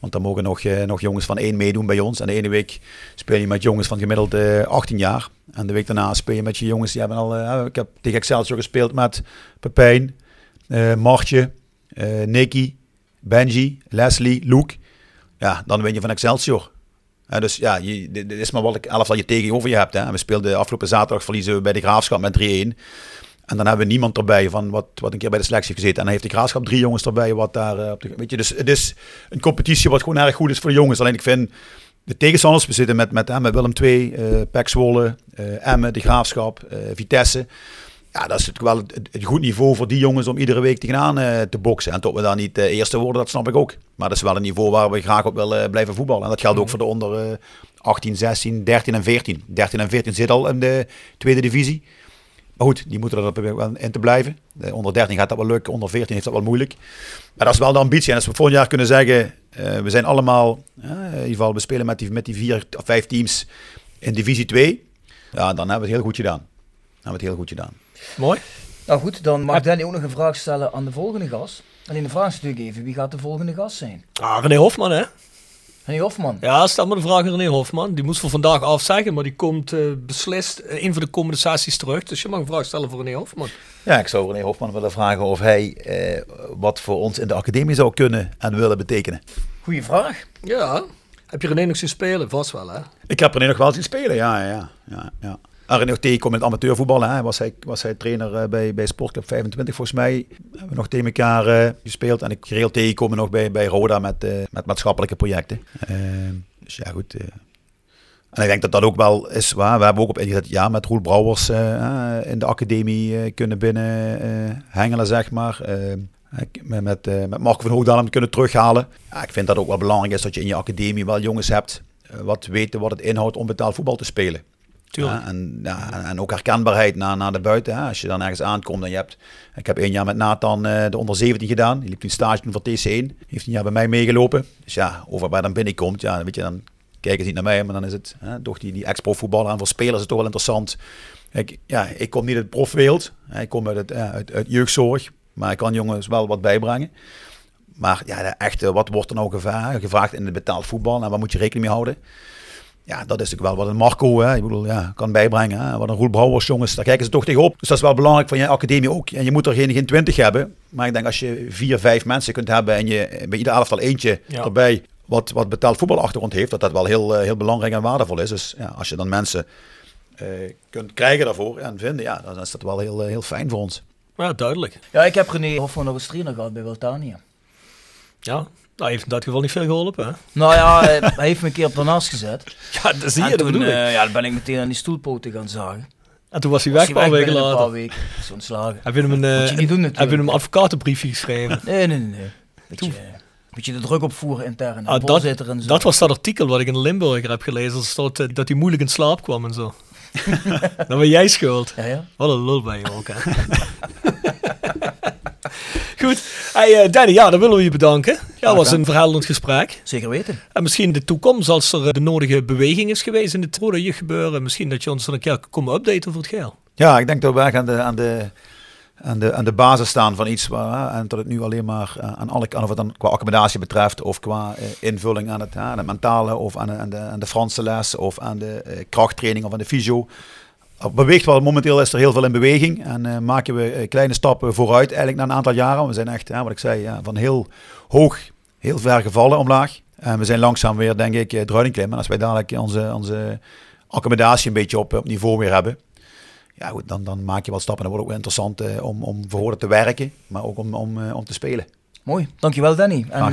Want dan mogen nog, uh, nog jongens van één meedoen bij ons. En de ene week speel je met jongens van gemiddeld uh, 18 jaar. En de week daarna speel je met je jongens die hebben al... Uh, ik heb tegen Excelsior gespeeld met Pepijn, Martje, Nicky, Benji, Leslie, Luke. Ja, dan win je van Excelsior. dus ja, dit is maar wat ik elftal je tegenover je hebt. Hè. En we speelden afgelopen zaterdag verliezen we bij de Graafschap met 3-1. En dan hebben we niemand erbij van wat, wat een keer bij de selectie heeft gezeten. En dan heeft de graafschap drie jongens erbij. Wat daar, op de, weet je, dus het is een competitie wat gewoon erg goed is voor de jongens. Alleen ik vind de tegenstanders, we zitten met, met, uh, met Willem II, uh, Pek Zwolle, uh, Emmen, de Graafschap, Vitesse. Ja, dat is natuurlijk wel het, het, goed niveau voor die jongens om iedere week tegenaan te boksen. En tot we daar niet de eerste worden, dat snap ik ook. Maar dat is wel een niveau waar we graag op willen blijven voetballen. En dat geldt ook voor de onder 18, 16, 13 en 14. 13 en 14 zit al in de tweede divisie. Maar goed, die moeten er wel in te blijven. De onder 13 gaat dat wel lukken, onder 14 heeft dat wel moeilijk. Maar dat is wel de ambitie. En als we volgend jaar kunnen zeggen, uh, we zijn allemaal, uh, in ieder geval, we spelen met die, met die vier of vijf teams in divisie 2. Ja, dan hebben we het heel goed gedaan. Dan hebben we het heel goed gedaan. Mooi. Nou goed, dan mag Danny ook nog een vraag stellen aan de volgende gast. Alleen de vraag is natuurlijk even, wie gaat de volgende gast zijn? Ah, René Hofman hè? Henny Hofman. Ja, stel me de vraag aan René Hofman. Die moest voor vandaag afzeggen, maar die komt eh, beslist in een van de komende sessies terug. Dus je mag een vraag stellen voor René Hofman. Ja, ik zou René Hofman willen vragen of hij eh, wat voor ons in de academie zou kunnen en willen betekenen. Goeie vraag. Ja. Heb je René nog zien spelen? Vast wel, hè? Ik heb René nog wel zien spelen, ja, ja, ja. ja. En René nog tegenkomen in het amateurvoetbal. Hè. Was, hij, was hij trainer eh, bij, bij Sportclub 25 volgens mij. Hebben we nog tegen elkaar eh, gespeeld. En ik geregeld tegenkomen nog bij, bij Roda met, eh, met maatschappelijke projecten. Eh, dus ja, goed. En ik denk dat dat ook wel is waar. We hebben ook op ingezet, ja, met Roel Brouwers in de academie kunnen binnen hengelen, zeg maar. Eh, ik- met, met, met Marco van Hoogdalem kunnen terughalen. Ja, ik vind dat ook wel belangrijk is dat je in je academie wel jongens hebt wat weten wat het inhoudt om betaald voetbal te spelen. En, en ook herkenbaarheid naar, naar de buiten. Hè. Als je dan ergens aankomt en je hebt... Ik heb één jaar met Nathan eh, de onder 17 gedaan. Die liep toen stage doen voor TC1. Heeft een jaar bij mij meegelopen. Dus ja, over waar dan binnenkomt, ja, weet je, dan kijken ze niet naar mij. Maar dan is het hè, toch die, die ex-pro voetballer. En voor spelers is het toch wel interessant. Ik, ja, ik kom niet uit de profwereld. Ik kom uit, het, ja, uit, uit jeugdzorg. Maar ik kan jongens wel wat bijbrengen. Maar ja, de echte, wat wordt er nou gevraagd in het betaald voetbal? En waar moet je rekening mee houden? Ja, dat is natuurlijk wel wat een Marco hè, ik bedoel, ja, kan bijbrengen. Hè. Wat een Roel Brouwers, jongens, daar kijken ze toch tegenop. Dus dat is wel belangrijk van je academie ook. En je moet er geen, geen twintig hebben. Maar ik denk als je vier, vijf mensen kunt hebben en je bij ieder elftal eentje Ja. erbij wat, wat betaald voetbalachtergrond heeft, dat dat wel heel, eh, heel belangrijk en waardevol is. Dus ja, als je dan mensen eh, kunt krijgen daarvoor en vinden, ja, dan is dat wel heel, eh, heel fijn voor ons. Ja, duidelijk. Ja, ik heb René Hofman nog als trainer gehad bij Wiltania. Ja, nou heeft in dat geval niet veel geholpen, hè? Nou ja, hij, hij heeft me een keer op de naast gezet. Ja, dat zie je, en dat toen, eh, ja, dan ben ik meteen aan die stoelpoten gaan zagen. En toen was hij Was weg, hij een paar weken binnen een paar later. weken. Is hij ontslagen. Heb je hem een, Moet je eh, niet doen heb je natuurlijk. hem een advocatenbriefje geschreven? Nee, nee, nee. nee. Beetje, beetje de druk opvoeren intern. en Ah, dat, en zo. dat was dat artikel wat ik in Limburger heb gelezen. Er stond eh, dat hij moeilijk in slaap kwam en zo. Dan ben jij schuld. Ja, ja. Wat een lul ben je ook, hè? Goed. Hey, eh, Danny, ja, dan willen we je bedanken. Ja, het was een verhelderend gesprek. Zeker weten. En misschien de toekomst, als er eh, de nodige beweging is geweest in het rode gebeuren, misschien dat je ons dan een keer kan komen updaten over het geheel. Ja, ik denk dat we aan de, aan de, aan de, aan de basis staan van iets waar, hè, en dat het nu alleen maar eh, aan alle kanten, of het dan qua accommodatie betreft, of qua eh, invulling aan het, aan het mentale, of aan de, aan, de, aan de Franse les, of aan de eh, krachttraining of aan de fysio. Beweegt wel, momenteel is er heel veel in beweging en eh, maken we eh, kleine stappen vooruit, eigenlijk na een aantal jaren. We zijn echt, hè, wat ik zei, ja, van heel hoog, heel ver gevallen omlaag. En we zijn langzaam weer, denk ik, eh, eruit klimmen. En als wij dadelijk onze, onze accommodatie een beetje op, op niveau weer hebben, ja, goed, dan, dan maak je wat stappen. Dan wordt het ook wel interessant om, om voor te werken, maar ook om, om, om te spelen. Mooi. Dankjewel Danny. En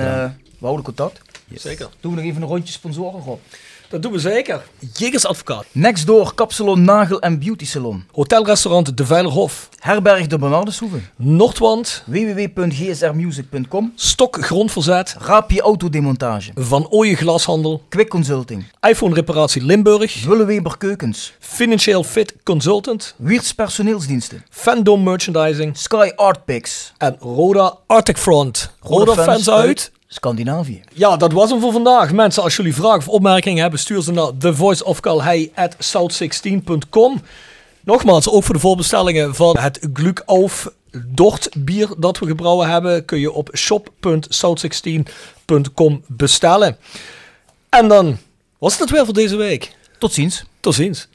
we houden contact. Zeker. Doen we nog even een rondje sponsoren op. Dat doen we zeker. Jegers Advocaat. Nextdoor Kapsalon Nagel en Beauty Salon. Hotelrestaurant De Veilerhof. Herberg de Bernardeshoeve. Noordwand. www.gsrmusic.com. Stok Grondverzet. Raapje Autodemontage. Van Ooyen Glashandel. Quick Consulting. iPhone Reparatie Limburg. Willeweber Keukens. Financieel Fit Consultant. Wiertz Personeelsdiensten. Fandom Merchandising. Sky Art Picks. En Roda Arctic Front. Roda fans uit. Scandinavië. Ja, dat was hem voor vandaag. Mensen, als jullie vragen of opmerkingen hebben, stuur ze naar thevoiceofcalhei@south16.com. Nogmaals, ook voor de voorbestellingen van het Glück auf Dort bier dat we gebrouwen hebben, kun je op shop.south16.com bestellen. En dan was het weer voor deze week. Tot ziens. Tot ziens.